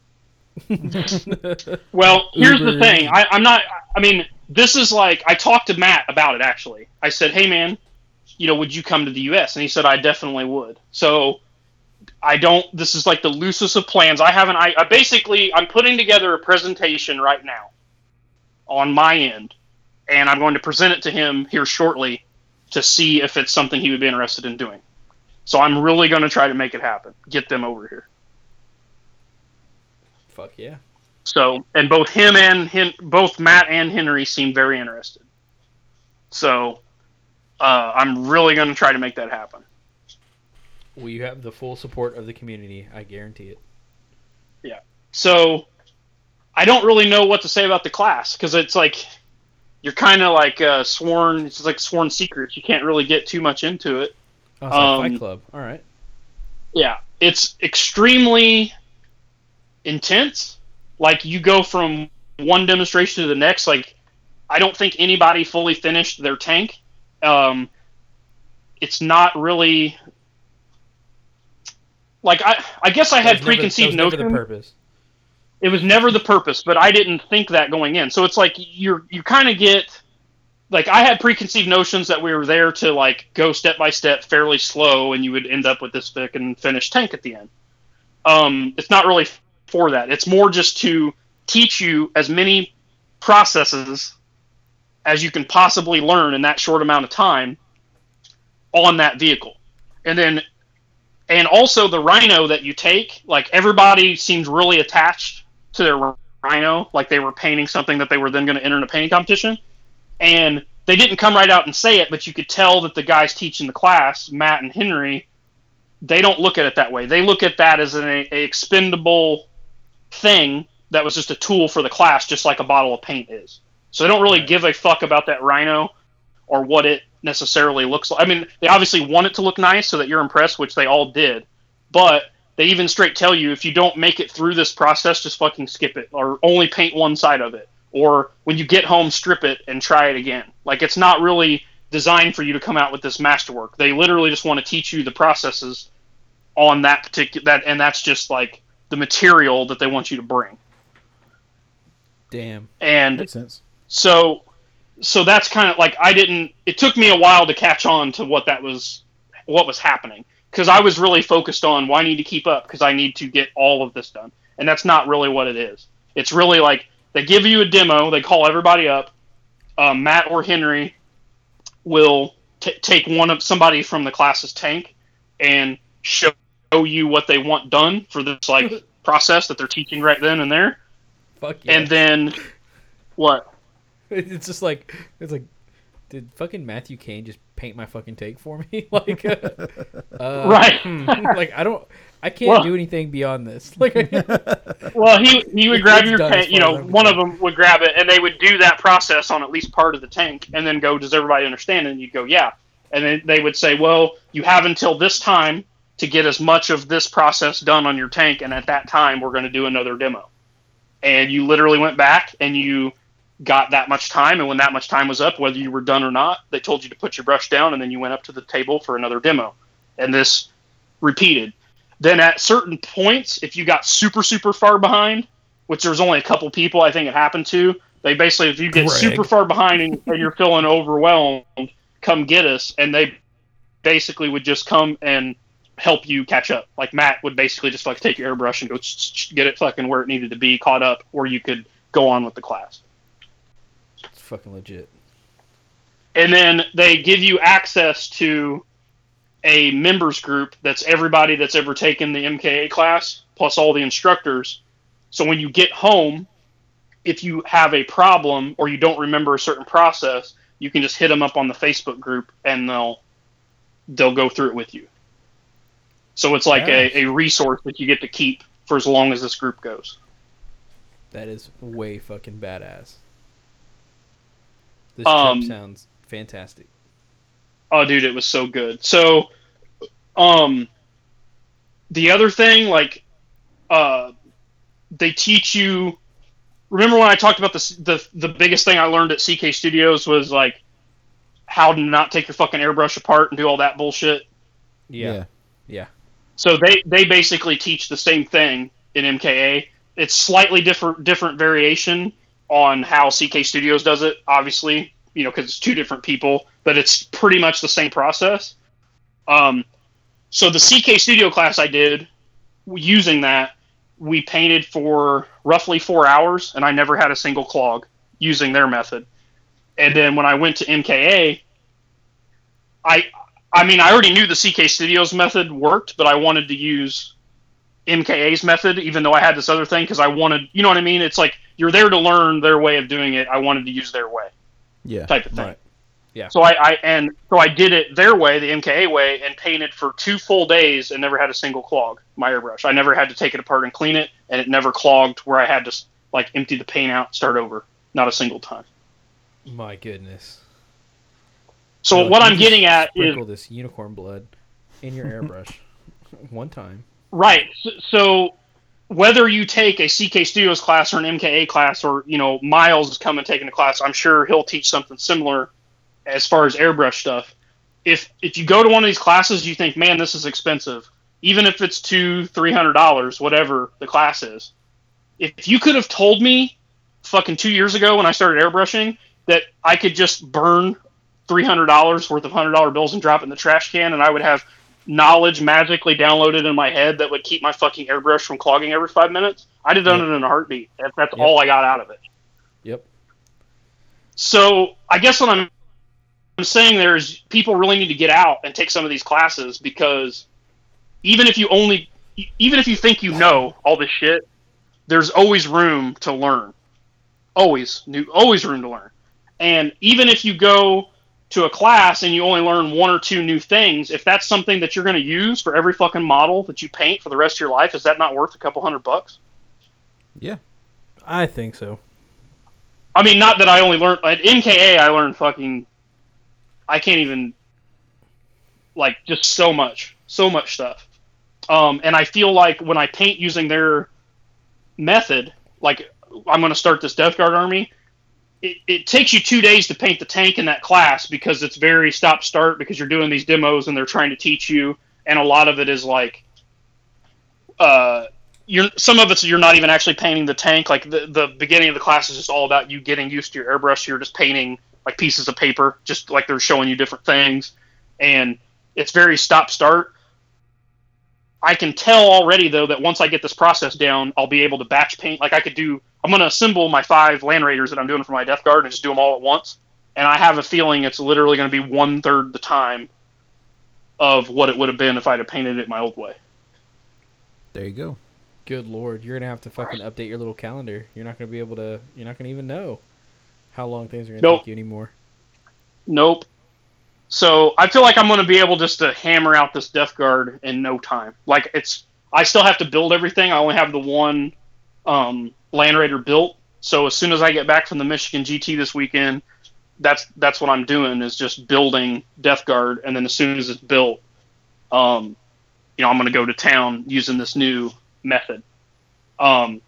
Well, here's the thing. I, I'm not. I mean, this is like I talked to Matt about it. Actually, I said, "Hey, man, you know, would you come to the U.S.?" And he said, "I definitely would." So, I don't. This is like the loosest of plans. I haven't. I, I basically I'm putting together a presentation right now on my end, and I'm going to present it to him here shortly to see if it's something he would be interested in doing. So I'm really going to try to make it happen. Get them over here. Fuck yeah. So, and both him and him, both Matt and Henry seem very interested. So, uh, I'm really going to try to make that happen. Well, you have the full support of the community. I guarantee it. Yeah. So, I don't really know what to say about the class because it's like you're kind of like uh, sworn. It's like sworn secrets. You can't really get too much into it. Oh, it's like Um, Fight Club. All right. Yeah, it's extremely intense. Like you go from one demonstration to the next. Like I don't think anybody fully finished their tank. Um, it's not really like I. I guess I had preconceived never notions. the purpose. It was never the purpose, but I didn't think that going in. So it's like you're you kind of get like I had preconceived notions that we were there to like go step by step, fairly slow, and you would end up with this thick and finished tank at the end. Um, it's not really for that. It's more just to teach you as many processes as you can possibly learn in that short amount of time on that vehicle, and then and also the rhino that you take like everybody seems really attached to their rhino like they were painting something that they were then going to enter in a painting competition and they didn't come right out and say it but you could tell that the guys teaching the class matt and henry they don't look at it that way they look at that as an a, a expendable thing that was just a tool for the class just like a bottle of paint is so they don't really give a fuck about that rhino or what it necessarily looks like. I mean, they obviously want it to look nice so that you're impressed, which they all did. But they even straight tell you if you don't make it through this process, just fucking skip it or only paint one side of it. Or when you get home, strip it and try it again. Like it's not really designed for you to come out with this masterwork. They literally just want to teach you the processes on that particular that and that's just like the material that they want you to bring. Damn. And Makes sense. so so that's kind of like I didn't it took me a while to catch on to what that was what was happening because I was really focused on well I need to keep up because I need to get all of this done. And that's not really what it is. It's really like they give you a demo they call everybody up. Um, Matt or Henry will t- take one of somebody from the class's tank and show you what they want done for this like process that they're teaching right then and there. Fuck yeah. and then what? It's just like it's like, did fucking Matthew Kane just paint my fucking take for me? like, uh, uh, Right. hmm, like I don't, I can't Well- do anything beyond this. Like, Well, he he would grab your paint. You know, one of them would grab it, and they would do that process on at least part of the tank, and then go, "Does everybody understand?" And you'd go, "Yeah." And then they would say, "Well, you have until this time to get as much of this process done on your tank, and at that time, we're going to do another demo." And you literally went back and you got that much time, and when that much time was up, whether you were done or not, they told you to put your brush down, and then you went up to the table for another demo, and this repeated. Then at certain points, if you got super super far behind, which there's only a couple people I think it happened to, they basically if you get Greg. super far behind and, and you're feeling overwhelmed, come get us, and they basically would just come and help you catch up. Like Matt would basically just like take your airbrush and go get it fucking where it needed to be, caught up, or you could go on with the class. Fucking legit. and then they give you access to a members group that's everybody that's ever taken the MKA class plus all the instructors. So when you get home, if you have a problem or you don't remember a certain process, you can just hit them up on the Facebook group and they'll they'll go through it with you. So it's like Nice. a, a resource that you get to keep for as long as this group goes. That is way fucking badass. This Um, trip sounds fantastic. Oh, dude, it was so good. So, um, the other thing, like, uh, they teach you. Remember when I talked about the the the biggest thing I learned at CK Studios was like how to not take your fucking airbrush apart and do all that bullshit. Yeah. Yeah. So they they basically teach the same thing in MKA. It's slightly different different variation on how CK Studios does it. Obviously, you know, because it's two different people, but it's pretty much the same process. Um, so the CK Studio class I did using that, we painted for roughly four hours, and I never had a single clog using their method. And then when I went to MKA, I I mean I already knew the CK Studios method worked, but I wanted to use MKA's method, even though I had this other thing because I wanted, you know what I mean? It's like you're there to learn their way of doing it. I wanted to use their way, Yeah. type of thing. Right. Yeah. So I, I and so I did it their way, the MKA way, and painted for two full days and never had a single clog. My airbrush. I never had to take it apart and clean it, and it never clogged where I had to like empty the paint out, start over. Not a single time. My goodness. So Like, what I'm getting at is sprinkle this unicorn blood in your airbrush one time. Right. So, whether you take a CK Studios class or an MKA class, or you know Miles is coming taking a class, I'm sure he'll teach something similar as far as airbrush stuff. If if you go to one of these classes, you think, man, this is expensive, even if it's two, three hundred dollars, whatever the class is. If you could have told me, fucking two years ago when I started airbrushing, that I could just burn three hundred dollars worth of hundred dollar bills and drop it in the trash can, and I would have knowledge magically downloaded in my head that would keep my fucking airbrush from clogging every five minutes, I'd have done Yep. it in a heartbeat. If that's Yep. all I got out of it. Yep. So I guess what I'm, I'm saying there is people really need to get out and take some of these classes because even if you only, even if you think you know all this shit, there's always room to learn. Always new, always room to learn. And even if you go to a class and you only learn one or two new things, if that's something that you're going to use for every fucking model that you paint for the rest of your life, is that not worth a couple hundred bucks? Yeah. I think so. I mean, not that I only learned at MKA. I learned fucking. I can't even. Like just so much, so much stuff, um, and I feel like when I paint using their method, like I'm going to start this Death Guard army. It, it takes you two days to paint the tank in that class because it's very stop start because you're doing these demos and they're trying to teach you, and a lot of it is like, uh, you're some of it's you're not even actually painting the tank. Like the the beginning of the class is just all about you getting used to your airbrush. You're just painting like pieces of paper, just like they're showing you different things, and it's very stop start. I can tell already though that once I get this process down, I'll be able to batch paint. Like I could do, I'm going to assemble my five land raiders that I'm doing for my Death Guard and just do them all at once. And I have a feeling it's literally going to be one third the time of what it would have been if I'd have painted it my old way. There you go. Good lord, you're gonna have to fucking update your little calendar. You're not gonna be able to. You're not gonna even know how long things are gonna Nope. take you anymore. Nope. So I feel like I'm going to be able just to hammer out this Death Guard in no time. Like it's, I still have to build everything. I only have the one um, Land Raider built. So as soon as I get back from the Michigan GT this weekend, that's that's what I'm doing is just building Death Guard, and then as soon as it's built, um, you know, I'm going to go to town using this new method. Um,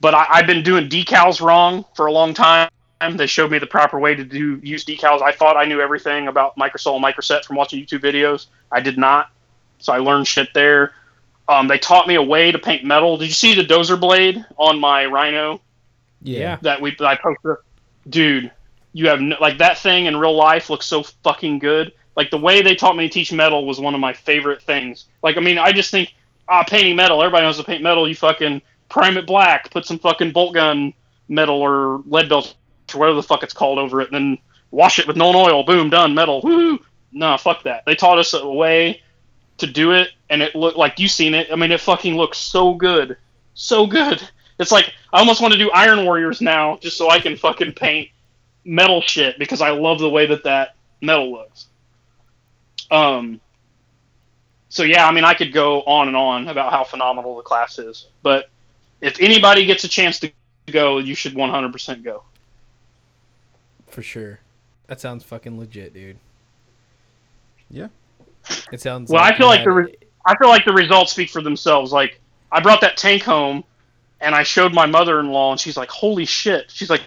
but I, I've been doing decals wrong for a long time. They showed me the proper way to do use decals. I thought I knew everything about microsol and microset from watching YouTube videos. I did not, so I learned shit there. Um, they taught me a way to paint metal. Did you see the dozer blade on my Rhino Yeah. that we that I posted? Dude, you have no, like that thing in real life looks so fucking good. Like the way they taught me to teach metal was one of my favorite things. Like I mean, I just think ah, painting metal. Everybody knows to paint metal. You fucking prime it black, put some fucking bolt gun metal or Leadbelcher or whatever the fuck it's called over it, and then wash it with Nuln Oil. Boom, done. Metal. Woo. No, fuck that. They taught us a way to do it, and it looked like you seen it. I mean, it fucking looks so good, so good. It's like I almost want to do Iron Warriors now, just so I can fucking paint metal shit because I love the way that that metal looks. Um. So yeah, I mean, I could go on and on about how phenomenal the class is, but if anybody gets a chance to go, you should 100% go. For sure. That sounds fucking legit, dude. Yeah. It sounds. Well, I feel like the re- I feel like the results speak for themselves. Like I brought that tank home, and I showed my mother-in-law, and she's like, "Holy shit!" She's like,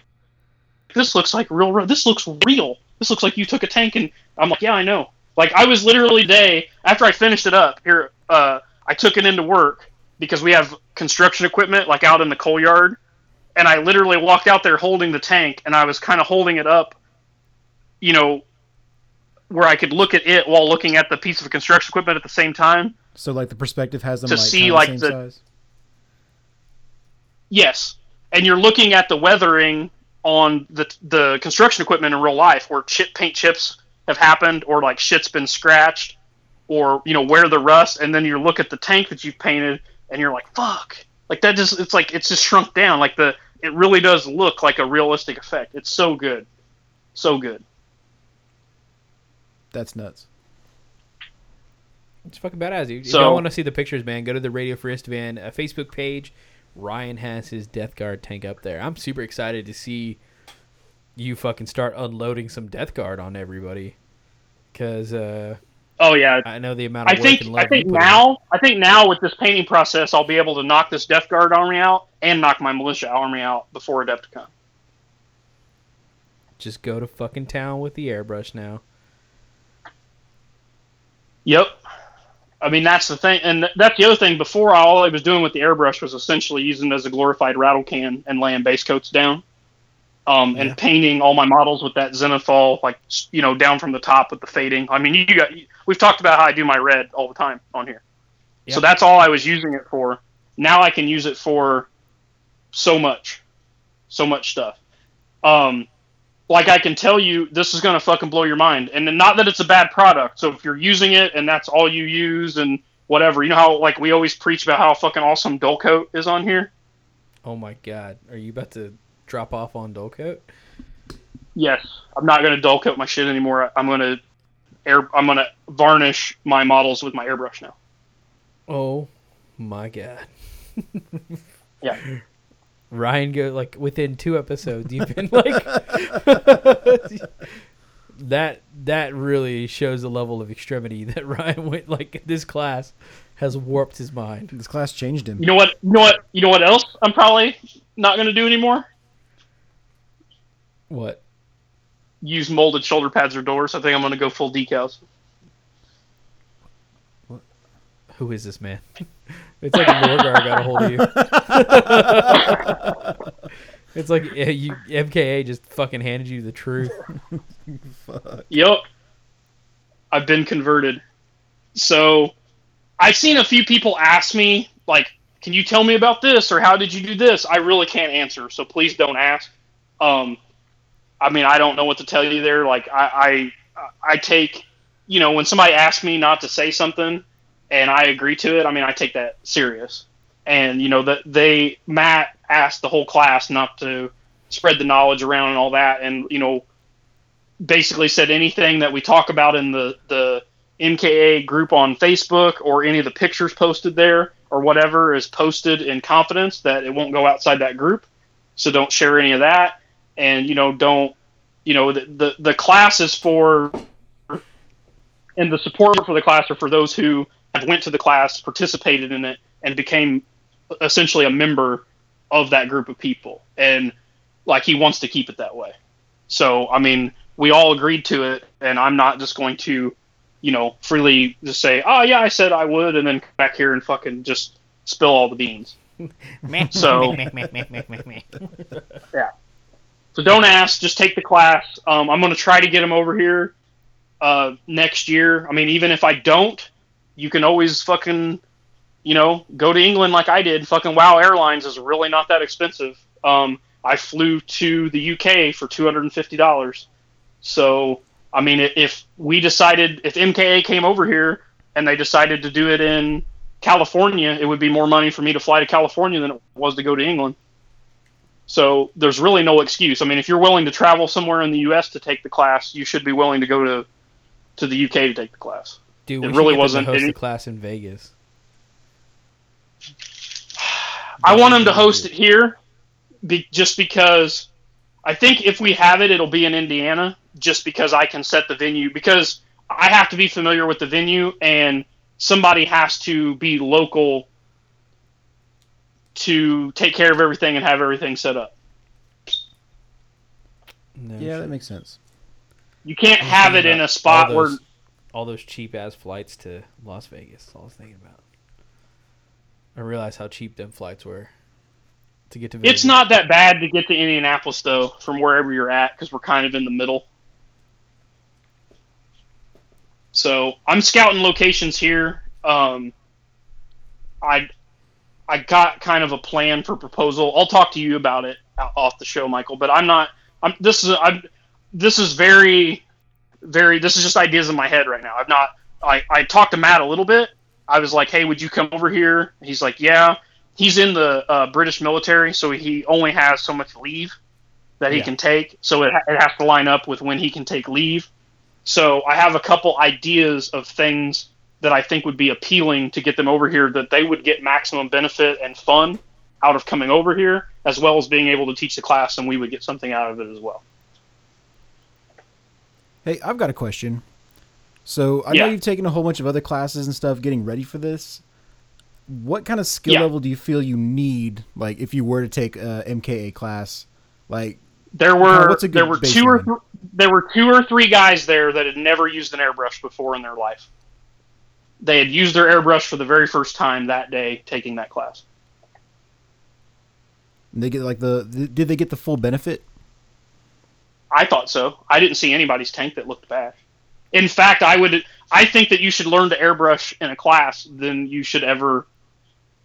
"This looks like real. re- This looks real. This looks like you took a tank." And I'm like, "Yeah, I know." Like I was literally day after I finished it up here. Uh, I took it into work because we have construction equipment like out in the coal yard, and I literally walked out there holding the tank, and I was kind of holding it up, you know, where I could look at it while looking at the piece of construction equipment at the same time. So like the perspective has them To like, see, like, same the- size. Yes, and you're looking at the weathering on the the construction equipment in real life, where chip paint chips have happened or like shit's been scratched or you know where the rust. And then you look at the tank that you've painted and you're like fuck. Like that just it's like it's just shrunk down. Like the it really does look like a realistic effect. It's so good. So good That's nuts. It's fucking badass, dude. If So- you want to see the pictures, man, go to the Radio Free Isstvan uh, Facebook page. Ryan has his Death Guard tank up there. I'm super excited to see you fucking start unloading some Death Guard on everybody. Because uh, oh yeah I know the amount I of work think and love I think you put in. now I think now with this painting process I'll be able to knock this Death Guard army out and knock my militia army out before Adepticon. Just go to fucking town with the airbrush now. Yep. I mean that's the thing, and that's the other thing. Before all I was doing with the airbrush was essentially using it as a glorified rattle can and laying base coats down, um, Yeah. and painting all my models with that zenithal, like you know, down from the top with the fading. I mean, you got we've talked about how I do my red all the time on here, so that's all I was using it for. Now I can use it for so much, so much stuff. Um, like I can tell you, this is gonna fucking blow your mind. And then not that it's a bad product. So if you're using it and that's all you use and whatever, you know how like we always preach about how fucking awesome Dullcoat is on here. Oh my god, are you about to drop off on Dullcoat? Yes, I'm not gonna Dullcoat my shit anymore. I'm gonna air. I'm gonna varnish my models with my airbrush now. Oh my god. Yeah. Ryan go like within two episodes you've been like that that really shows the level of extremity that Ryan went like this class has warped his mind. This class changed him. You know what? You know what? You know what else? I'm probably not gonna do anymore. What? Use molded shoulder pads or doors. I think I'm gonna go full decals. Who is this man? It's like Lorgar got a hold of you. it's like you, MKA just fucking handed you the truth. Fuck. Yep. I've been converted. So I've seen a few people ask me, like, can you tell me about this or how did you do this? I really can't answer, so please don't ask. Um, I mean, I don't know what to tell you there. Like, I, I, I take, you know, when somebody asks me not to say something and I agree to it, I mean, I take that serious. And, you know, that they, Matt asked the whole class not to spread the knowledge around and all that. And, you know, basically said anything that we talk about in the the MKA group on Facebook or any of the pictures posted there or whatever is posted in confidence that it won't go outside that group. So don't share any of that, and you know don't you know the the, the class is for and the support for the class are for those who went to the class, participated in it, and became essentially a member of that group of people. And like he wants to keep it that way. So I mean, we all agreed to it, and I'm not just going to, you know, freely just say, "Oh yeah, I said I would," and then come back here and fucking just spill all the beans. So- yeah. So don't ask, just take the class. Um, I'm going to try to get him over here uh, next year. I mean, even if I don't, you can always fucking, you know, go to England like I did. Fucking Wow Airlines is really not that expensive. Um, I flew to the UK for two hundred and fifty dollars. So I mean, if we decided, if MKA came over here and they decided to do it in California, it would be more money for me to fly to California than it was to go to England. So there's really no excuse. I mean, if you're willing to travel somewhere in the U.S. to take the class, you should be willing to go to to the UK to take the class. Dude, It we really really wasn't wasn't host any- a class in Vegas. I want him to host it here, be, just because I think if we have it, it'll be in Indiana, just because I can set the venue. Because I have to be familiar with the venue, and somebody has to be local to take care of everything and have everything set up. No Yeah, shit. that makes sense. You can't I have it in a spot all where those, all those cheap ass flights to Las Vegas. That's all I was thinking about. I realized how cheap them flights were to get to Vegas. it's not that bad to get to Indianapolis though, from wherever you're at, because we're kind of in the middle. So I'm scouting locations here. Um, I I got kind of a plan for proposal. I'll talk to you about it off the show, Michael. But I'm not. I'm this is I'm this is very very. This is just ideas in my head right now. I've not. I I talked to Matt a little bit. I was like, hey, would you come over here? He's like, yeah. He's in the uh, British military, so he only has so much leave that he Yeah. can take. So it, it has to line up with when he can take leave. So I have a couple ideas of things that I think would be appealing to get them over here that they would get maximum benefit and fun out of coming over here, as well as being able to teach the class, and we would get something out of it as well. Hey, I've got a question. So I Yeah. know you've taken a whole bunch of other classes and stuff getting ready for this. What kind of skill Yeah. level do you feel you need, like if you were to take a MKA class? Like, There were what's a good there were two or th- there were two or three guys there that had never used an airbrush before in their life. They had used their airbrush for the very first time that day taking that class. they get like the did they get the full benefit? I thought so. I didn't see anybody's tank that looked bad. In fact, I would. I think that you should learn to airbrush in a class than you should ever.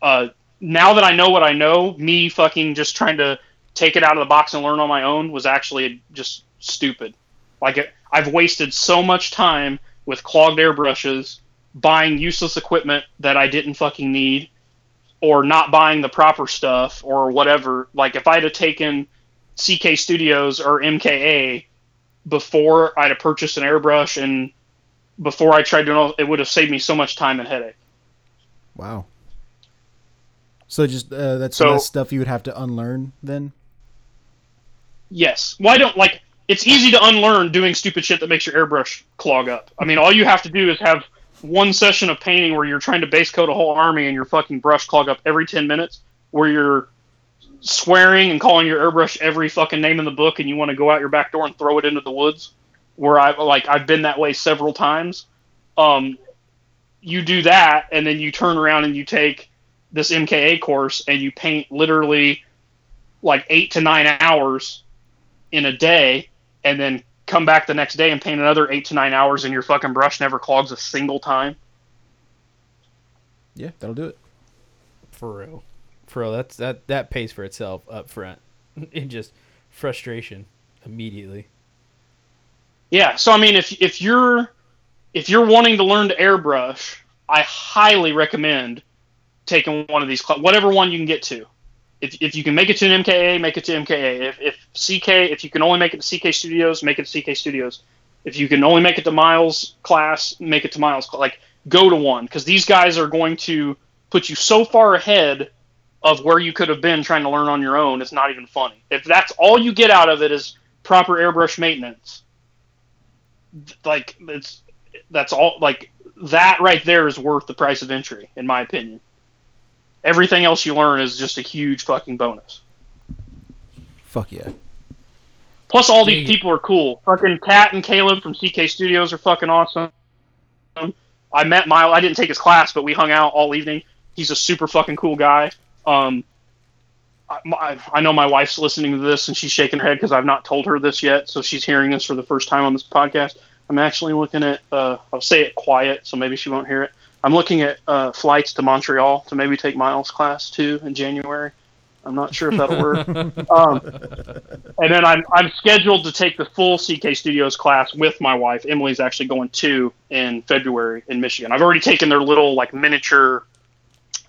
Uh, now that I know what I know, me fucking just trying to take it out of the box and learn on my own was actually just stupid. Like it, I've wasted so much time with clogged airbrushes, buying useless equipment that I didn't fucking need, or not buying the proper stuff or whatever. Like if I'd have taken CK Studios or MKA before I'd have purchased an airbrush and before I tried doing all, it would have saved me so much time and headache. Wow. So just uh, that's So- less stuff you would have to unlearn then. Yes. Why don't like it's easy to unlearn doing stupid shit that makes your airbrush clog up. I mean, all you have to do is have one session of painting where you're trying to base coat a whole army and your fucking brush clog up every 10 minutes where you're swearing and calling your airbrush every fucking name in the book and you want to go out your back door and throw it into the woods where I like I've been that way several times. Um you do that and then you turn around and you take this MKA course and you paint literally like 8 to 9 hours in a day and then come back the next day and paint another 8 to 9 hours and your fucking brush never clogs a single time. Yeah, that'll do it. For real. For that's that that pays for itself up front. in just frustration immediately. Yeah, so I mean, if if you're if you're wanting to learn to airbrush, I highly recommend taking one of these, cl- whatever one you can get to. If, if you can make it to an MKA, make it to MKA. If, if CK, if you can only make it to CK Studios, make it to CK Studios. If you can only make it to Miles class, make it to Miles. Like go to one because these guys are going to put you so far ahead of where you could have been trying to learn on your own. It's not even funny. If that's all you get out of it is proper airbrush maintenance, like it's that's all like that right there is worth the price of entry in my opinion. Everything else you learn is just a huge fucking bonus. Fuck yeah. plus all these people are cool. Fucking kat and caleb from ck studios are fucking awesome. I met mile i didn't take his class but we hung out all evening. He's a super fucking cool guy um I, I know my wife's listening to this and she's shaking her head because I've not told her this yet, so she's hearing this for the first time on this podcast. I'm actually looking at, uh, I'll say it quiet, so maybe she won't hear it. I'm looking at uh, flights to Montreal to maybe take Miles' class too in January. I'm not sure if that'll work. um, and then I'm I'm scheduled to take the full CK Studios class with my wife. Emily's actually going too in February in Michigan. I've already taken their little like miniature,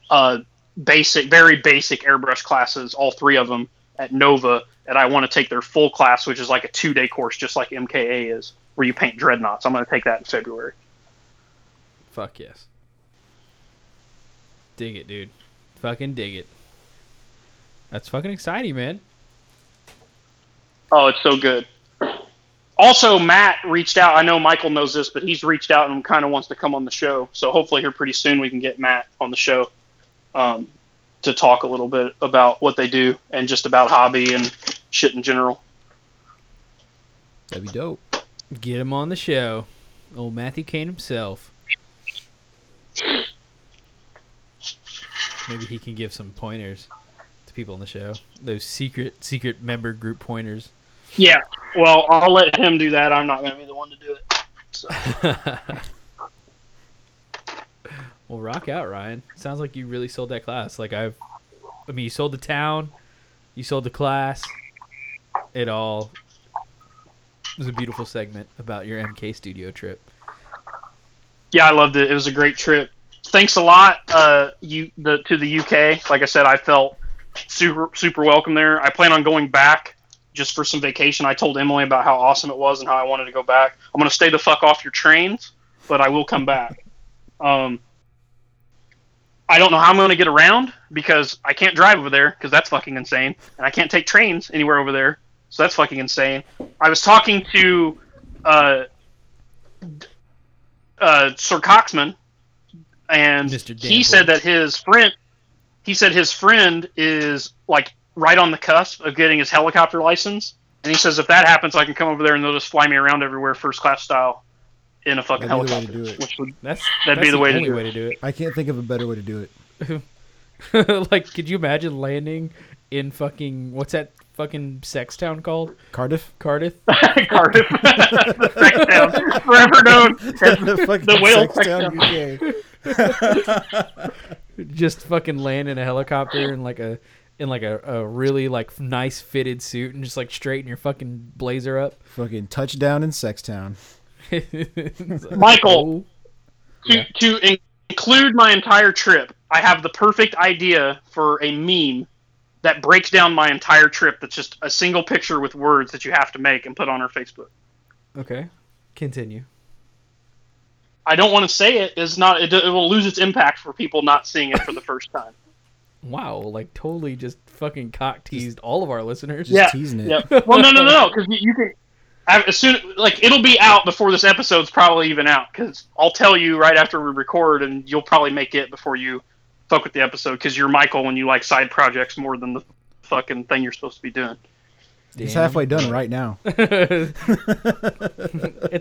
uh, basic, very basic airbrush classes, all three of them at Nova, and I want to take their full class, which is like a two day course, just like MKA is, where you paint dreadnoughts. I'm going to take that in February. Fuck yes. Dig it, dude. Fucking dig it. That's fucking exciting, man. Oh, it's so good. Also, Matt reached out. I know Michael knows this, but he's reached out and kind of wants to come on the show. So hopefully, here pretty soon we can get Matt on the show um, to talk a little bit about what they do and just about hobby and shit in general. That'd be dope. Get him on the show. Old Matthew Kane himself. Maybe he can give some pointers to people on the show. Those secret secret member group pointers. Yeah. Well, I'll let him do that. I'm not going to be the one to do it. So. well, rock out, Ryan. Sounds like you really sold that class. Like I've, I mean, you sold the town, you sold the class. It all, It was a beautiful segment about your MK studio trip. Yeah, I loved it. It was a great trip. Thanks a lot, uh, you the to the UK. Like I said, I felt super super welcome there. I plan on going back just for some vacation. I told Emily about how awesome it was and how I wanted to go back. I'm gonna stay the fuck off your trains, but I will come back. Um, I don't know how I'm gonna get around because I can't drive over there because that's fucking insane, and I can't take trains anywhere over there, so that's fucking insane. I was talking to uh, uh, Sir Coxman, and he said that his friend, he said his friend is like right on the cusp of getting his helicopter license, and he says if that happens, I can come over there and they'll just fly me around everywhere, first class style, in a fucking That'd be the way to helicopter. do it. Which would That's That'd that's be the way to only do way to do I can't think of a better way to do it. it. like, could you imagine landing in fucking what's that fucking sex town called? Cardiff. Cardiff. Cardiff, the sex town, forever known as the fucking the whale sex town UK. just fucking land in a helicopter in like a in like a, a really like nice fitted suit and just like straighten your fucking blazer up. fucking touchdown in Sextown. Michael. To, Yeah. to in- include my entire trip, I have the perfect idea for a meme that breaks down my entire trip. That's just a single picture with words that you have to make and put on our Facebook. okay. Continue. I don't want to say it. It's not. It, it will lose its impact for people not seeing it for the first time. Wow, like totally just fucking cock teased all of our listeners. Just Yeah, teasing it. Yep. Well, no, no, no, no, because you, you can. I- As soon like it'll be out before this episode's probably even out because I'll tell you right after we record and you'll probably make it before you fuck with the episode because you're Michael and you like side projects more than the fucking thing you're supposed to be doing. It's halfway done right now. it's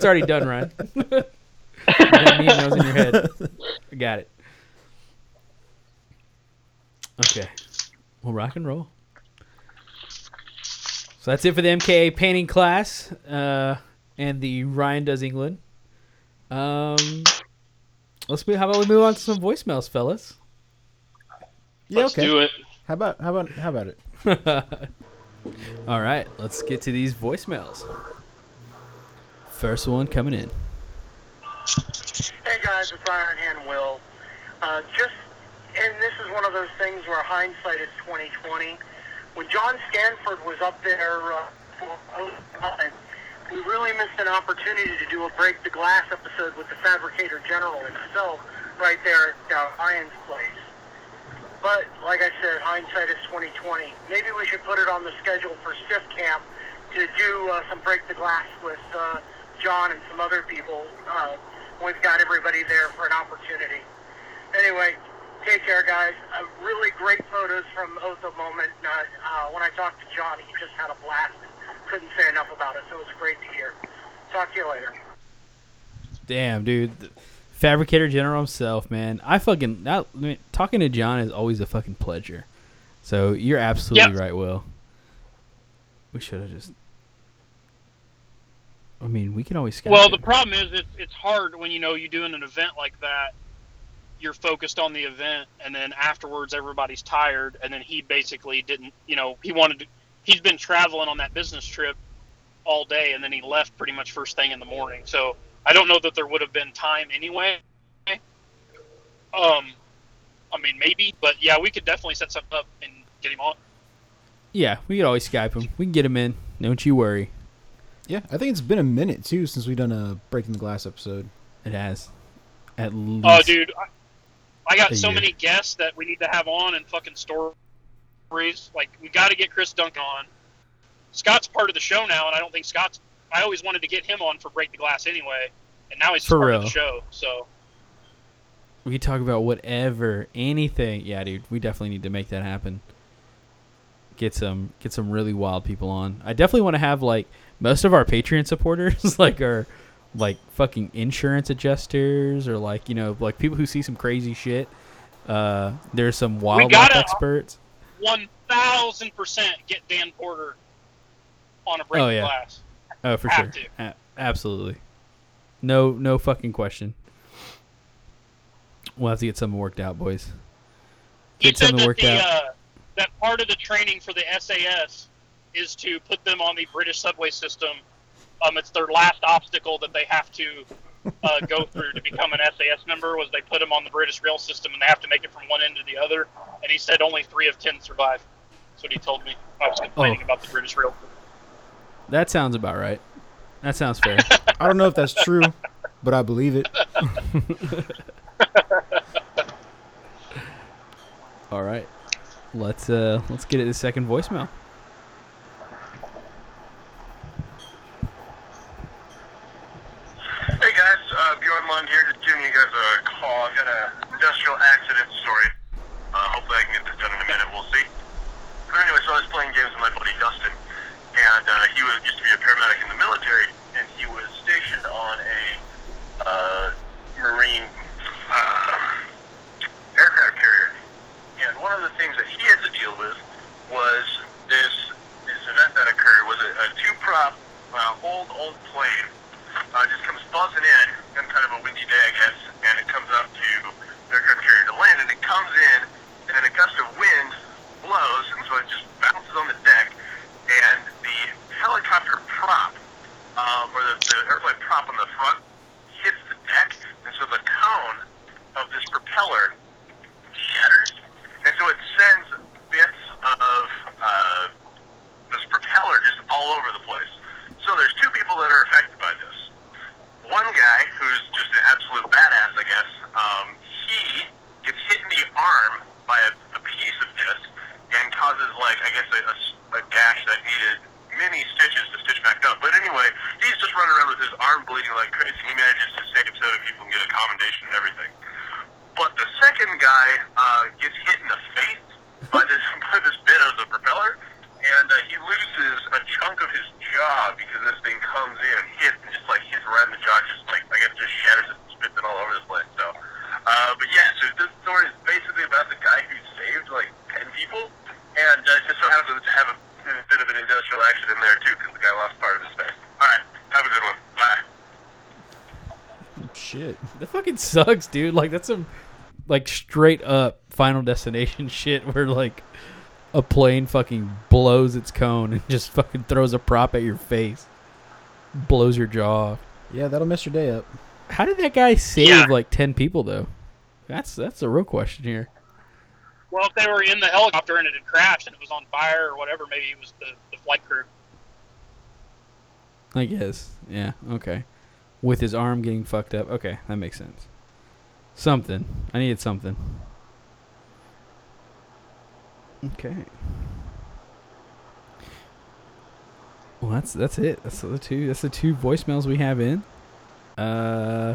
already done, Ryan. that meme that was in your head. I got it. Okay. We'll rock and roll. So that's it for the MKA painting class uh, and the Ryan Does England. Um, let's move. How about we move on to some voicemails, fellas? Yeah, Let's okay. do it. How about how about how about it? All right, let's get to these voicemails. First one coming in. Hey guys, it's Iron Hand Will. Uh, just, and this is one of those things where hindsight is 2020. When John Stanford was up there uh, for we really missed an opportunity to do a break the glass episode with the fabricator general himself, right there at uh, Ryan's place. But like I said, hindsight is 2020. Maybe we should put it on the schedule for Stiff Camp to do uh, some break the glass with uh, John and some other people. Uh, we've got everybody there for an opportunity. Anyway, take care, guys. Uh, really great photos from Otho Moment. Uh, uh, when I talked to John, he just had a blast. Couldn't say enough about it, so it was great to hear. Talk to you later. Damn, dude. The Fabricator General himself, man. I fucking that, I mean, talking to John is always a fucking pleasure. So you're absolutely Yep. right, Will. We should have just. I mean, we can always. Skype Well, him. the problem is it's it's hard when you know you're doing an event like that. You're focused on the event, and then afterwards everybody's tired, and then he basically didn't. You know, he wanted to. He's been traveling on that business trip all day, and then he left pretty much first thing in the morning. So I don't know that there would have been time anyway. Um, I mean maybe, but yeah, we could definitely set something up and get him on. Yeah, we could always Skype him. We can get him in. Don't you worry. Yeah, I think it's been a minute too since we've done a breaking the glass episode. It has. At least. Oh, dude, I, got so many guests that we need to have on and fucking stories. Like, we got to get Chris Duncan on. Scott's part of the show now, and I don't think Scott's. I always wanted to get him on for Break the Glass anyway, and now he's For part real. of the show. So, We talk about whatever, anything. Yeah, dude, we definitely need to make that happen. Get some, get some really wild people on. I definitely want to have like most of our Patreon supporters, like our, like fucking insurance adjusters, or like you know, like people who see some crazy shit. Uh, there's some wildlife experts. one thousand percent get Dan Porter on a Break Oh, yeah. Glass. Oh, for Have sure. A- absolutely. No, no fucking question. We'll have to get something worked out, boys. Get something that worked the out. uh, that part of the training for the SAS is to put them on the British subway system Um, it's their last obstacle that they have to uh, go through to become an SAS member. Was they put them on the British rail system and they have to make it from one end to the other. And he said only three of ten survive. That's what he told me. I was complaining Oh. about the British rail. That sounds about right. That sounds fair. I don't know if that's true, but I believe it. All right. Let's uh let's get it the second voicemail. Hey guys, uh, Bjorn Lund here, just giving you guys a call. I've got an industrial accident story. Uh, hopefully I can get this done in a minute, we'll see. But anyway, so I was playing games with my buddy Dustin, and uh, he was used to be a paramedic in the military, and he was stationed on a uh, Marine uh, aircraft carrier. And one of the things that he had to deal with was this this event that occurred was a, a two prop uh, old old plane uh, just comes buzzing in on kind of a windy day, I guess, and it comes up to the aircraft carrier to land, and it comes in, and then a gust of wind blows, and so it just bounces on the deck, and the helicopter prop, um, or the, the airplane prop on the front, hits the deck, and so the cone of this propeller shatters, and so it sends bits of uh, this propeller just all over the place. So there's two people that are affected by this. One guy who's just an absolute badass, I guess. Um, he gets hit in the arm by a, a piece of this and causes like I guess a gash that needed many stitches to stitch back up. But anyway, he's just running around with his arm bleeding like crazy. He manages to save seven people and get a commendation and everything. But the second guy uh, gets hit in the face by this by this bit of the propeller, and uh, he loses a chunk of his jaw because this thing comes in, hits, and just like hits right in the jaw, just like I guess just shatters it, and spits it all over the place. So, uh, but yeah, so this story is basically about the guy who saved like ten people, and uh, just so happens to have a, a bit of an industrial accident there too, because the guy lost part of his face. All right, have a good one. Bye. Shit. That fucking sucks, dude. Like that's some like straight up Final Destination shit where like a plane fucking blows its cone and just fucking throws a prop at your face, blows your jaw. off. Yeah, that'll mess your day up. How did that guy save Yeah. like ten people though? That's that's a real question here. Well, if they were in the helicopter and it had crashed and it was on fire or whatever, maybe it was the, the flight crew. I guess. Yeah. Okay. With his arm getting fucked up. Okay, that makes sense. Something. I needed something. Okay. Well, that's that's it. That's the two. That's the two voicemails we have in. Uh,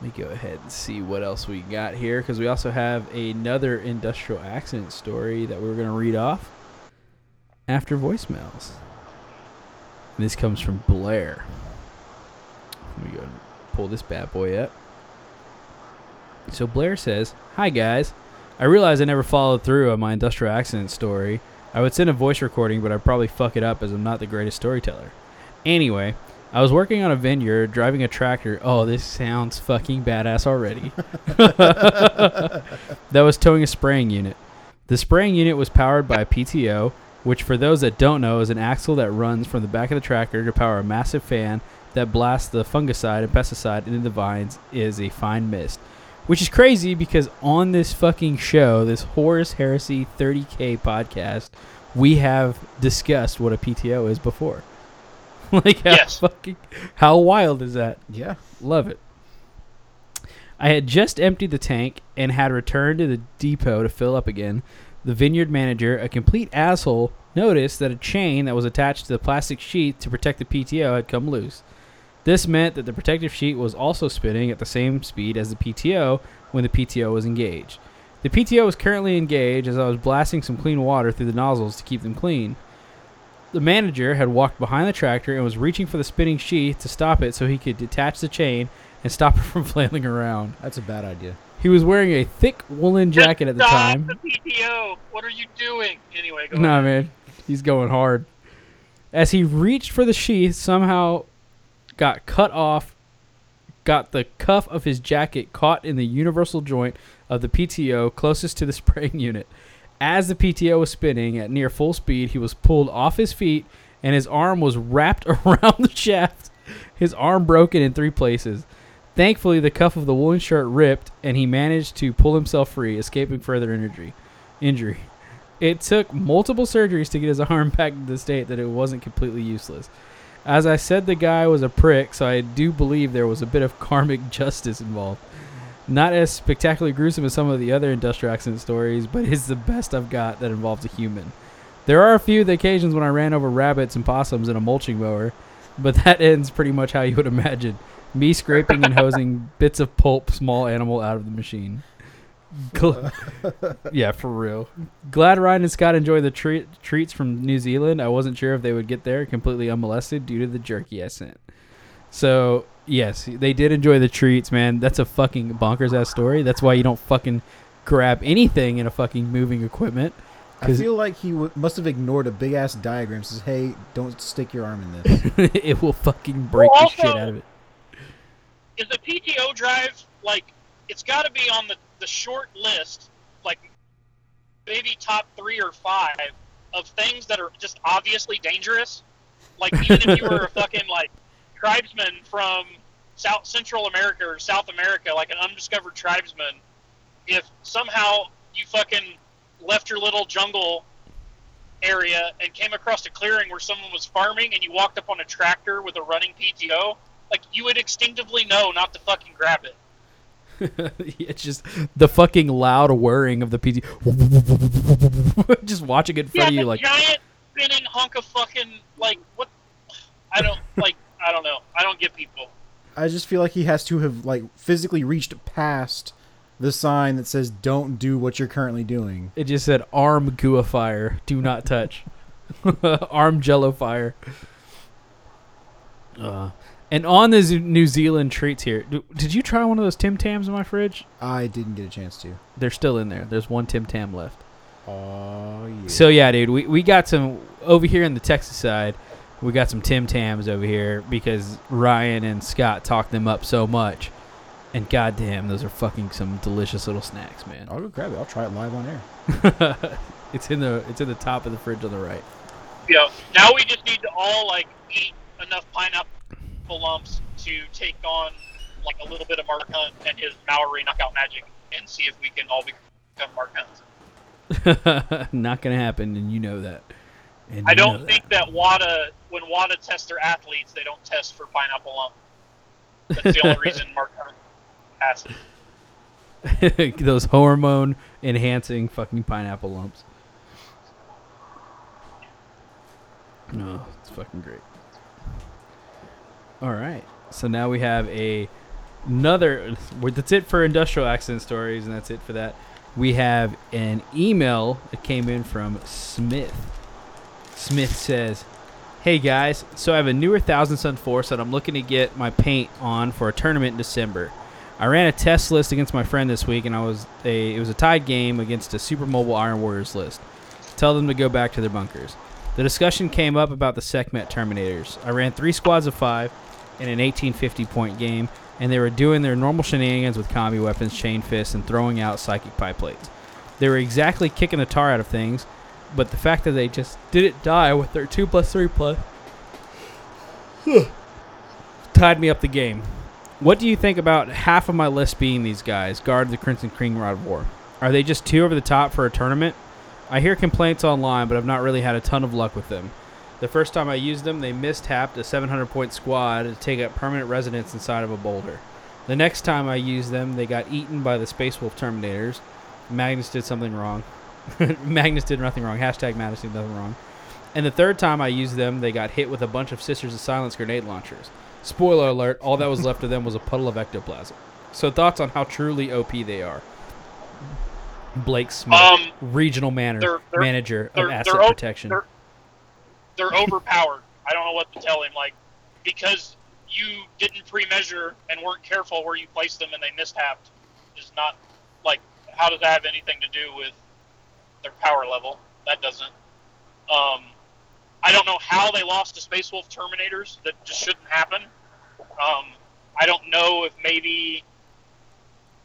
let me go ahead and see what else we got here because we also have another industrial accident story that we're gonna read off after voicemails. This comes from Blair. Let me go and pull this bad boy up. So Blair says, Hi guys. I realize I never followed through on my industrial accident story. I would send a voice recording, but I'd probably fuck it up as I'm not the greatest storyteller. Anyway, I was working on a vineyard, driving a tractor. Oh, this sounds fucking badass already. that was towing a spraying unit. The spraying unit was powered by a PTO, which, for those that don't know, is an axle that runs from the back of the tractor to power a massive fan that blasts the fungicide and pesticide into the vines is a fine mist. Which is crazy because on this fucking show, this Horus Heresy 30K podcast, we have discussed what a PTO is before. like, how Yes. fucking, how wild is that? Yeah. Love it. I had just emptied the tank and had returned to the depot to fill up again. The vineyard manager, a complete asshole, noticed that a chain that was attached to the plastic sheet to protect the PTO had come loose. This meant that the protective sheet was also spinning at the same speed as the PTO when the PTO was engaged. The PTO was currently engaged as I was blasting some clean water through the nozzles to keep them clean. The manager had walked behind the tractor and was reaching for the spinning sheet to stop it so he could detach the chain and stop it from flailing around. That's a bad idea. He was wearing a thick woolen jacket at the Stop time. the PTO. What are you doing? Anyway, go Nah, ahead. man, he's going hard. As he reached for the sheath, somehow got cut off, got the cuff of his jacket caught in the universal joint of the PTO closest to the spraying unit. As the PTO was spinning at near full speed, he was pulled off his feet and his arm was wrapped around the shaft. His arm broken in three places. Thankfully, the cuff of the woolen shirt ripped, and he managed to pull himself free, escaping further injury. Injury. It took multiple surgeries to get his arm back to the state that it wasn't completely useless. As I said, the guy was a prick, so I do believe there was a bit of karmic justice involved. Not as spectacularly gruesome as some of the other industrial accident stories, but it's the best I've got that involves a human. There are a few occasions when I ran over rabbits and possums in a mulching mower, but that ends pretty much how you would imagine. Me scraping and hosing bits of pulp small animal out of the machine. Gl- yeah, for real. Glad Ryan and Scott enjoy the treat- treats from New Zealand. I wasn't sure if they would get there completely unmolested due to the jerky I sent. So, yes, they did enjoy the treats, man. That's a fucking bonkers ass story. That's why you don't fucking grab anything in a fucking moving equipment. I feel like he w- must have ignored a big ass diagram. Says, "Hey, don't stick your arm in this." it will fucking break Well, the shit out of it. is the PTO drive like it's got to be on the the short list, like maybe top three or five of things that are just obviously dangerous. Like even if you were a fucking like tribesman from South Central America or South America, like an undiscovered tribesman, if somehow you fucking left your little jungle area and came across a clearing where someone was farming and you walked up on a tractor with a running PTO, like you would instinctively know not to fucking grab it. it's just the fucking loud whirring of the PT. just watching it in Yeah, front of the you, like giant spinning hunk of fucking like what? I don't like. I don't know. I don't get people. I just feel like he has to have like physically reached past the sign that says "Don't do what you're currently doing." it just said "Arm Gua Fire, do not touch." Arm Jello Fire. Uh, and on the New Zealand treats here, did you try one of those Tim Tams in my fridge? I didn't get a chance to. They're still in there. There's one Tim Tam left. Oh yeah. So yeah, dude, we, we got some over here in the Texas side. We got some Tim Tams over here because Ryan and Scott talked them up so much. And goddamn, those are fucking some delicious little snacks, man. I'll go grab it. I'll try it live on air. it's in the it's in the top of the fridge on the right. Yeah. Now we just need to all like eat enough pineapple lumps to take on like a little bit of Mark Hunt and his Maori knockout magic, and see if we can all become Mark Hunts. Not gonna happen, and you know that. And I don't think that WADA, when WADA tests their athletes, they don't test for pineapple lump. That's the only reason Mark Hunt passes. those hormone enhancing fucking pineapple lumps. No, it's fucking great. All right, so now we have a another. That's it for industrial accident stories, and that's it for that. We have an email that came in from Smith. Smith says, Hey guys, so I have a newer Thousand Sun Force that I'm looking to get my paint on for a tournament in December. I ran a test list against my friend this week, and I was a it was a tied game against a Super Mobile Iron Warriors list. Tell them to go back to their bunkers. The discussion came up about the Sekhmet Terminators. I ran three squads of five in an 1850 point game, and they were doing their normal shenanigans with combi weapons, chain fists, and throwing out psychic pie plates. They were exactly kicking the tar out of things, but the fact that they just didn't die with their 2 plus 3 plus tied me up the game. What do you think about half of my list being these guys, Guard of the Crimson King Rod of War? Are they just too over the top for a tournament? I hear complaints online, but I've not really had a ton of luck with them. The first time I used them, they mishapped a 700 point squad to take up permanent residence inside of a boulder. The next time I used them, they got eaten by the Space Wolf Terminators. Magnus did something wrong. Magnus did nothing wrong. Hashtag Magnus did nothing wrong. And the third time I used them, they got hit with a bunch of Sisters of Silence grenade launchers. Spoiler alert, all that was left of them was a puddle of ectoplasm. So thoughts on how truly OP they are. Blake Smith, Um, regional manor, they're- they're- manager of they're- asset protection. they're- They're overpowered. I don't know what to tell him. Like because you didn't pre-measure and weren't careful where you placed them and they mishapped is not like how does that have anything to do with their power level? That doesn't. Um, I don't know how they lost to Space Wolf Terminators. That just shouldn't happen. Um, I don't know if maybe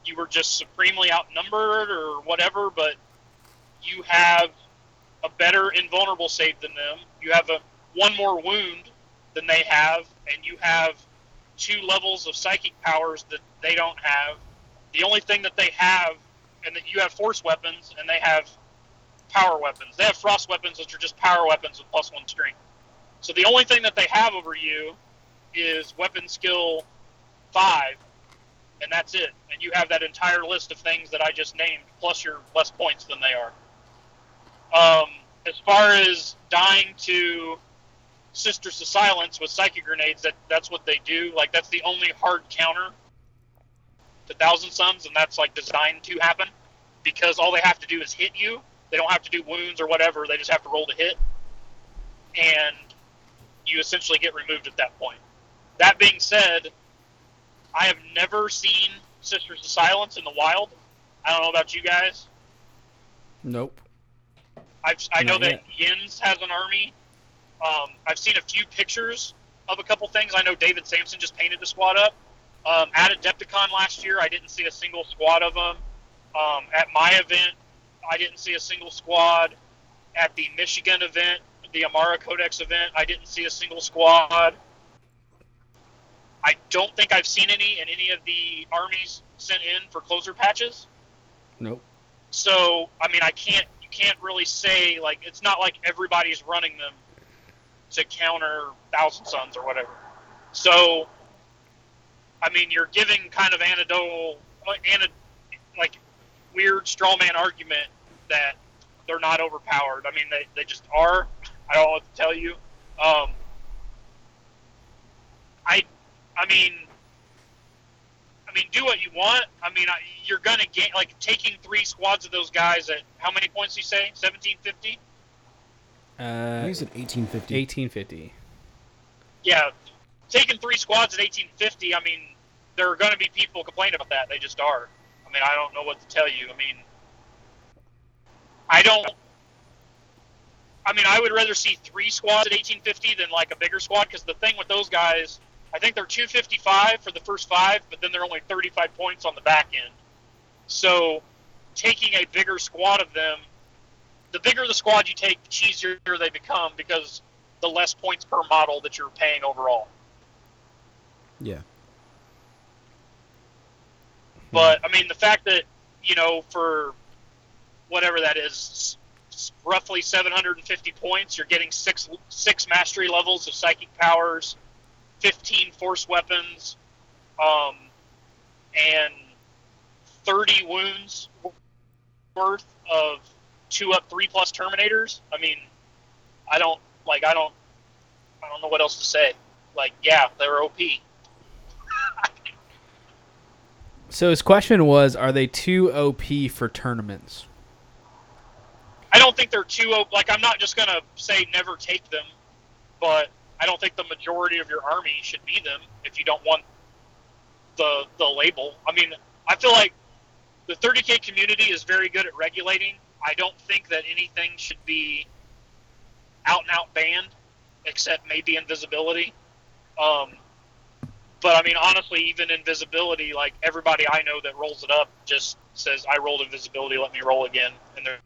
you were just supremely outnumbered or whatever, but you have a better invulnerable save than them. You have a one more wound than they have, and you have two levels of psychic powers that they don't have. The only thing that they have, and that you have force weapons, and they have power weapons. They have frost weapons, which are just power weapons with plus one strength. So the only thing that they have over you is weapon skill five, and that's it. And you have that entire list of things that I just named, plus your less points than they are. Um, as far as dying to Sisters of Silence with psychic grenades, that that's what they do. Like that's the only hard counter to Thousand Sons, and that's like designed to happen because all they have to do is hit you. They don't have to do wounds or whatever. They just have to roll to hit, and you essentially get removed at that point. That being said, I have never seen Sisters of Silence in the wild. I don't know about you guys. Nope. I've, I know that Yins has an army. Um, I've seen a few pictures of a couple things. I know David Sampson just painted the squad up. Um, at Adepticon last year, I didn't see a single squad of them. Um, at my event, I didn't see a single squad. At the Michigan event, the Amara Codex event, I didn't see a single squad. I don't think I've seen any in any of the armies sent in for closer patches. Nope. So, I mean, I can't. Can't really say like it's not like everybody's running them to counter Thousand Sons or whatever. So, I mean, you're giving kind of anecdotal, like, weird straw man argument that they're not overpowered. I mean, they, they just are. I don't know what to tell you. Um, I, I mean, mean, do what you want. I mean, I, you're gonna get, like taking three squads of those guys at how many points? do You say seventeen fifty? I Uh, think it's at 1850. 1850. Yeah, taking three squads at eighteen fifty. I mean, there are gonna be people complaining about that. They just are. I mean, I don't know what to tell you. I mean, I don't. I mean, I would rather see three squads at 1850 than like a bigger squad because the thing with those guys, I think they're 255 for the first five, but then they're only 35 points on the back end. So, taking a bigger squad of them, the bigger the squad you take, the cheesier they become because the less points per model that you're paying overall. Yeah. But I mean, the fact that you know for whatever that is, roughly 750 points, you're getting six six mastery levels of psychic powers, 15 force weapons, um, and 30 wounds worth of two up three plus terminators. I mean, I don't like I don't I don't know what else to say. Like, yeah, they're OP. So his question was, are they too OP for tournaments? I don't think they're too op- like I'm not just gonna say never take them, but I don't think the majority of your army should be them if you don't want the the label. I mean, I feel like the 30k community is very good at regulating. I don't think that anything should be out and out banned, except maybe invisibility. Um, but I mean, honestly, even invisibility, like everybody I know that rolls it up just says, "I rolled invisibility, let me roll again," and their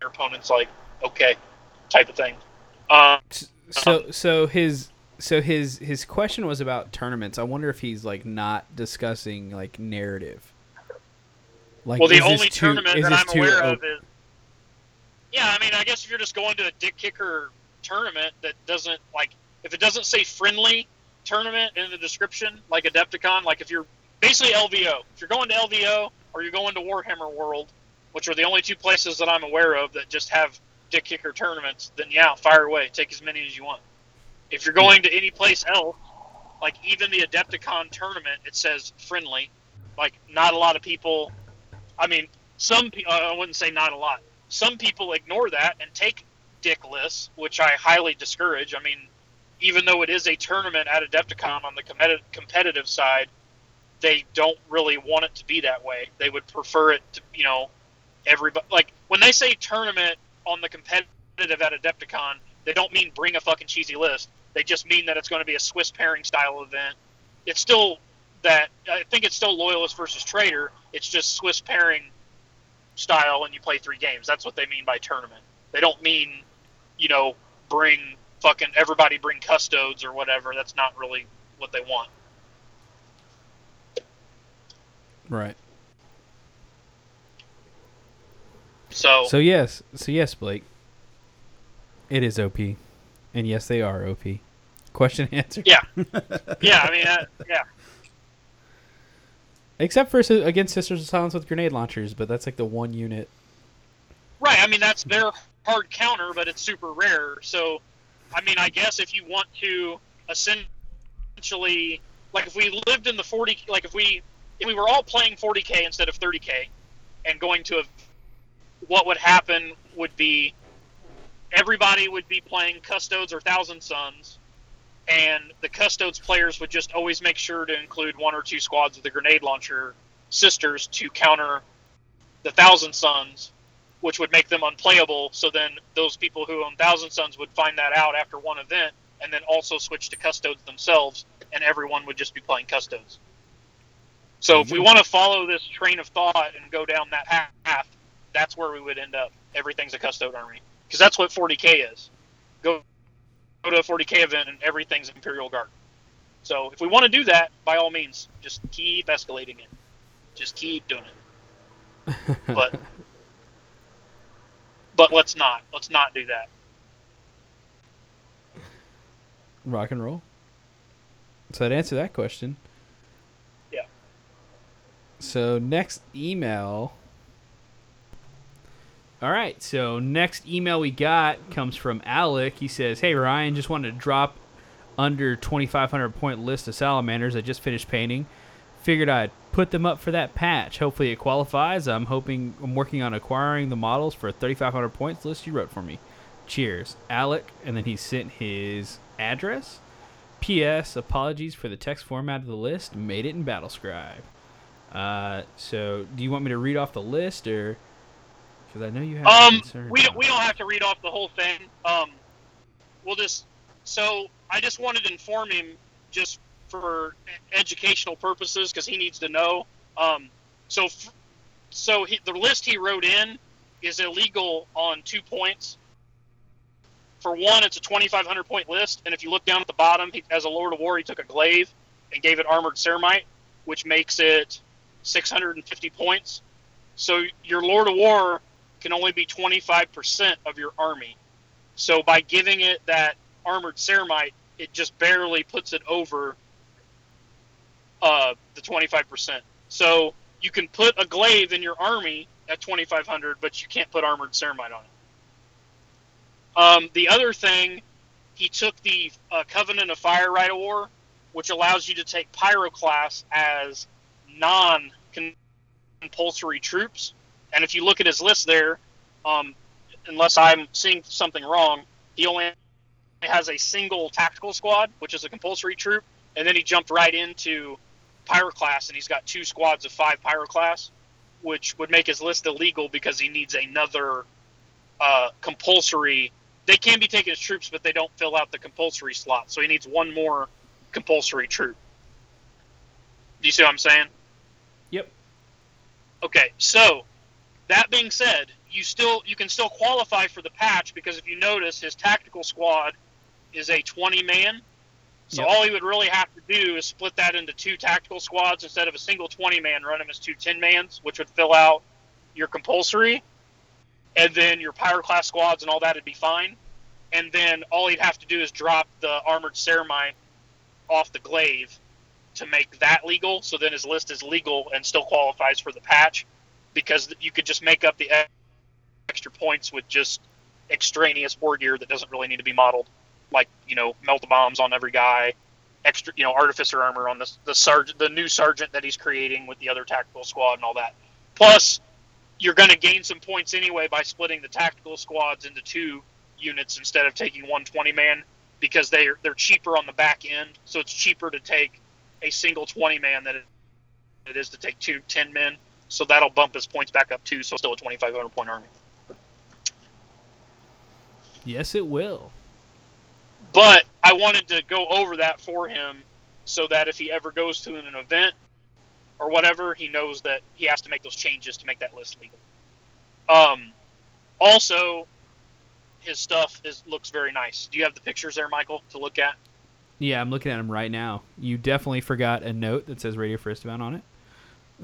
their opponent's like, "Okay," type of thing. Um, So so his so his his question was about tournaments. I wonder if he's like not discussing like narrative. Like, well, the only too- tournament that I'm aware op- of is. Yeah, I mean, I guess if you're just going to a dick kicker tournament that doesn't like, if it doesn't say friendly tournament in the description, like Adepticon, like if you're basically LVO, if you're going to LVO or you're going to Warhammer World, which are the only two places that I'm aware of that just have dick kicker tournaments, then yeah, fire away, take as many as you want. If you're going to any place else, like even the Adepticon tournament, it says friendly. Like not a lot of people. I mean, some pe- uh, I wouldn't say not a lot. Some people ignore that and take dick lists, which I highly discourage. I mean, even though it is a tournament at Adepticon on the competi- competitive side, they don't really want it to be that way. They would prefer it to, you know, everybody like when they say tournament on the competitive at Adepticon, they don't mean bring a fucking cheesy list. They just mean that it's going to be a Swiss pairing style event. It's still that I think it's still loyalist versus traitor. It's just Swiss pairing style, and you play three games. That's what they mean by tournament. They don't mean, you know, bring fucking everybody bring custodes or whatever. That's not really what they want. Right. So, So yes, so yes, Blake. It is OP, and yes, they are OP. Question answer. yeah, yeah. I mean, uh, yeah. Except for against Sisters of Silence with grenade launchers, but that's like the one unit. Right. I mean, that's their hard counter, but it's super rare. So, I mean, I guess if you want to essentially, like, if we lived in the 40, like, if we if we were all playing 40k instead of 30k, and going to a, what would happen would be everybody would be playing Custodes or Thousand Sons, and the Custodes players would just always make sure to include one or two squads of the grenade launcher sisters to counter the Thousand Sons, which would make them unplayable. So then those people who own Thousand Sons would find that out after one event, and then also switch to Custodes themselves, and everyone would just be playing Custodes. So if we want to follow this train of thought and go down that path, that's where we would end up. Everything's a Custode army because that's what 40k is. Go go to a 40k event and everything's Imperial Guard. So if we want to do that, by all means, just keep escalating it. Just keep doing it. But but let's not. Let's not do that. Rock and roll. So that answer that question. Yeah. So next email. All right. So next email we got comes from Alec. He says, "Hey Ryan, just wanted to drop under 2,500 point list of salamanders I just finished painting. Figured I'd put them up for that patch. Hopefully it qualifies. I'm hoping I'm working on acquiring the models for a 3,500 points list you wrote for me. Cheers, Alec." And then he sent his address. P.S. Apologies for the text format of the list. Made it in Battlescribe. Uh, so, do you want me to read off the list, or because I know you have Um, we don't, we don't have to read off the whole thing. Um, we'll just. So I just wanted to inform him, just for educational purposes, because he needs to know. Um, so, f- so he, the list he wrote in is illegal on two points. For one, it's a 2,500 point list, and if you look down at the bottom, he, as a Lord of War, he took a glaive and gave it armored ceramite, which makes it 650 points. So your Lord of War can only be 25% of your army. So by giving it that armored ceramite, it just barely puts it over uh, the 25%. So you can put a glaive in your army at 2500, but you can't put armored ceramite on it. Um, the other thing, he took the uh, Covenant of Fire Rite of War, which allows you to take Pyroclast as non compulsory troops. And if you look at his list there, um, unless I'm seeing something wrong, he only has a single tactical squad, which is a compulsory troop, and then he jumped right into Pyroclast, and he's got two squads of five Pyroclasts, which would make his list illegal because he needs another uh, compulsory. They can be taken as troops, but they don't fill out the compulsory slot, so he needs one more compulsory troop. Do you see what I'm saying? Yep. Okay, so that being said, you still you can still qualify for the patch because if you notice, his tactical squad is a 20 man. So Yep. all he would really have to do is split that into two tactical squads instead of a single 20 man. Run them as two 10 mans, which would fill out your compulsory, and then your pyroclast squads and all that would be fine. And then all he'd have to do is drop the armored ceramite off the glaive to make that legal. So then his list is legal and still qualifies for the patch because you could just make up the extra points with just extraneous war gear that doesn't really need to be modeled, like you know melt bombs on every guy, extra you know artificer armor on the the sergeant the new sergeant that he's creating with the other tactical squad and all that. Plus, you're going to gain some points anyway by splitting the tactical squads into two units instead of taking one 20 man because they're they're cheaper on the back end. So it's cheaper to take a single 20 man than it is to take two 10 men. So that'll bump his points back up too. So still a 2,500 point army. Yes, it will. But I wanted to go over that for him so that if he ever goes to an event or whatever, he knows that he has to make those changes to make that list legal. Um, also, his stuff is looks very nice. Do you have the pictures there, Michael, to look at? Yeah, I'm looking at them right now. You definitely forgot a note that says Radio Free Isstvan on it.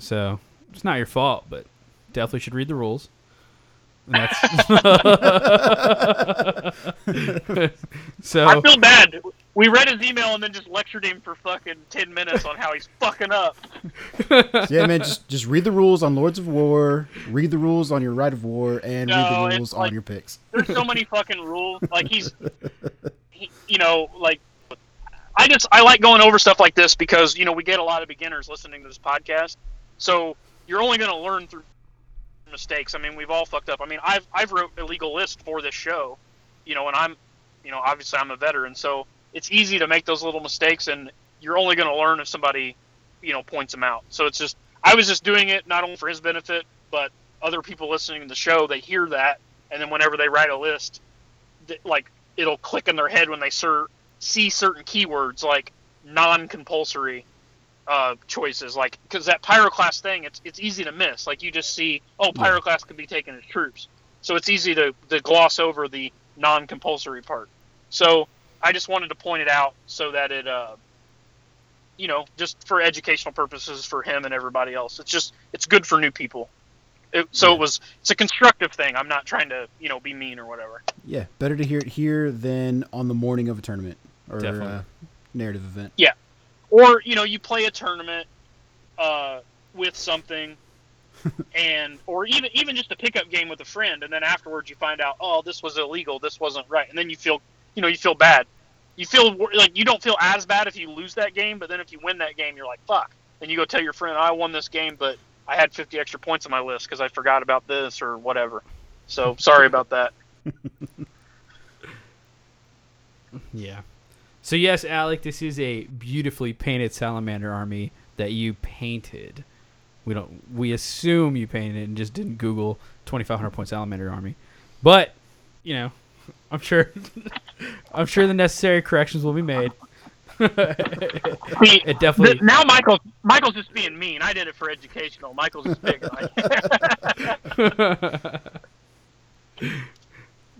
So it's not your fault, but definitely should read the rules. And that's so I feel bad. We read his email and then just lectured him for fucking ten minutes on how he's fucking up. Yeah, man, just just read the rules on Lords of War, read the rules on your Rite of War, and No, read the rules like- on your picks. There's so many fucking rules. Like he's, he, you know, like I just I like going over stuff like this because you know we get a lot of beginners listening to this podcast, so you're only going to learn through mistakes. I mean, we've all fucked up. I mean, I've I've wrote a legal list for this show, you know, and I'm, you know, obviously I'm a veteran, so it's easy to make those little mistakes, and you're only going to learn if somebody, you know, points them out. So it's just I was just doing it not only for his benefit, but other people listening to the show they hear that, and then whenever they write a list, like it'll click in their head when they ser- see certain keywords like non-compulsory uh, choices, like because that pyroclast thing, it's it's easy to miss. Like you just see, oh, pyroclast could be taken as troops, so it's easy to, to gloss over the non-compulsory part. So I just wanted to point it out so that it, uh, you know, just for educational purposes for him and everybody else. It's just it's good for new people. It, so Yeah. it was it's a constructive thing. I'm not trying to you know be mean or whatever. Yeah, better to hear it here than on the morning of a tournament or Definitely. uh, narrative event. Or you know you play a tournament uh, with something and or even even just a pickup game with a friend and then afterwards you find out oh this was illegal this wasn't right and then you feel you know you feel bad. You feel like you don't feel as bad if you lose that game but then if you win that game you're like fuck. And you go tell your friend i won this game but i had 50 extra points on my list because i forgot about this or whatever. So sorry about that. Yeah. So yes, Alec, this is a beautifully painted salamander army that you painted. We don't. We assume you painted it and just didn't Google 2,500 point salamander army, but you know, I'm sure. I'm sure the necessary corrections will be made. See, It definitely. th- now michael's michael's just being mean i did it for educational michael's just big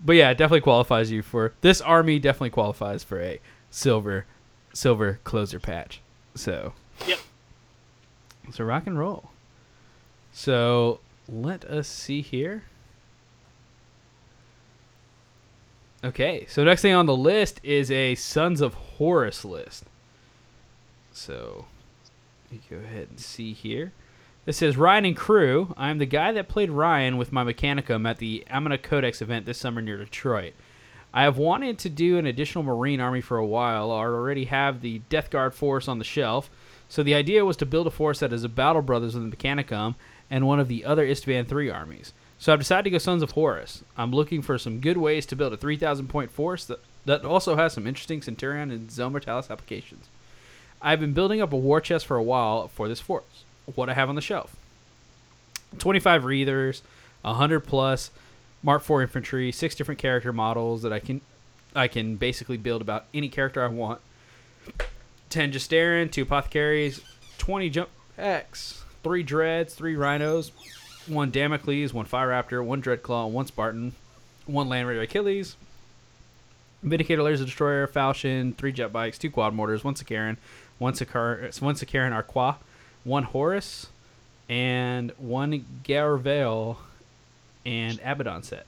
but yeah, it definitely qualifies you for this army. Definitely qualifies for a silver, silver closer patch. So Yep. So rock and roll. So let us see here. Okay, so next thing on the list is a Sons of Horus list. So you go ahead and see here. It says Ryan and crew. I am the guy that played Ryan with my Mechanicum at the Amina Codex event this summer near Detroit. I have wanted to do an additional Marine army for a while. I already have the Death Guard force on the shelf, so the idea was to build a force that is a Battle Brothers with the Mechanicum and one of the other Isstvan 3 armies. So I've decided to go Sons of Horus. I'm looking for some good ways to build a 3,000 point force that, that also has some interesting Centurion and Zone Mortalis applications. I've been building up a war chest for a while for this force. What I have on the shelf 25 Reavers, 100 plus Mark IV infantry, six different character models that I can I can basically build about any character I want. 10 Justaerin, two Apothecaries, 20 Jump X, three Dreads, three Rhinos, one Damocles, one Fire Raptor, one Dreadclaw, one Spartan, one Land Raider Achilles, Vindicator Laser Destroyer, Falchion, three Jet Bikes, two Quad Mortars, one Sicaran, one Sakar, one Sicaran Arcus, one Horus, and one Garviel and Abaddon set.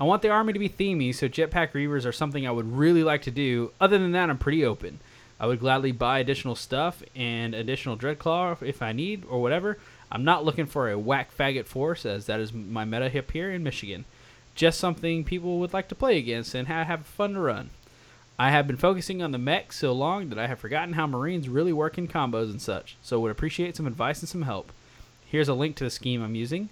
I want the army to be themey, so Jetpack Reavers are something I would really like to do. Other than that, I'm pretty open. I would gladly buy additional stuff and additional Dreadclaw if I need or whatever. I'm not looking for a whack faggot force, as that is my meta hip here in Michigan. Just something people would like to play against and have fun to run. I have been focusing on the mech so long that I have forgotten how Marines really work in combos and such, so would appreciate some advice and some help. Here's a link to the scheme I'm using.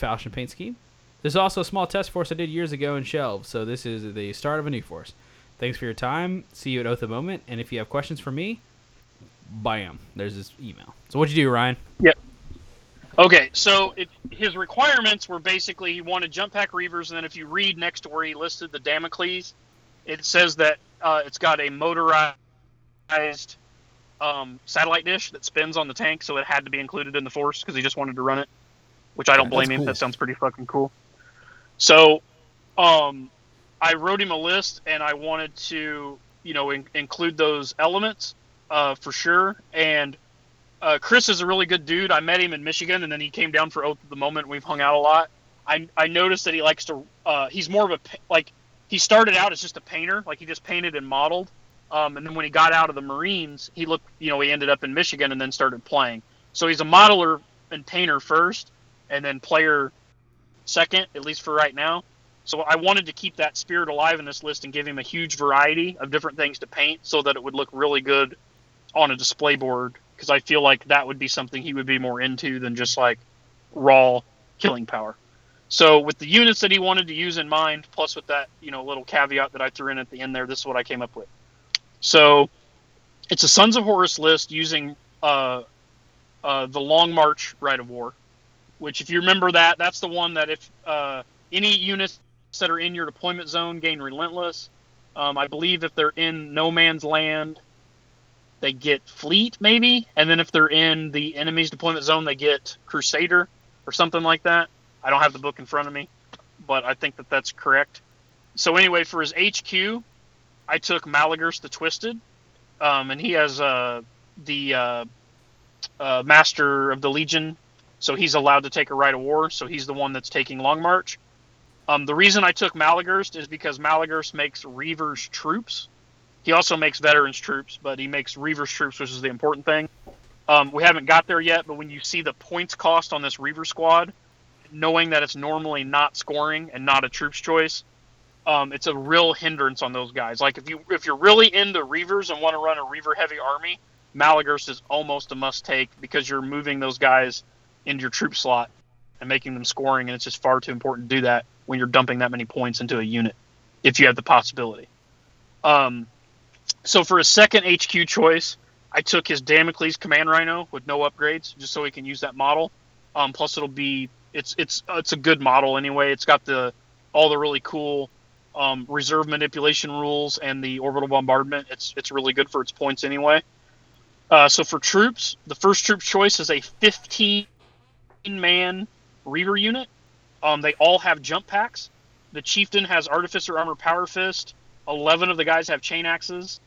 Falchion paint scheme. There's also a small test force I did years ago in shelves, so this is the start of a new force. Thanks for your time. See you at Oath of Moment, and if you have questions for me, bam, there's his email. So what'd you do, Ryan? Yep. Okay, so it, his requirements were basically he wanted jump pack reavers, and then if you read next to where he listed the Damocles, it says that uh, it's got a motorized um, satellite dish that spins on the tank, so it had to be included in the force because he just wanted to run it, which I don't Yeah, blame him. cool. That sounds pretty fucking cool. So, um, I wrote him a list, and I wanted to, you know, in- include those elements uh, for sure. And uh, Chris is a really good dude. I met him in Michigan, and then he came down for Oath of the Moment. We've hung out a lot. I I noticed that he likes to. Uh, he's more of a like. He started out as just a painter, like he just painted and modeled. Um, and then when he got out of the Marines, he looked. You know, he ended up in Michigan and then started playing. So he's a modeler and painter first, and then player second, at least for right now. So I wanted to keep that spirit alive in this list and give him a huge variety of different things to paint so that it would look really good on a display board because I feel like that would be something he would be more into than just like raw killing power. So with the units that he wanted to use in mind, plus with that you know little caveat that I threw in at the end there, this is what I came up with. So it's a Sons of Horus list using uh, uh, the Long March Rite of War, which if you remember that, that's the one that if uh, any units that are in your deployment zone gain Relentless. Um, I believe if they're in No Man's Land, they get Fleet maybe, and then if they're in the enemy's deployment zone, they get Crusader or something like that. I don't have the book in front of me, but I think that that's correct. So anyway, for his HQ, I took Maloghurst the Twisted, um, and he has uh, the uh, uh, Master of the Legion, so he's allowed to take a Rite of War. So he's the one that's taking Long March. Um, the reason I took Maloghurst is because Maloghurst makes Reaver's troops. He also makes Veterans troops, but he makes Reaver's troops, which is the important thing. Um, we haven't got there yet, but when you see the points cost on this Reaver squad, knowing that it's normally not scoring and not a troops choice, um, it's a real hindrance on those guys. Like if you if you're really into Reavers and want to run a Reaver heavy army, Maloghurst is almost a must take because you're moving those guys into your troop slot and making them scoring, and it's just far too important to do that when you're dumping that many points into a unit if you have the possibility. Um, so for a second HQ choice, I took his Damocles Command Rhino with no upgrades, just so he can use that model. Um, plus, it'll be it's it's it's a good model anyway. It's got the all the really cool um, reserve manipulation rules and the orbital bombardment. It's it's really good for its points anyway. Uh, so for troops, the first troop choice is a 15 man Reaver unit. Um, they all have jump packs. The chieftain has artificer armor, power fist. Eleven of the guys have chain axes.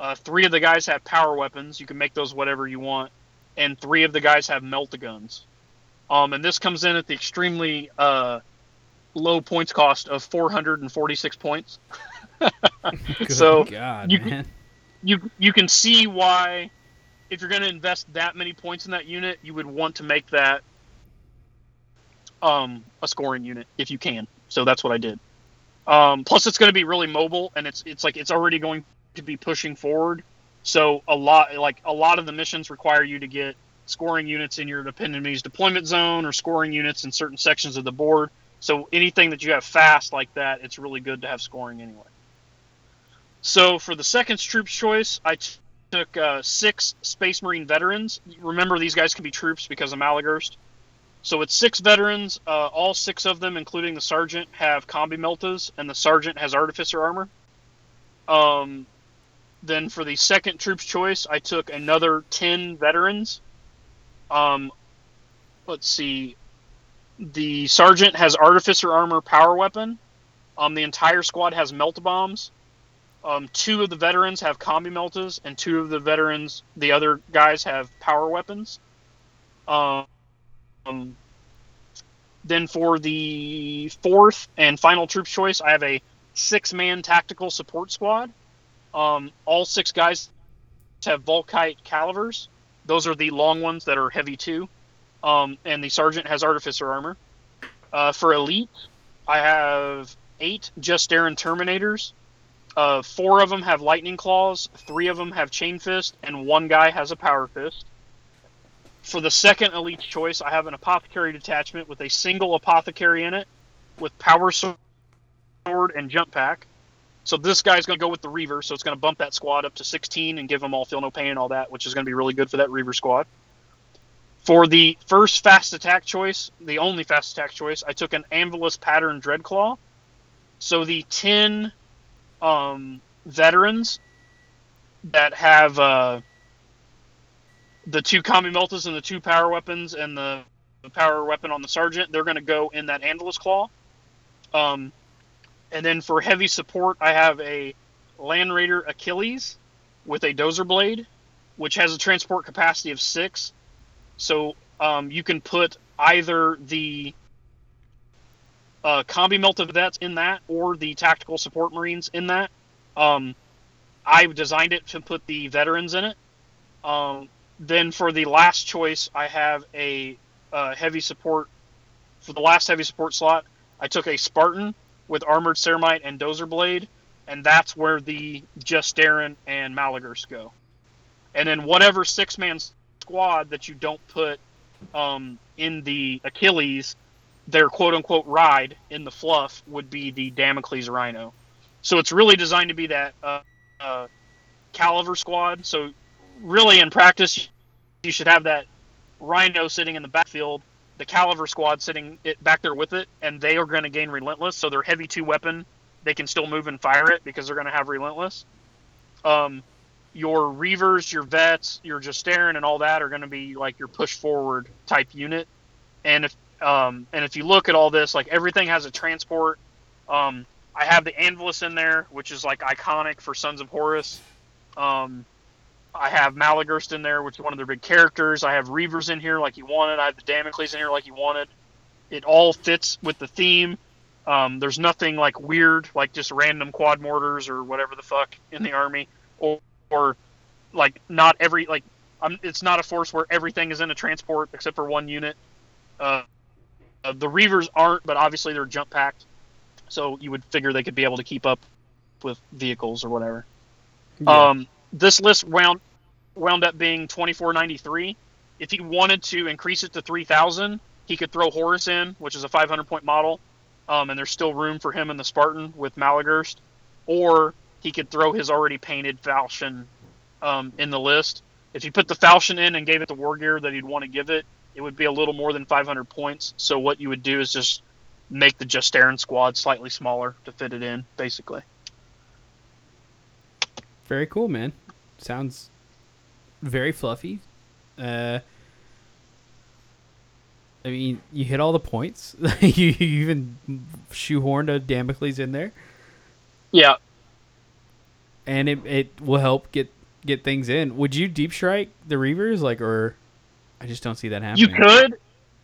Uh, three of the guys have power weapons. You can make those whatever you want. And three of the guys have melta-guns. Um, and this comes in at the extremely uh, low points cost of 446 points. So, God, you- man. you you can see why if you're going to invest that many points in that unit, you would want to make that um, a scoring unit if you can. So that's what I did. Um, plus, it's going to be really mobile, and it's it's like it's already going to be pushing forward. So a lot like a lot of the missions require you to get scoring units in your enemy's deployment zone or scoring units in certain sections of the board. So anything that you have fast like that, it's really good to have scoring anyway. So for the second troops choice, I t- took uh, six Space Marine veterans. Remember, these guys can be troops because of Maloghurst. So it's six veterans. Uh, all six of them, including the sergeant, have combi meltas, and the sergeant has artificer armor. Um, then for the second troops choice, I took another ten veterans. Um, let's see. The sergeant has artificer armor, power weapon. Um, the entire squad has melt bombs. Um, two of the veterans have combi meltas, and two of the veterans, the other guys, have power weapons. Um, um, then for the fourth and final troop choice, I have a six-man tactical support squad. Um, all six guys have Volkite calivers. Those are the long ones that are heavy too. Um, and the sergeant has artificer armor. Uh, for elite, I have eight Justaerin Terminators. Uh, four of them have lightning claws, three of them have chain fist, and one guy has a power fist. For the second elite choice, I have an apothecary detachment with a single apothecary in it, with power sword and jump pack. So this guy's going to go with the Reaver, so it's going to bump that squad up to 16 and give them all feel no pain and all that, which is going to be really good for that Reaver squad. For the first fast attack choice, the only fast attack choice, I took an Anvilus pattern Dreadclaw. So the 10 um, veterans that have uh, the two combi meltas and the two power weapons and the, the power weapon on the sergeant, they're going to go in that Anvilus Claw. Um, and then for heavy support, I have a Land Raider Achilles with a dozer blade, which has a transport capacity of six. So um, you can put either the uh, combi melta vets in that or the tactical support marines in that. Um, I designed it to put the veterans in it. Um, then for the last choice, I have a uh, heavy support. For the last heavy support slot, I took a Spartan with armored ceramite and dozer blade, and that's where the Justaerin and Maloghurst go. And then whatever six man squad that you don't put um, in the Achilles, their quote unquote ride in the fluff would be the Damocles Rhino. So it's really designed to be that uh, uh, caliber squad. So really in practice, you should have that Rhino sitting in the backfield, the caliber squad sitting it back there with it, and they are going to gain relentless. So their heavy two weapon, they can still move and fire it because they're going to have relentless. Um, your reavers, your vets, your Justaerin, and all that are going to be like your push forward type unit. And if um, and if you look at all this, like everything has a transport. Um, I have the Anvilus in there, which is like iconic for Sons of Horus. Um, I have Maloghurst in there, which is one of their big characters. I have Reavers in here like you wanted. I have the Damocles in here like you wanted. It all fits with the theme. Um, there's nothing like weird, like just random quad mortars or whatever the fuck in the army, or, or like not every like I'm, it's not a force where everything is in a transport except for one unit. Uh, uh, the Reavers aren't, but obviously they're jump packed, so you would figure they could be able to keep up with vehicles or whatever. Yeah. Um, this list wound wound up being twenty four ninety three. If he wanted to increase it to three thousand, he could throw Horus in, which is a five hundred point model, um, and there's still room for him in the Spartan with Maloghurst, or he could throw his already painted Falchion um, in the list. If you put the Falchion in and gave it the war gear that he'd want to give it, it would be a little more than 500 points. So what you would do is just make the Justaerin squad slightly smaller to fit it in, basically. Very cool, man. Sounds very fluffy. Uh, I mean, you hit all the points. you, you even shoehorned a Damocles in there, Yeah, and it, it will help get get things in. Would you deep strike the Reavers, like, or I just don't see that happening. You could,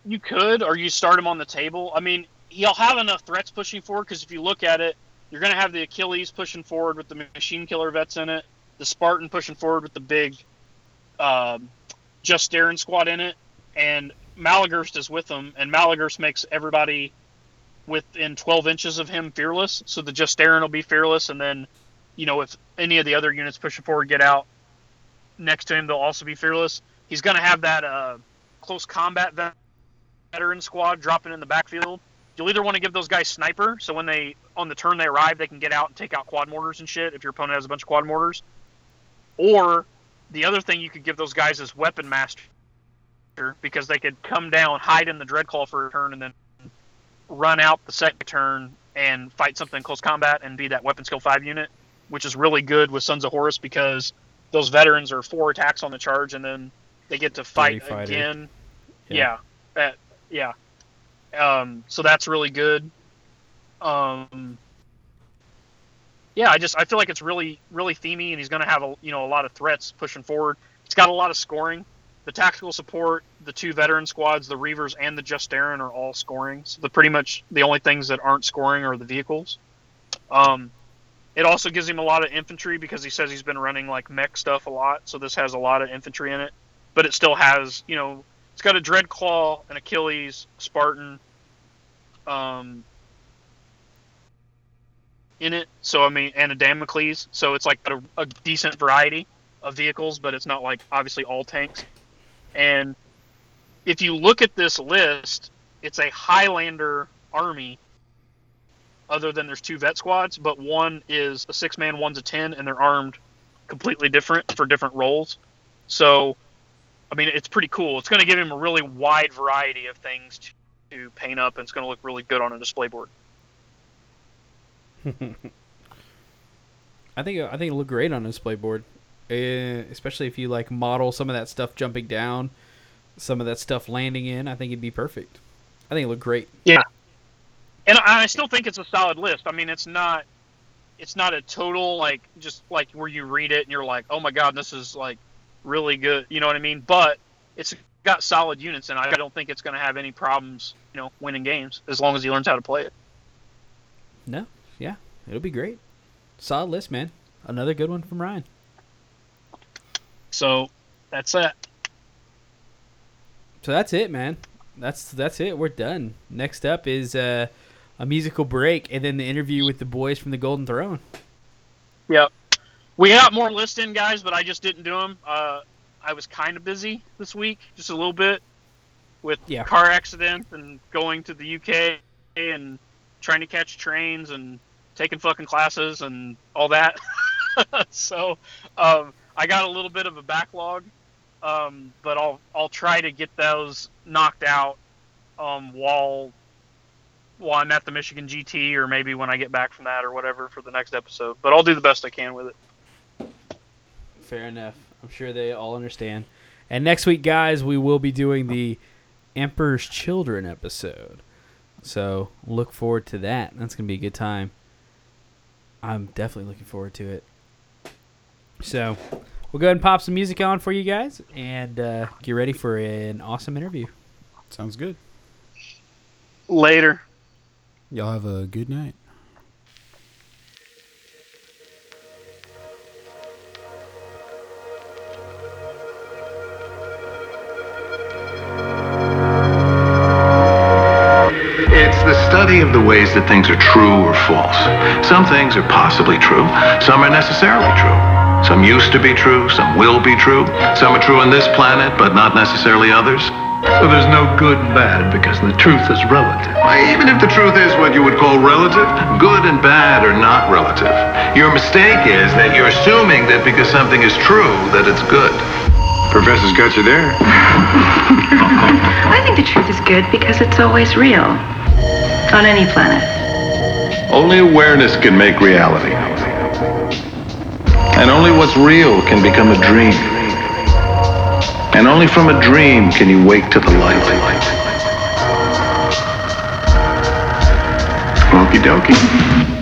you could, or you start him on the table. I mean, he'll have enough threats pushing forward because if you look at it, you're going to have the Achilles pushing forward with the machine killer vets in it, the Spartan pushing forward with the big, um, Justaerin squad in it, and Maloghurst is with them, and Maloghurst makes everybody within 12 inches of him fearless. So the Justaerin will be fearless, and then, you know, if any of the other units pushing forward get out next to him, they'll also be fearless he's going to have that uh, close combat veteran squad dropping in the backfield. You'll either want to give those guys sniper, so when they on the turn they arrive, they can get out and take out quad mortars and shit. If your opponent has a bunch of quad mortars, or the other thing you could give those guys is weapon master, because they could come down, hide in the dread dreadclaw for a turn, and then run out the second turn and fight something in close combat and be that weapon skill five unit, which is really good with Sons of Horus because those veterans are four attacks on the charge and then they get to fight again. Yeah. Yeah, that- yeah. Um, so that's really good. Um, yeah, I just I feel like it's really really themey, and he's going to have a you know a lot of threats pushing forward. It's got a lot of scoring. The tactical support, the two veteran squads, the Reavers and the Justaerin are all scoring. So the pretty much the only things that aren't scoring are the vehicles. Um, it also gives him a lot of infantry because he says he's been running like mech stuff a lot. So this has a lot of infantry in it, but it still has you know it's got a Dreadclaw, an Achilles, Spartan, um, in it. So I mean, and a Damocles. So it's like a, a decent variety of vehicles, but it's not like obviously all tanks. And if you look at this list, it's a Highlander army. Other than there's two vet squads, but one is a six man, one's a ten, and they're armed completely different for different roles. So, I mean, it's pretty cool. It's going to give him a really wide variety of things to, to paint up, and it's going to look really good on a display board. I think I think it'll look great on a display board, uh, especially if you like model some of that stuff jumping down, some of that stuff landing in. I think it'd be perfect. I think it look great. Yeah. and I, I still think it's a solid list. I mean, it's not it's not a total like just like where you read it and you're like, oh my god, this is like really good. You know what I mean? But it's got solid units, and I don't think it's going to have any problems, you know, winning games as long as he learns how to play it. No, yeah, it'll be great. Solid list, man. Another good one from Ryan. So that's that. So that's it, man. That's that's it. We're done. Next up is uh, a musical break, and then the interview with the boys from the Golden Throne. Yep. We got more lists in, guys, but I just didn't do them. Uh, I was kind of busy this week, just a little bit, with Yeah. car accidents and going to the UK and trying to catch trains and taking fucking classes and all that. so um, I got a little bit of a backlog, um, but I'll I'll try to get those knocked out um, while while I'm at the Michigan GT or maybe when I get back from that or whatever for the next episode. But I'll do the best I can with it. Fair enough. I'm sure they all understand. And next week, guys, we will be doing the Emperor's Children episode. So look forward to that. That's gonna be a good time. I'm definitely looking forward to it. So we'll go ahead and pop some music on for you guys and uh, get ready for an awesome interview. Sounds good. Later. Y'all have a good night. Ways that things are true or false. Some things are possibly true, some are necessarily true. Some used to be true, some will be true. Some are true on this planet, but not necessarily others. So there's no good and bad because the truth is relative. Why, Even if the truth is what you would call relative, good and bad are not relative. Your mistake is that you're assuming that because something is true, that it's good. Professor's got you there. I think the truth is good because it's always real. On any planet. Only awareness can make reality. And only what's real can become a dream. And only from a dream can you wake to the light. Okie dokie.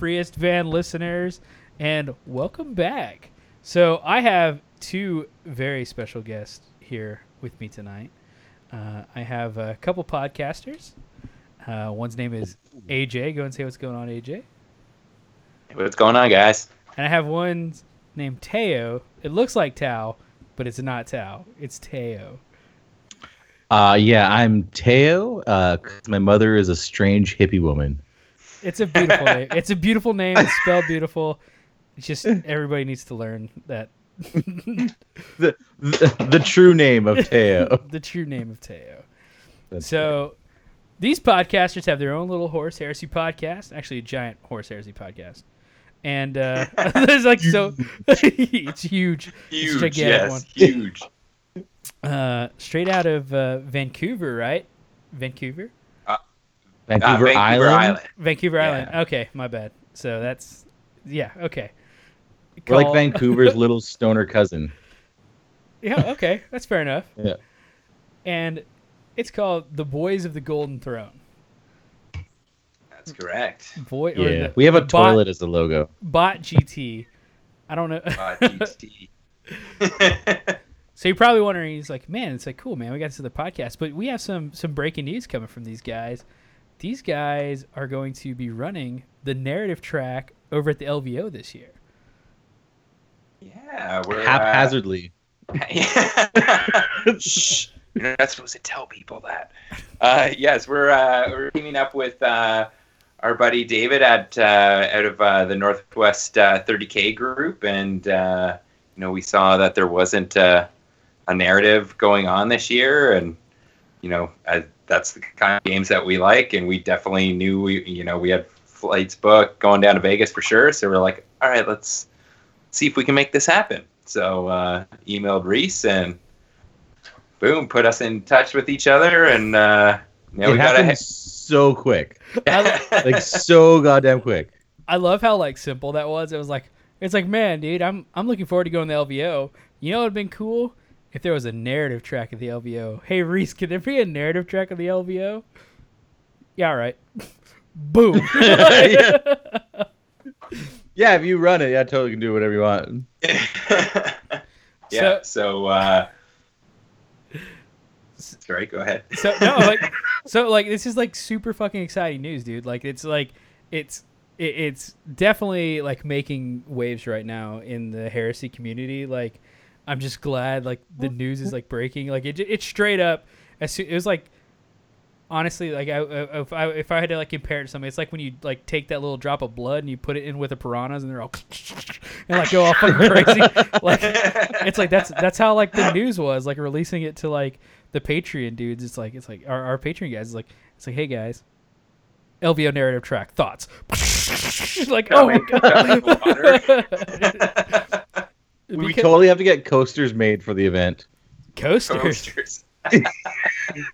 Free Isstvan listeners, and welcome back. So, I have two very special guests here with me tonight. Uh, I have a couple podcasters. Uh, one's name is AJ. Go and say what's going on, AJ. What's going on, guys? And I have one named Teo. It looks like Tao, but it's not Tao. It's Teo. Uh, yeah, I'm Teo. Uh, 'cause my mother is a strange hippie woman. It's a beautiful name. It's a beautiful name. It's spelled beautiful. It's just everybody needs to learn that The, the, the true name of Teo. the true name of Teo. That's So these podcasters have their own little Horus Heresy podcast, actually a giant Horus Heresy podcast. And uh, there's like so it's huge. Huge, gigantic yes, one. huge. Uh, straight out of uh, Vancouver, right? Vancouver? Vancouver, Uh, Vancouver Island. Island. Vancouver Yeah. Island. Okay, my bad. So that's yeah, okay. We're like Vancouver's little stoner cousin. Yeah, okay, that's fair enough. Yeah. And it's called The Boys of the Golden Throne. That's correct. Boy, Yeah. the- We have a the bot- toilet as the logo. Bot GT. I don't know. Uh, GT. so you're probably wondering, he's like, man, it's like cool, man. We got to the podcast, but we have some some breaking news coming from these guys. These guys are going to be running the narrative track over at the LVO this year. yeah, we're uh, Haphazardly. Shh. You're not supposed to tell people that. Uh, yes, we're uh, we're teaming up with uh, our buddy David at uh, out of uh, the Northwest uh, 30K group, and uh, you know we saw that there wasn't uh, a narrative going on this year, and you know uh, that's the kind of games that we like, and we definitely knew we you know we had flights booked going down to Vegas for sure, so we're like, all right, let's see if we can make this happen. So uh, emailed Reese and boom, put us in touch with each other, and uh, now it we got happened a so quick. I, Like so goddamn quick. I love how like simple that was. It was like it's like, man, dude, I'm I'm looking forward to going to the LVO. You know, it'd been cool if there was a narrative track of the LVO. Hey Reese, can there be a narrative track of the LVO? Yeah, all right. Boom. yeah. yeah, if you run it, yeah, totally can do whatever you want. yeah. So, uh, sorry, go ahead. so no, like, so like this is like super fucking exciting news, dude. Like it's like it's it, it's definitely like making waves right now in the heresy community. Like I'm just glad like the news is like breaking. Like it it's straight up. As soon, it was like honestly like I, I- if I if I had to like compare it to something, it's like when you like take that little drop of blood and you put it in with the piranhas and they're all and like go all fucking crazy. like it's like that's that's how like the news was like releasing it to like the Patreon dudes. It's like it's like our, our Patreon guys is like it's like hey guys, LVO narrative track thoughts. like oh my god, We Because- totally have to get coasters made for the event. coasters. Coasters.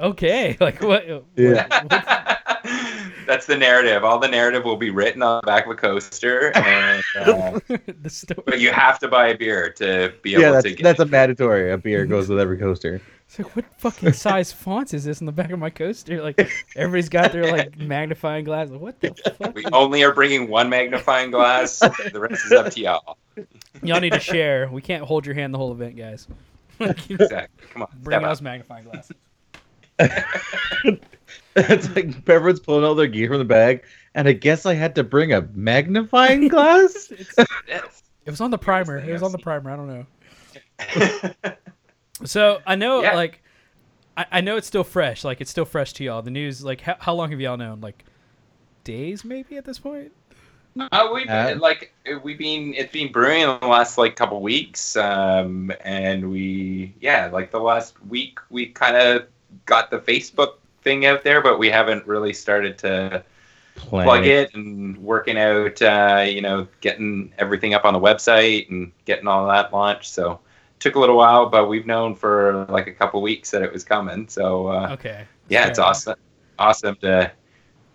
Okay, like what? Yeah. That's the narrative. All the narrative will be written on the back of a coaster, and, uh, the story. but you have to buy a beer to be able Yeah, that's to get. that's a mandatory. A beer goes with every coaster. It's like what fucking size fonts is this in the back of my coaster? Like everybody's got their like magnifying glass. Like, what the fuck? we only are bringing one magnifying glass. the rest is up to y'all. Y'all need to share. We can't hold your hand the whole event, guys. Exactly. Come on. Bring step up. us magnifying glasses. it's like everyone's pulling out their gear from the bag, and I guess I had to bring a magnifying glass. Yes. It was on the primer. It was on the primer. I don't know. So I know, Yeah. like, I, I know it's still fresh. Like, it's still fresh to y'all. The news, like, how, how long have y'all known? Like, days maybe at this point. Uh, we've Uh, been, like we've been it's been brewing in the last like couple weeks, um, and we yeah like the last week we kind of got the Facebook thing out there, but we haven't really started to plug Planning. it and working out uh, you know getting everything up on the website and getting all that launched. So took a little while, but we've known for like a couple weeks that it was coming. So uh, Okay. yeah, it's Fair. awesome awesome to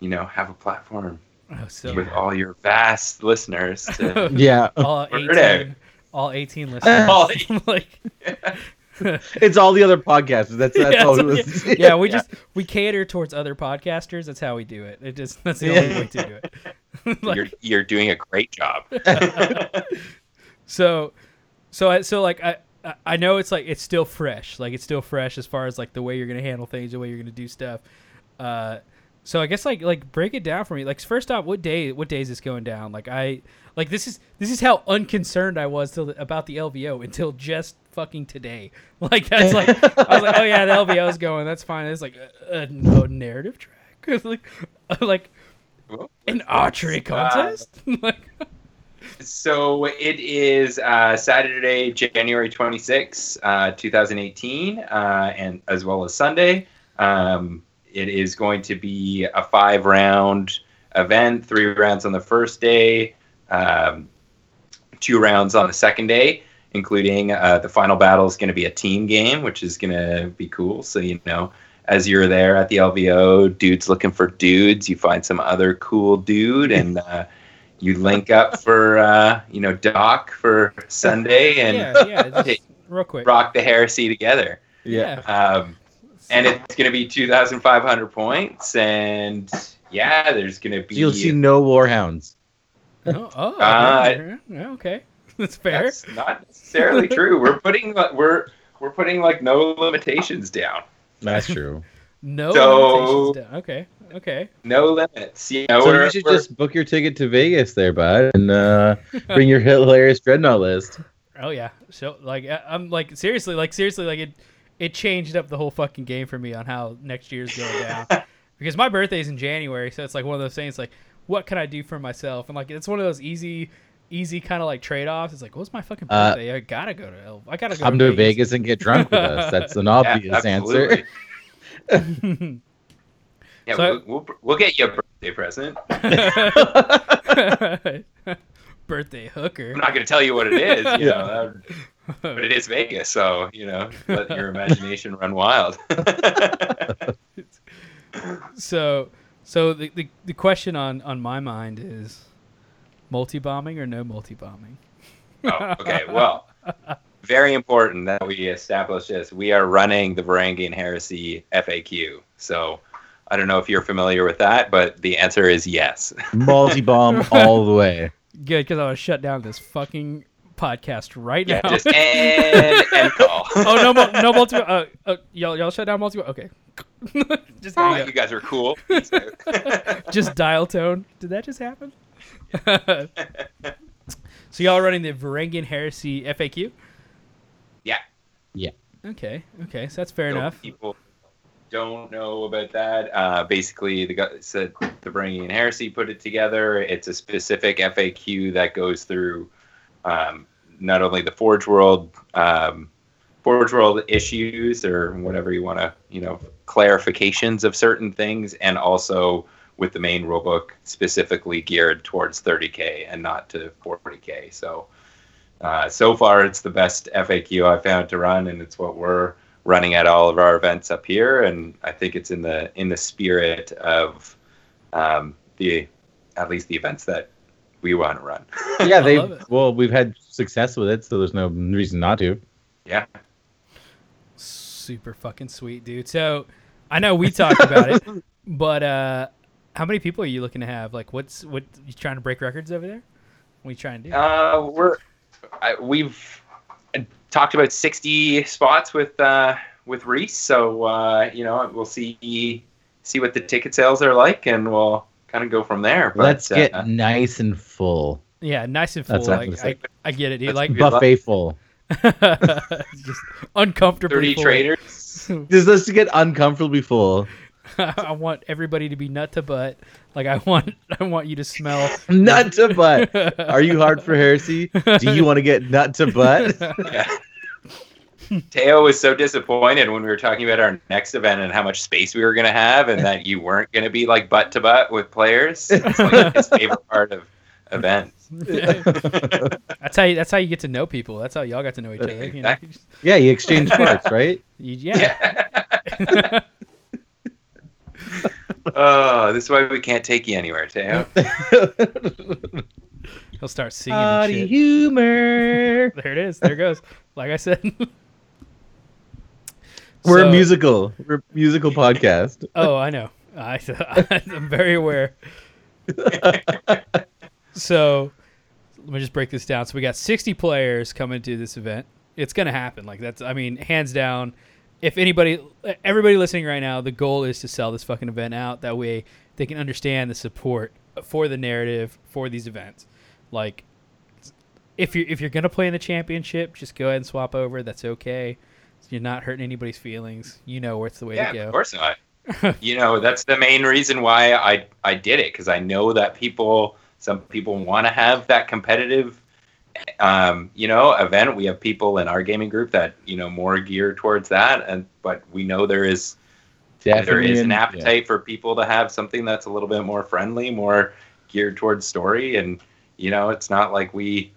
you know have a platform Oh, so with all your vast listeners to Yeah. all Word out. 18, all 18 listeners. All like, It's all the other podcasters. That's that's yeah, all. it was. yeah, yeah, we just we cater towards other podcasters. That's how we do it. It just that's the only way to do it. Like- you're you're doing a great job. so so I, so like I I- know it's like it's still fresh. Like it's still fresh as far as like the way you're gonna handle things, the way you're gonna do stuff. Uh, so I guess like like break it down for me. Like first off, what day what day is this going down? Like I like this is this is how unconcerned I was till about the LVO until just fucking today. Like that's like I was like, oh yeah, the LVO is going. That's fine. It's like a, a, no narrative track. like like an archery contest. like So it is uh, Saturday, January 26, uh, 2018, uh, and as well as Sunday. Um, it is going to be a five round event, three rounds on the first day, um, two rounds on the second day, including uh, the final battle is going to be a team game, which is going to be cool. So, you know, as you're there at the LVO, dudes looking for dudes, you find some other cool dude and uh, you link up for, uh, you know, Doc for Sunday and yeah, yeah, just real quick. rock the heresy together. Yeah. Um, and it's going to be 2,500 points. And yeah, there's going to be. You'll see no warhounds. Oh, oh Uh, yeah, okay. That's fair. That's not necessarily true. We're putting we're we're putting like no limitations down. That's true. No So- limitations down. Okay. Okay. No limits. You know, so we're, you should we're- just book your ticket to Vegas there, bud, and uh, bring your hilarious dreadnought list. Oh yeah. So like I- I'm like seriously like seriously like it it changed up the whole fucking game for me on how next year's going down. because my birthday's in January, so it's like one of those things like what can I do for myself? And like it's one of those easy easy kind of like trade-offs. It's like what's my fucking Uh, birthday? I got to go to El- I got to go Come to Vegas and get drunk with us. That's an obvious answer. Absolutely. Yeah, So- we'll, we'll, we'll get you a birthday present. birthday hooker. I'm not going to tell you what it is, you Yeah. know, but it is Vegas, so you know, let your imagination run wild. so so the, the the question on on my mind is multi bombing or no multi bombing oh, okay. Well, very important that we establish this. We are running the Varangian Heresy FAQ. So I don't know if you're familiar with that, but the answer is yes. Multi bomb all the way. good because i want to shut down this fucking podcast right Yeah, now just end, end call. oh no mul- no multi uh, uh, y'all y'all shut down multi okay just hang Oh, up. you guys are cool. Just dial tone did that just happen so y'all are running the Varangian Heresy FAQ yeah. Yeah. okay okay so that's fair So enough People don't know about that. Uh, basically, the guy said the Varangian Heresy put it together. It's a specific FAQ that goes through um, not only the Forge World um, Forge World issues or whatever you want to, you know, clarifications of certain things, and also with the main rulebook specifically geared towards 30k and not to 40k. So, uh, so far it's the best FAQ I've found to run, and it's what we're running at all of our events up here. And I think it's in the in the spirit of um, the at least the events that we want to run. Yeah, they well, we've had success with it, so there's no reason not to. yeah. super fucking sweet dude so i know we talked about it but uh how many people are you looking to have like what's what you trying to break records over there what are you trying to do Uh, we're I, we've talked about 60 spots with uh, with Reese, so uh, you know we'll see see what the ticket sales are like, and we'll kind of go from there. But, Let's get uh, nice and full, yeah nice and full That's what I'm like, gonna. I, I get it dude Let's like Good luck. buffet full. just uncomfortably 30 full. traders. Just let's get uncomfortably full. i want everybody to be nut to butt like i want i want you to smell Nut to butt. Are you hard for heresy? Do you want to get nut to butt? Yeah. Teo was so disappointed when we were talking about our next event and how much space we were going to have, and that you weren't going to be like butt to butt with players. It's like his favorite part of events. that's how you, that's how you get to know people that's how y'all got to know each other you know? Yeah, you exchange parts, right? You- yeah. Oh, this is why we can't take you anywhere, Teo. he'll start singing Body humor. There it is. There it goes. Like I said. We're So- a musical. We're a musical podcast. Oh, I know. I, I'm very aware. so let me just break this down. So we got 60 players coming to this event. It's going to happen. Like that's, I mean, hands down. If anybody, everybody listening right now, the goal is to sell this fucking event out. That way they can understand the support for the narrative for these events. Like, if you're if you're gonna play in the championship, just go ahead and swap over. That's okay. You're not hurting anybody's feelings. You know where it's the way yeah, to go. of course not. you know, that's the main reason why I I did it because I know that people, some people want to have that competitive, um, you know, event. We have people in our gaming group that you know more geared towards that, and but we know there is there Definitely is an in- yeah. appetite for people to have something that's a little bit more friendly, more geared towards story, and you know, it's not like we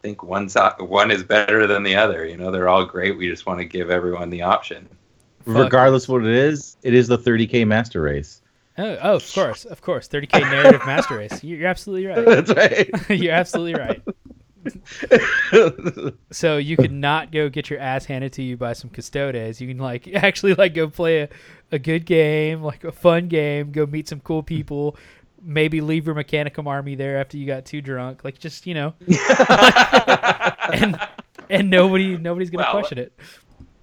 think one's uh, one is better than the other. You know, they're all great. We just want to give everyone the option. Regardless what it is, it is the 30k master race. Oh, oh, of course, of course. 30k narrative master race. You're absolutely right. That's right. You're absolutely right. So you could not go get your ass handed to you by some custodes. You can like actually like go play a, a good game, like a fun game. Go meet some cool people. Maybe leave your Mechanicum army there after you got too drunk. Like just you know, and and nobody nobody's gonna Well, question it.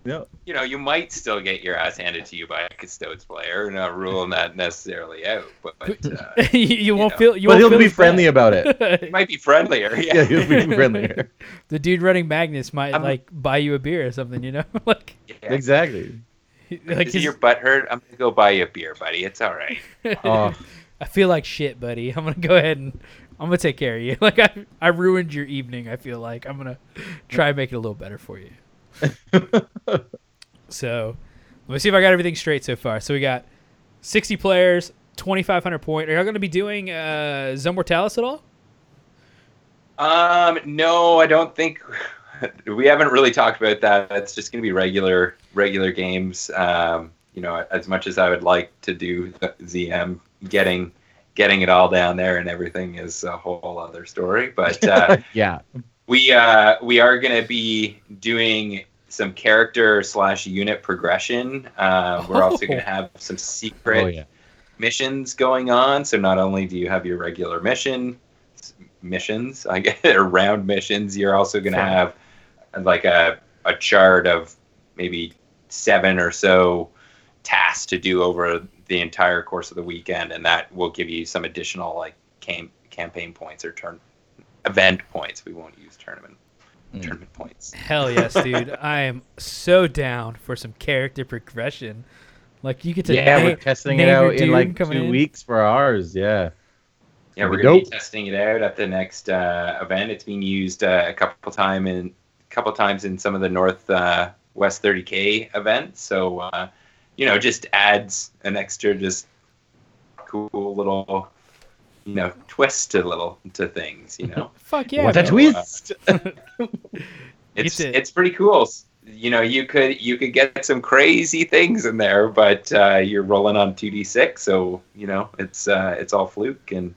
No. you know, you might still get your ass handed to you by a custodes player. Not ruling that necessarily out, but uh, you, you won't know. feel. You but won't he'll feel be friendly bad. about it. it might be friendlier. Yeah, Yeah, he'll be friendlier. the dude running Magnus might I'm- like buy you a beer or something. You know, like Yeah. Exactly. like Is his- your butt hurt? I'm gonna go buy you a beer, buddy. It's all right. Oh, I feel like shit, buddy. I'm gonna go ahead and I'm gonna take care of you. Like I, I ruined your evening. I feel like I'm gonna try and make it a little better for you. so, let me see if I got everything straight so far. So we got 60 players, 2,500 point. Are y'all gonna be doing uh, Zone Mortalis at all? Um, no, I don't think we haven't really talked about that. It's just gonna be regular regular games. Um, you know, as much as I would like to do the ZM, getting getting it all down there and everything is a whole other story. But uh, yeah. we uh, we are going to be doing some character slash unit progression. Uh, we're also going to have some secret Oh, yeah. missions going on. So not only do you have your regular mission missions, I or round missions, you're also going to have like a a chart of maybe seven or so tasks to do over the entire course of the weekend, and that will give you some additional like cam- campaign points or turn event points. We won't use tournament Mm. tournament points. Hell yes, dude. I am so down for some character progression. Like you get to Yeah, name, we're testing name it out in like coming two in. weeks for ours. Yeah. Yeah, we're gonna be testing it out at the next uh, event. It's being used uh, a couple time in a couple times in some of the North uh, West 30k events. So uh, you know, just adds an extra just cool little you know twist to little to things. You know, Fuck yeah, what a twist! it's it. it's pretty cool. You know, you could you could get some crazy things in there, but uh, you're rolling on 2d6, so you know it's uh, it's all fluke and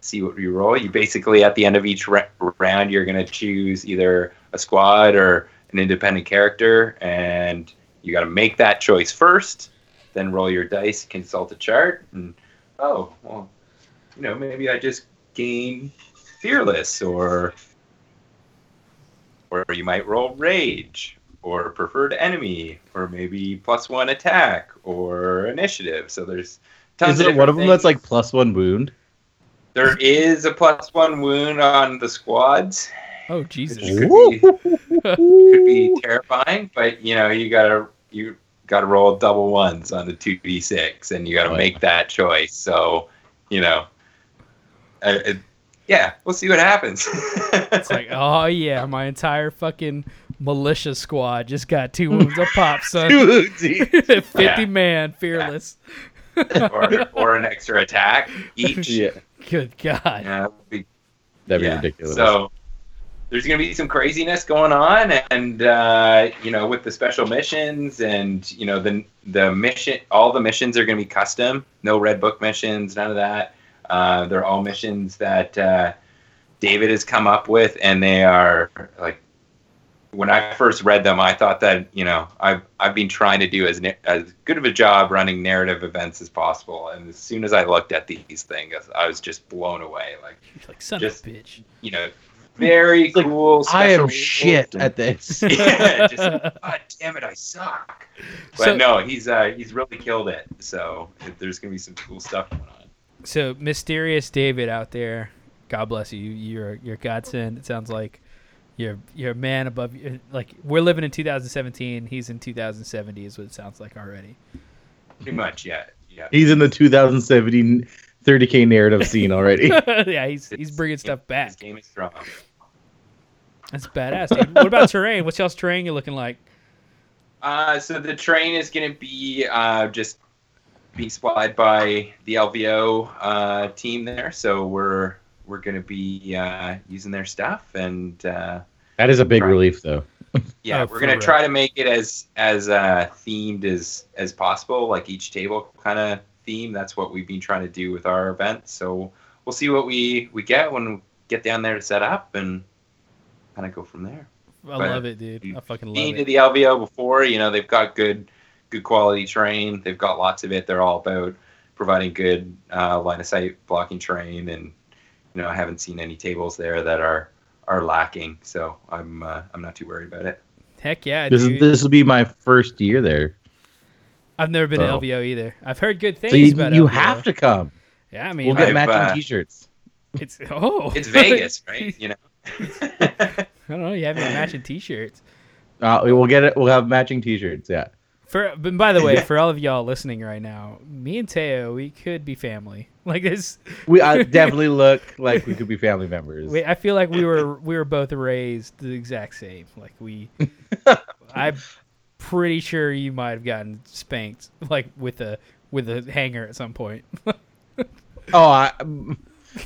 see what you roll. You basically at the end of each ra- round, you're gonna choose either a squad or an independent character, and you got to make that choice first. Then roll your dice, consult a chart, and oh well, you know maybe I just gain fearless or or you might roll rage or preferred enemy or maybe plus one attack or initiative so there's tons Is of it one of them that's like plus one wound? there is a plus one wound on the squads Oh Jesus. could be, could be terrifying but you know you gotta you gotta roll double ones on the 2d6 and you gotta Oh, yeah. make that choice so you know uh, it, yeah we'll see what happens It's like, oh yeah, my entire fucking militia squad just got two wounds a pop, son. Fifty Yeah. man, fearless. or, or an extra attack each yeah. Good God. Yeah, that'd be That'd be yeah. ridiculous. So there's going to be some craziness going on, and uh, you know, with the special missions, and you know, the the mission, all the missions are going to be custom. No red book missions, none of that. Uh, they're all missions that uh, David has come up with, and they are like when I first read them, I thought that you know I've I've been trying to do as as good of a job running narrative events as possible, and as soon as I looked at these things, I was just blown away. Like like son just of a bitch. you know, very like, cool. I am shit rules at this. and- yeah, just god damn it, I suck. But So- no, he's uh he's really killed it. So there's gonna be some cool stuff going on. So mysterious David out there, God bless you. You're you're godsend. It sounds like you're you're a man above. you. Like we're living in 2017. He's in 2070. Is what it sounds like already. Pretty much, yeah, yeah. He's in the 2017 30k narrative scene already. yeah, he's he's bringing stuff His back. game is strong. That's badass. Dude. What about terrain? What's y'all's terrain you looking like? Uh, so the train is going to be uh, just be supplied by the LVO uh, team there. So we're we're going to be uh, using their stuff, and uh, that is a big Right. relief, though. yeah, Oh, we're going real. to try to make it as as uh, themed as as possible, like each table kind of theme. That's what we've been trying to do with our event. So we'll see what we we get when we get down there to set up, and kind of go from there. I But love it, dude. I fucking love been to it. the LVO before. You know, they've got good, good quality terrain. They've got lots of it. They're all about providing good uh, line of sight blocking terrain, and you know, I haven't seen any tables there that are are lacking. So I'm uh, I'm not too worried about it. Heck yeah, This is dude. this will be my first year there, I've never been to so- LVO either. I've heard good things so you, about you LVO. have to come. Yeah, I mean, We'll get I've, matching uh, T-shirts. it's oh, It's Vegas, right? You know. I don't know. You have your matching T-shirts. Uh, we will get it. We'll have matching T-shirts. Yeah. For but by the way, for all of y'all listening right now, me and Teo, we could be family. Like this, We uh, definitely look like we could be family members. we, I feel like we were we were both raised the exact same. Like we, I'm pretty sure you might have gotten spanked like with a with a hanger at some point. Oh, I,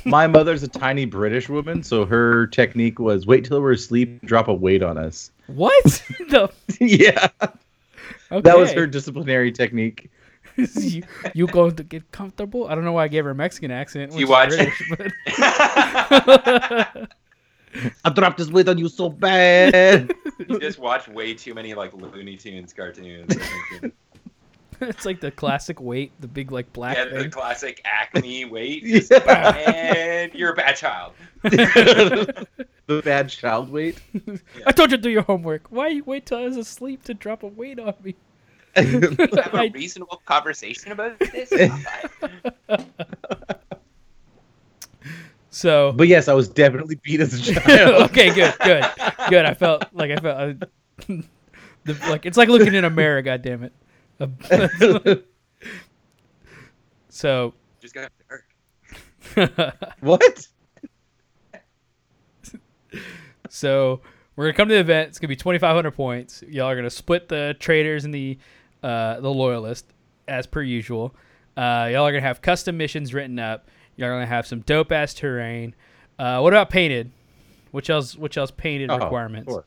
my mother's a tiny British woman, so her technique was wait till we're asleep, drop a weight on us. what? the yeah, okay. that was her disciplinary technique. you, you going to get comfortable? I don't know why I gave her a Mexican accent. You which is watch- British, but- I dropped this weight on you so bad. you just watch way too many like Looney Tunes cartoons. It's like the classic weight, the big like black yeah, the classic Acme weight. Yeah. and you're a bad child. the bad child weight. I told you to do your homework. Why you wait till I was asleep to drop a weight on me? Have a reasonable conversation about this. So but yes, I was definitely beat as a child. okay, good, good, good. I felt like I felt uh, the, like it's like looking in a mirror. God damn it. so Just got dark. what? So we're gonna come to the event. It's gonna be twenty five hundred points. Y'all are gonna split the traitors and the uh, the loyalist as per usual. Uh, y'all are gonna have custom missions written up. Y'all are gonna have some dope ass terrain. Uh, what about painted? Which else? Which else painted Oh, requirements? course.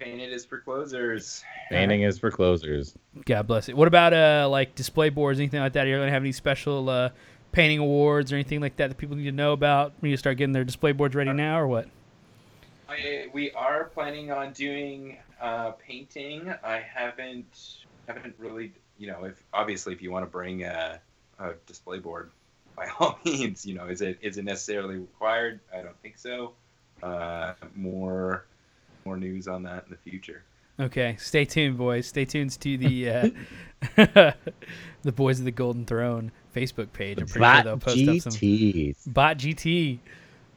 Painted is for closers. Painting is for closers. God bless it. What about uh like display boards, anything like that? Are you gonna have any special uh, painting awards or anything like that that people need to know about when you start getting their display boards ready now, or what? I, we are planning on doing uh, painting. I haven't haven't really, you know, if obviously if you want to bring a, a display board, by all means, you know, is it is it necessarily required? I don't think so. Uh, more more news on that in the future. Okay, stay tuned, boys. Stay tuned to the uh, the Boys of the Golden Throne Facebook page. I'm pretty sure they'll Bot post up some GT. bot GT.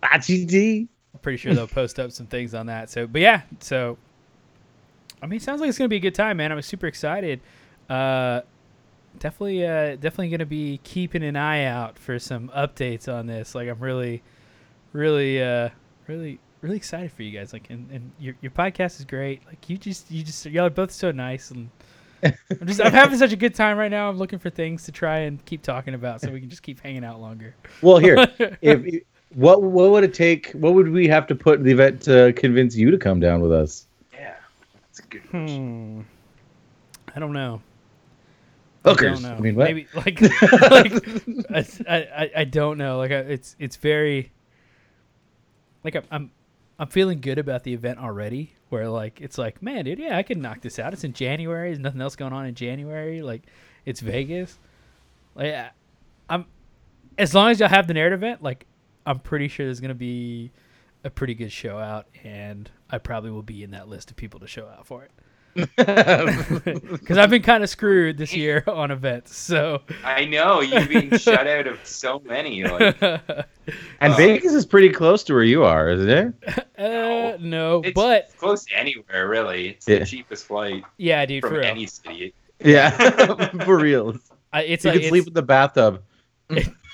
Bot GT. I'm pretty sure they'll post up some things on that. So, but yeah, so I mean, it sounds like it's gonna be a good time, man. I'm super excited. Uh, definitely, uh, definitely gonna be keeping an eye out for some updates on this. Like, I'm really, really, uh, really, really excited for you guys. Like, and, and your your podcast is great. Like, you just, you just, y'all are both so nice and. I'm just I'm having such a good time right now. I'm looking for things to try and keep talking about so we can just keep hanging out longer. Well, here, if what what would it take? What would we have to put in the event to convince you to come down with us? Yeah, that's a good question. Hmm. I don't know. I Hookers. don't know. I mean, what? Maybe like, like I, I, I don't know. Like I, it's it's very like I'm, I'm I'm feeling good about the event already, where like it's like, man, dude, yeah, I can knock this out. It's in January. There's nothing else going on in January. Like, it's Vegas. Like, I- I'm as long as y'all have the narrative event, like, I'm pretty sure there's gonna be a pretty good show out, and I probably will be in that list of people to show out for it. Because I've been kind of screwed this year on events, so I know you've been shut out of so many. Like, And Vegas is pretty close to where you are, isn't it? uh, no, it's but close to anywhere, really. It's Yeah. the cheapest flight yeah, dude, from for real. any city. Yeah, for real. I, it's you like can sleep in the bathtub.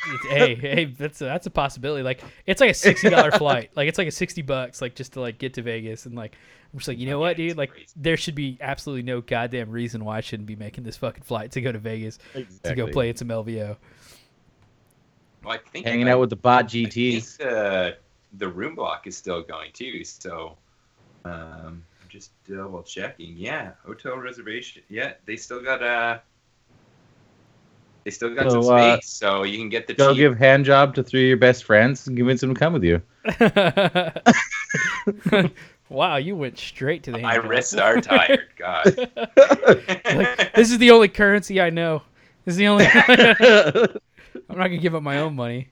It's- hey, hey, that's a, that's a possibility. Like, it's like a sixty dollar flight. Like, it's like a sixty bucks, like just to like get to Vegas. And like, I'm just like, you know what, dude? Like, there should be absolutely no goddamn reason why I shouldn't be making this fucking flight to go to Vegas to go play in some LVO. Well, I think Hanging out with the bot GTs. the the room block is still going too. So, um, I'm just double checking. Yeah, hotel reservation. Yeah, they still got uh They still got So, some uh, space, so you can get the Go cheap. give hand job to three of your best friends and convince them to come with you. wow, you went straight to the. My hand job. wrists are tired. God. Like, this is the only currency I know. This is the only. I'm not gonna give up my own money.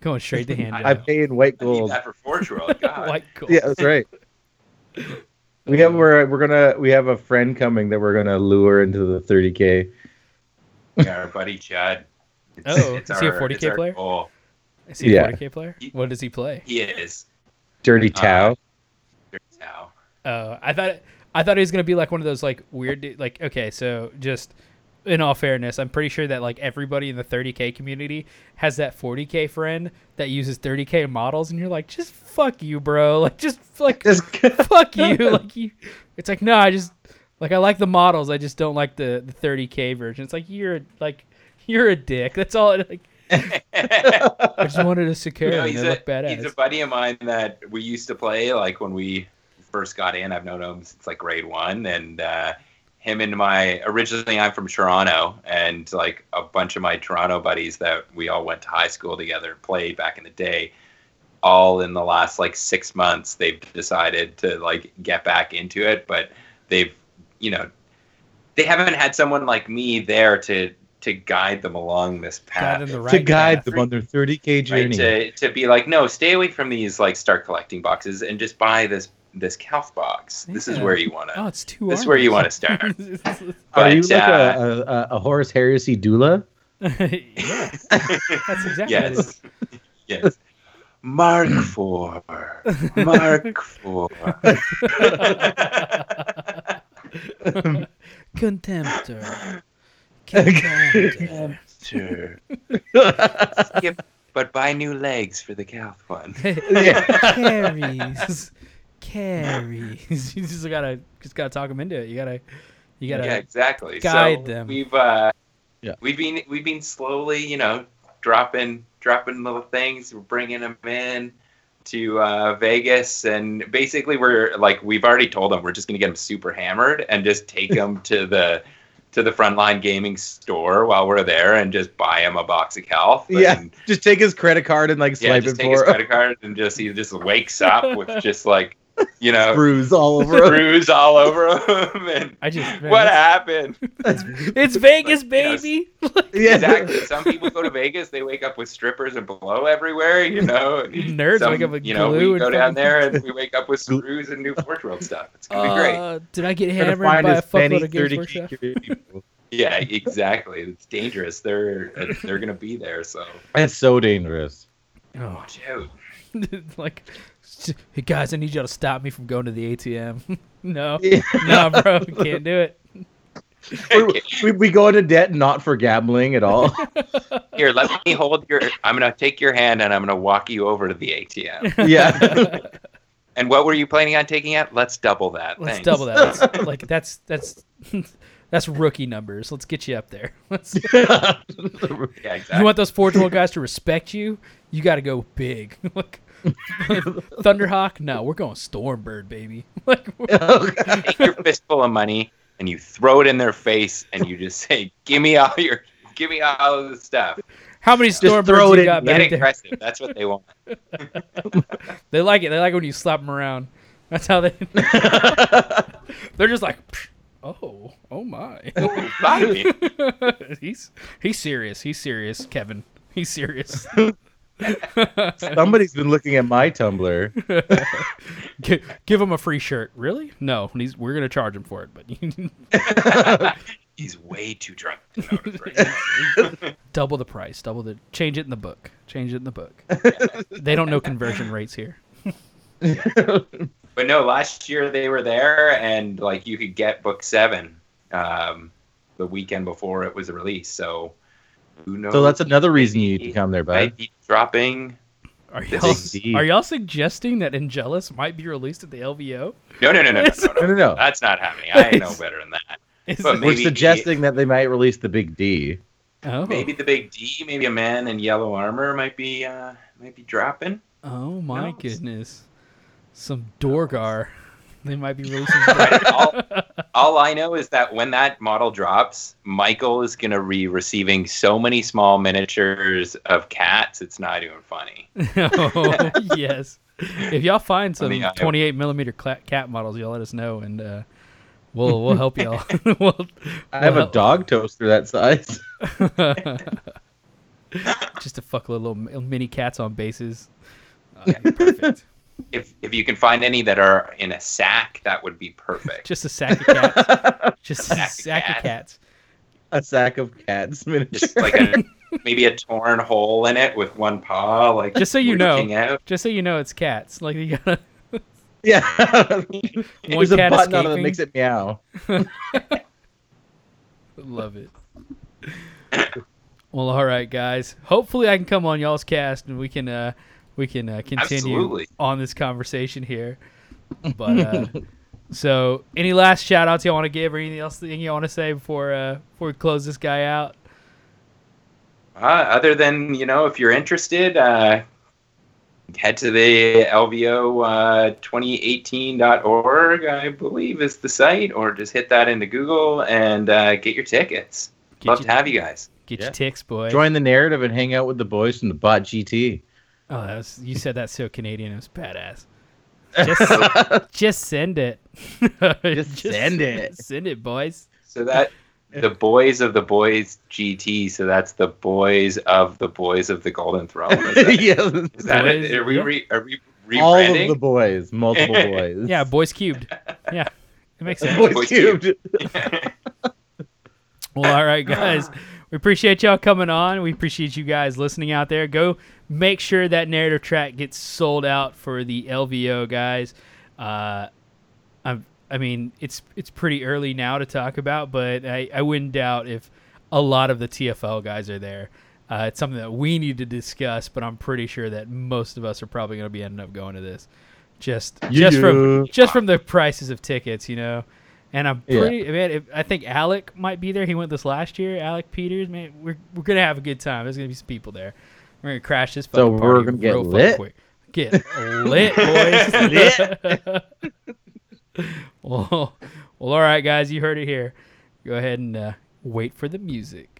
Going straight to hand I job. pay in white I need gold. that for Forge World. God. White gold. Yeah, that's right. We have we're we're gonna we have a friend coming that we're gonna lure into the 30k. Yeah, our buddy Chad. It's, Oh, it's is he a 40K player? goal. Is he a Yeah. 40k player? What does he play? He is. Dirty Uh, Tau. Now. Oh, I thought I thought he was gonna be like one of those like weird like okay, so just in all fairness, I'm pretty sure that like everybody in the 30k community has that 40k friend that uses 30k models, and you're like, just fuck you, bro. Like just like fuck you. Like you, it's like no, I just like I like the models, I just don't like the the 30k version. It's like you're like you're a dick. That's all. It, like I just wanted a Sicaran No, and he's, a, he's a buddy of mine that we used to play like when we first got in. I've known him since like grade one, and uh, him and my originally I'm from Toronto, and like a bunch of my Toronto buddies that we all went to high school together and played back in the day. All in the last like six months, they've decided to like get back into it, but they've you know they haven't had someone like me there to to guide them along this path Guide them the to guide path. them on their 30k right journey. to, to be like no stay away from these like start collecting boxes and just buy this this calf box this is where you want to Oh, it's two. this is where you want to armors. start Are you like uh, a, a, a Horus Heresy doula? yeah, that's exactly what it is. yes yes mark four mark four Contemptor. Contemptor. Skip, but buy new legs for the calf one Carries. Carries. You just gotta just gotta talk them into it. You gotta you gotta yeah exactly guide so them. we've uh Yeah. we've been we've been slowly you know dropping dropping little things we're bringing them in to uh, vegas and basically we're like we've already told them we're just gonna get them super hammered and just take them to the to the frontline gaming store while we're there and just buy him a box of calf Yeah, just take his credit card and like swipe yeah just it take his for credit card and just he just wakes up with just like you know bruise all over him. bruise all over him and I just man, what happened It's Vegas, Like, you know, baby. Yeah. Exactly. Some people go to Vegas, they wake up with strippers and blow everywhere, you know. Nerds some, wake up with you know, glue we go down there and we wake up with screws and new Forge World stuff. It's gonna be great. Uh, did I get Trying to hammered by a his fuckload of Games 30K Workshop? people. Yeah, exactly. It's dangerous. They're they're gonna be there, so Uh, It's so dangerous. Oh, watch out. like, hey guys, I need y'all to stop me from going to the ATM. no, Yeah. no, bro, can't do it. we, we, we go into debt not for gambling at all. Here, let me hold your. I'm gonna take your hand and I'm gonna walk you over to the ATM. yeah. And what were you planning on taking out? Let's double that. Let's Thanks. double that. Let's, like that's that's that's rookie numbers. Let's get you up there. Let's, Yeah, you want those Forge World guys to respect you? You got to go big. like Thunderhawk? No, we're going Stormbird, baby. like take your fistful of money and you throw it in their face and you just say, "Give me all your, give me all of the stuff." how many throw Stormbirds it you in, got Get back there? aggressive. That's what they want. They like it. They like when you slap them around. That's how they. They're just like, "Psh, oh, oh my. Oh, he's he's serious. He's serious, Kevin. He's serious. Somebody's been looking at my Tumblr. Gi- give him a free shirt. Really? No, he's, we're gonna charge him for it. But He's way too drunk to right double the price. Double the. Change it in the book. Change it in the book. they don't know conversion rates here. But no, last year they were there, and like you could get book seven um, the weekend before it was released. So who knows? So that's another reason you need to come there, bud. Dropping. Are y'all, are y'all suggesting that Angelus might be released at the LVO? No, no, no, no, no, no, No, no. no, no. That's not happening. I know better than that. Is But it- We're maybe- suggesting that they might release the Big D. oh, Maybe the big D, maybe a man in yellow armor might be uh, might be dropping. oh my knows? goodness, some Dorgar. They might be releasing. all, all I know is that when that model drops, Michael is gonna be receiving so many small miniatures of cats. It's not even funny. oh, yes. If y'all find some mean, 28 millimeter cat models, y'all let us know, and uh, we'll we'll help y'all. we'll, I have we'll a dog toaster that size. just to fuck little mini cats on bases. Uh, perfect. If if you can find any that are in a sack, that would be perfect. Just a sack of cats. Just a Sack of sack of cats. cats. a sack of cats miniatures. Just like a maybe a torn hole in it with one paw, like Just so you know. out. Just so you know, it's cats. Like you gotta. yeah. There's a cat button on it that makes it meow. Love it. well, all right, guys. Hopefully, I can come on y'all's cast and we can uh, we can uh, continue Absolutely. on this conversation here. But uh, so, any last shout outs you want to give, or anything else that you want to say before uh, before we close this guy out? Uh, other than you know, if you're interested, uh, head to the LVO uh, 2018.org, I believe is the site, or just hit that into Google and uh, get your tickets. Get Love your- to have you guys. Get Yeah. your ticks, boy. Join the narrative and hang out with the boys from the Bot GT. Oh, that was, you said that so Canadian. It was badass. Just, just send it. Just send it. Send it, boys. So that the boys of the boys GT. So that's the boys of the boys of the Golden Throne. Is that, yeah. is that Boys, it? Are we yeah. re, are we All of the boys, multiple boys. Yeah, boys cubed. Yeah, it makes sense. boys, Boys cubed. Well, all right, guys. We appreciate y'all coming on. We appreciate you guys listening out there. Go make sure that narrative track gets sold out for the LVO, guys. Uh, I'm, I mean, it's it's pretty early now to talk about, but I, I wouldn't doubt if a lot of the TFL guys are there. Uh, it's something that we need to discuss, but I'm pretty sure that most of us are probably going to be ending up going to this. Just just from just from the prices of tickets, you know. And I'm Yeah. man. If, I think Alec might be there. He went this last year. Alec Peters, man, we're we're gonna have a good time. There's gonna be some people there. We're gonna crash this So fucking we're party gonna get real lit? quick. Get lit, boys. well, well, all right, guys. You heard it here. Go ahead and uh, wait for the music.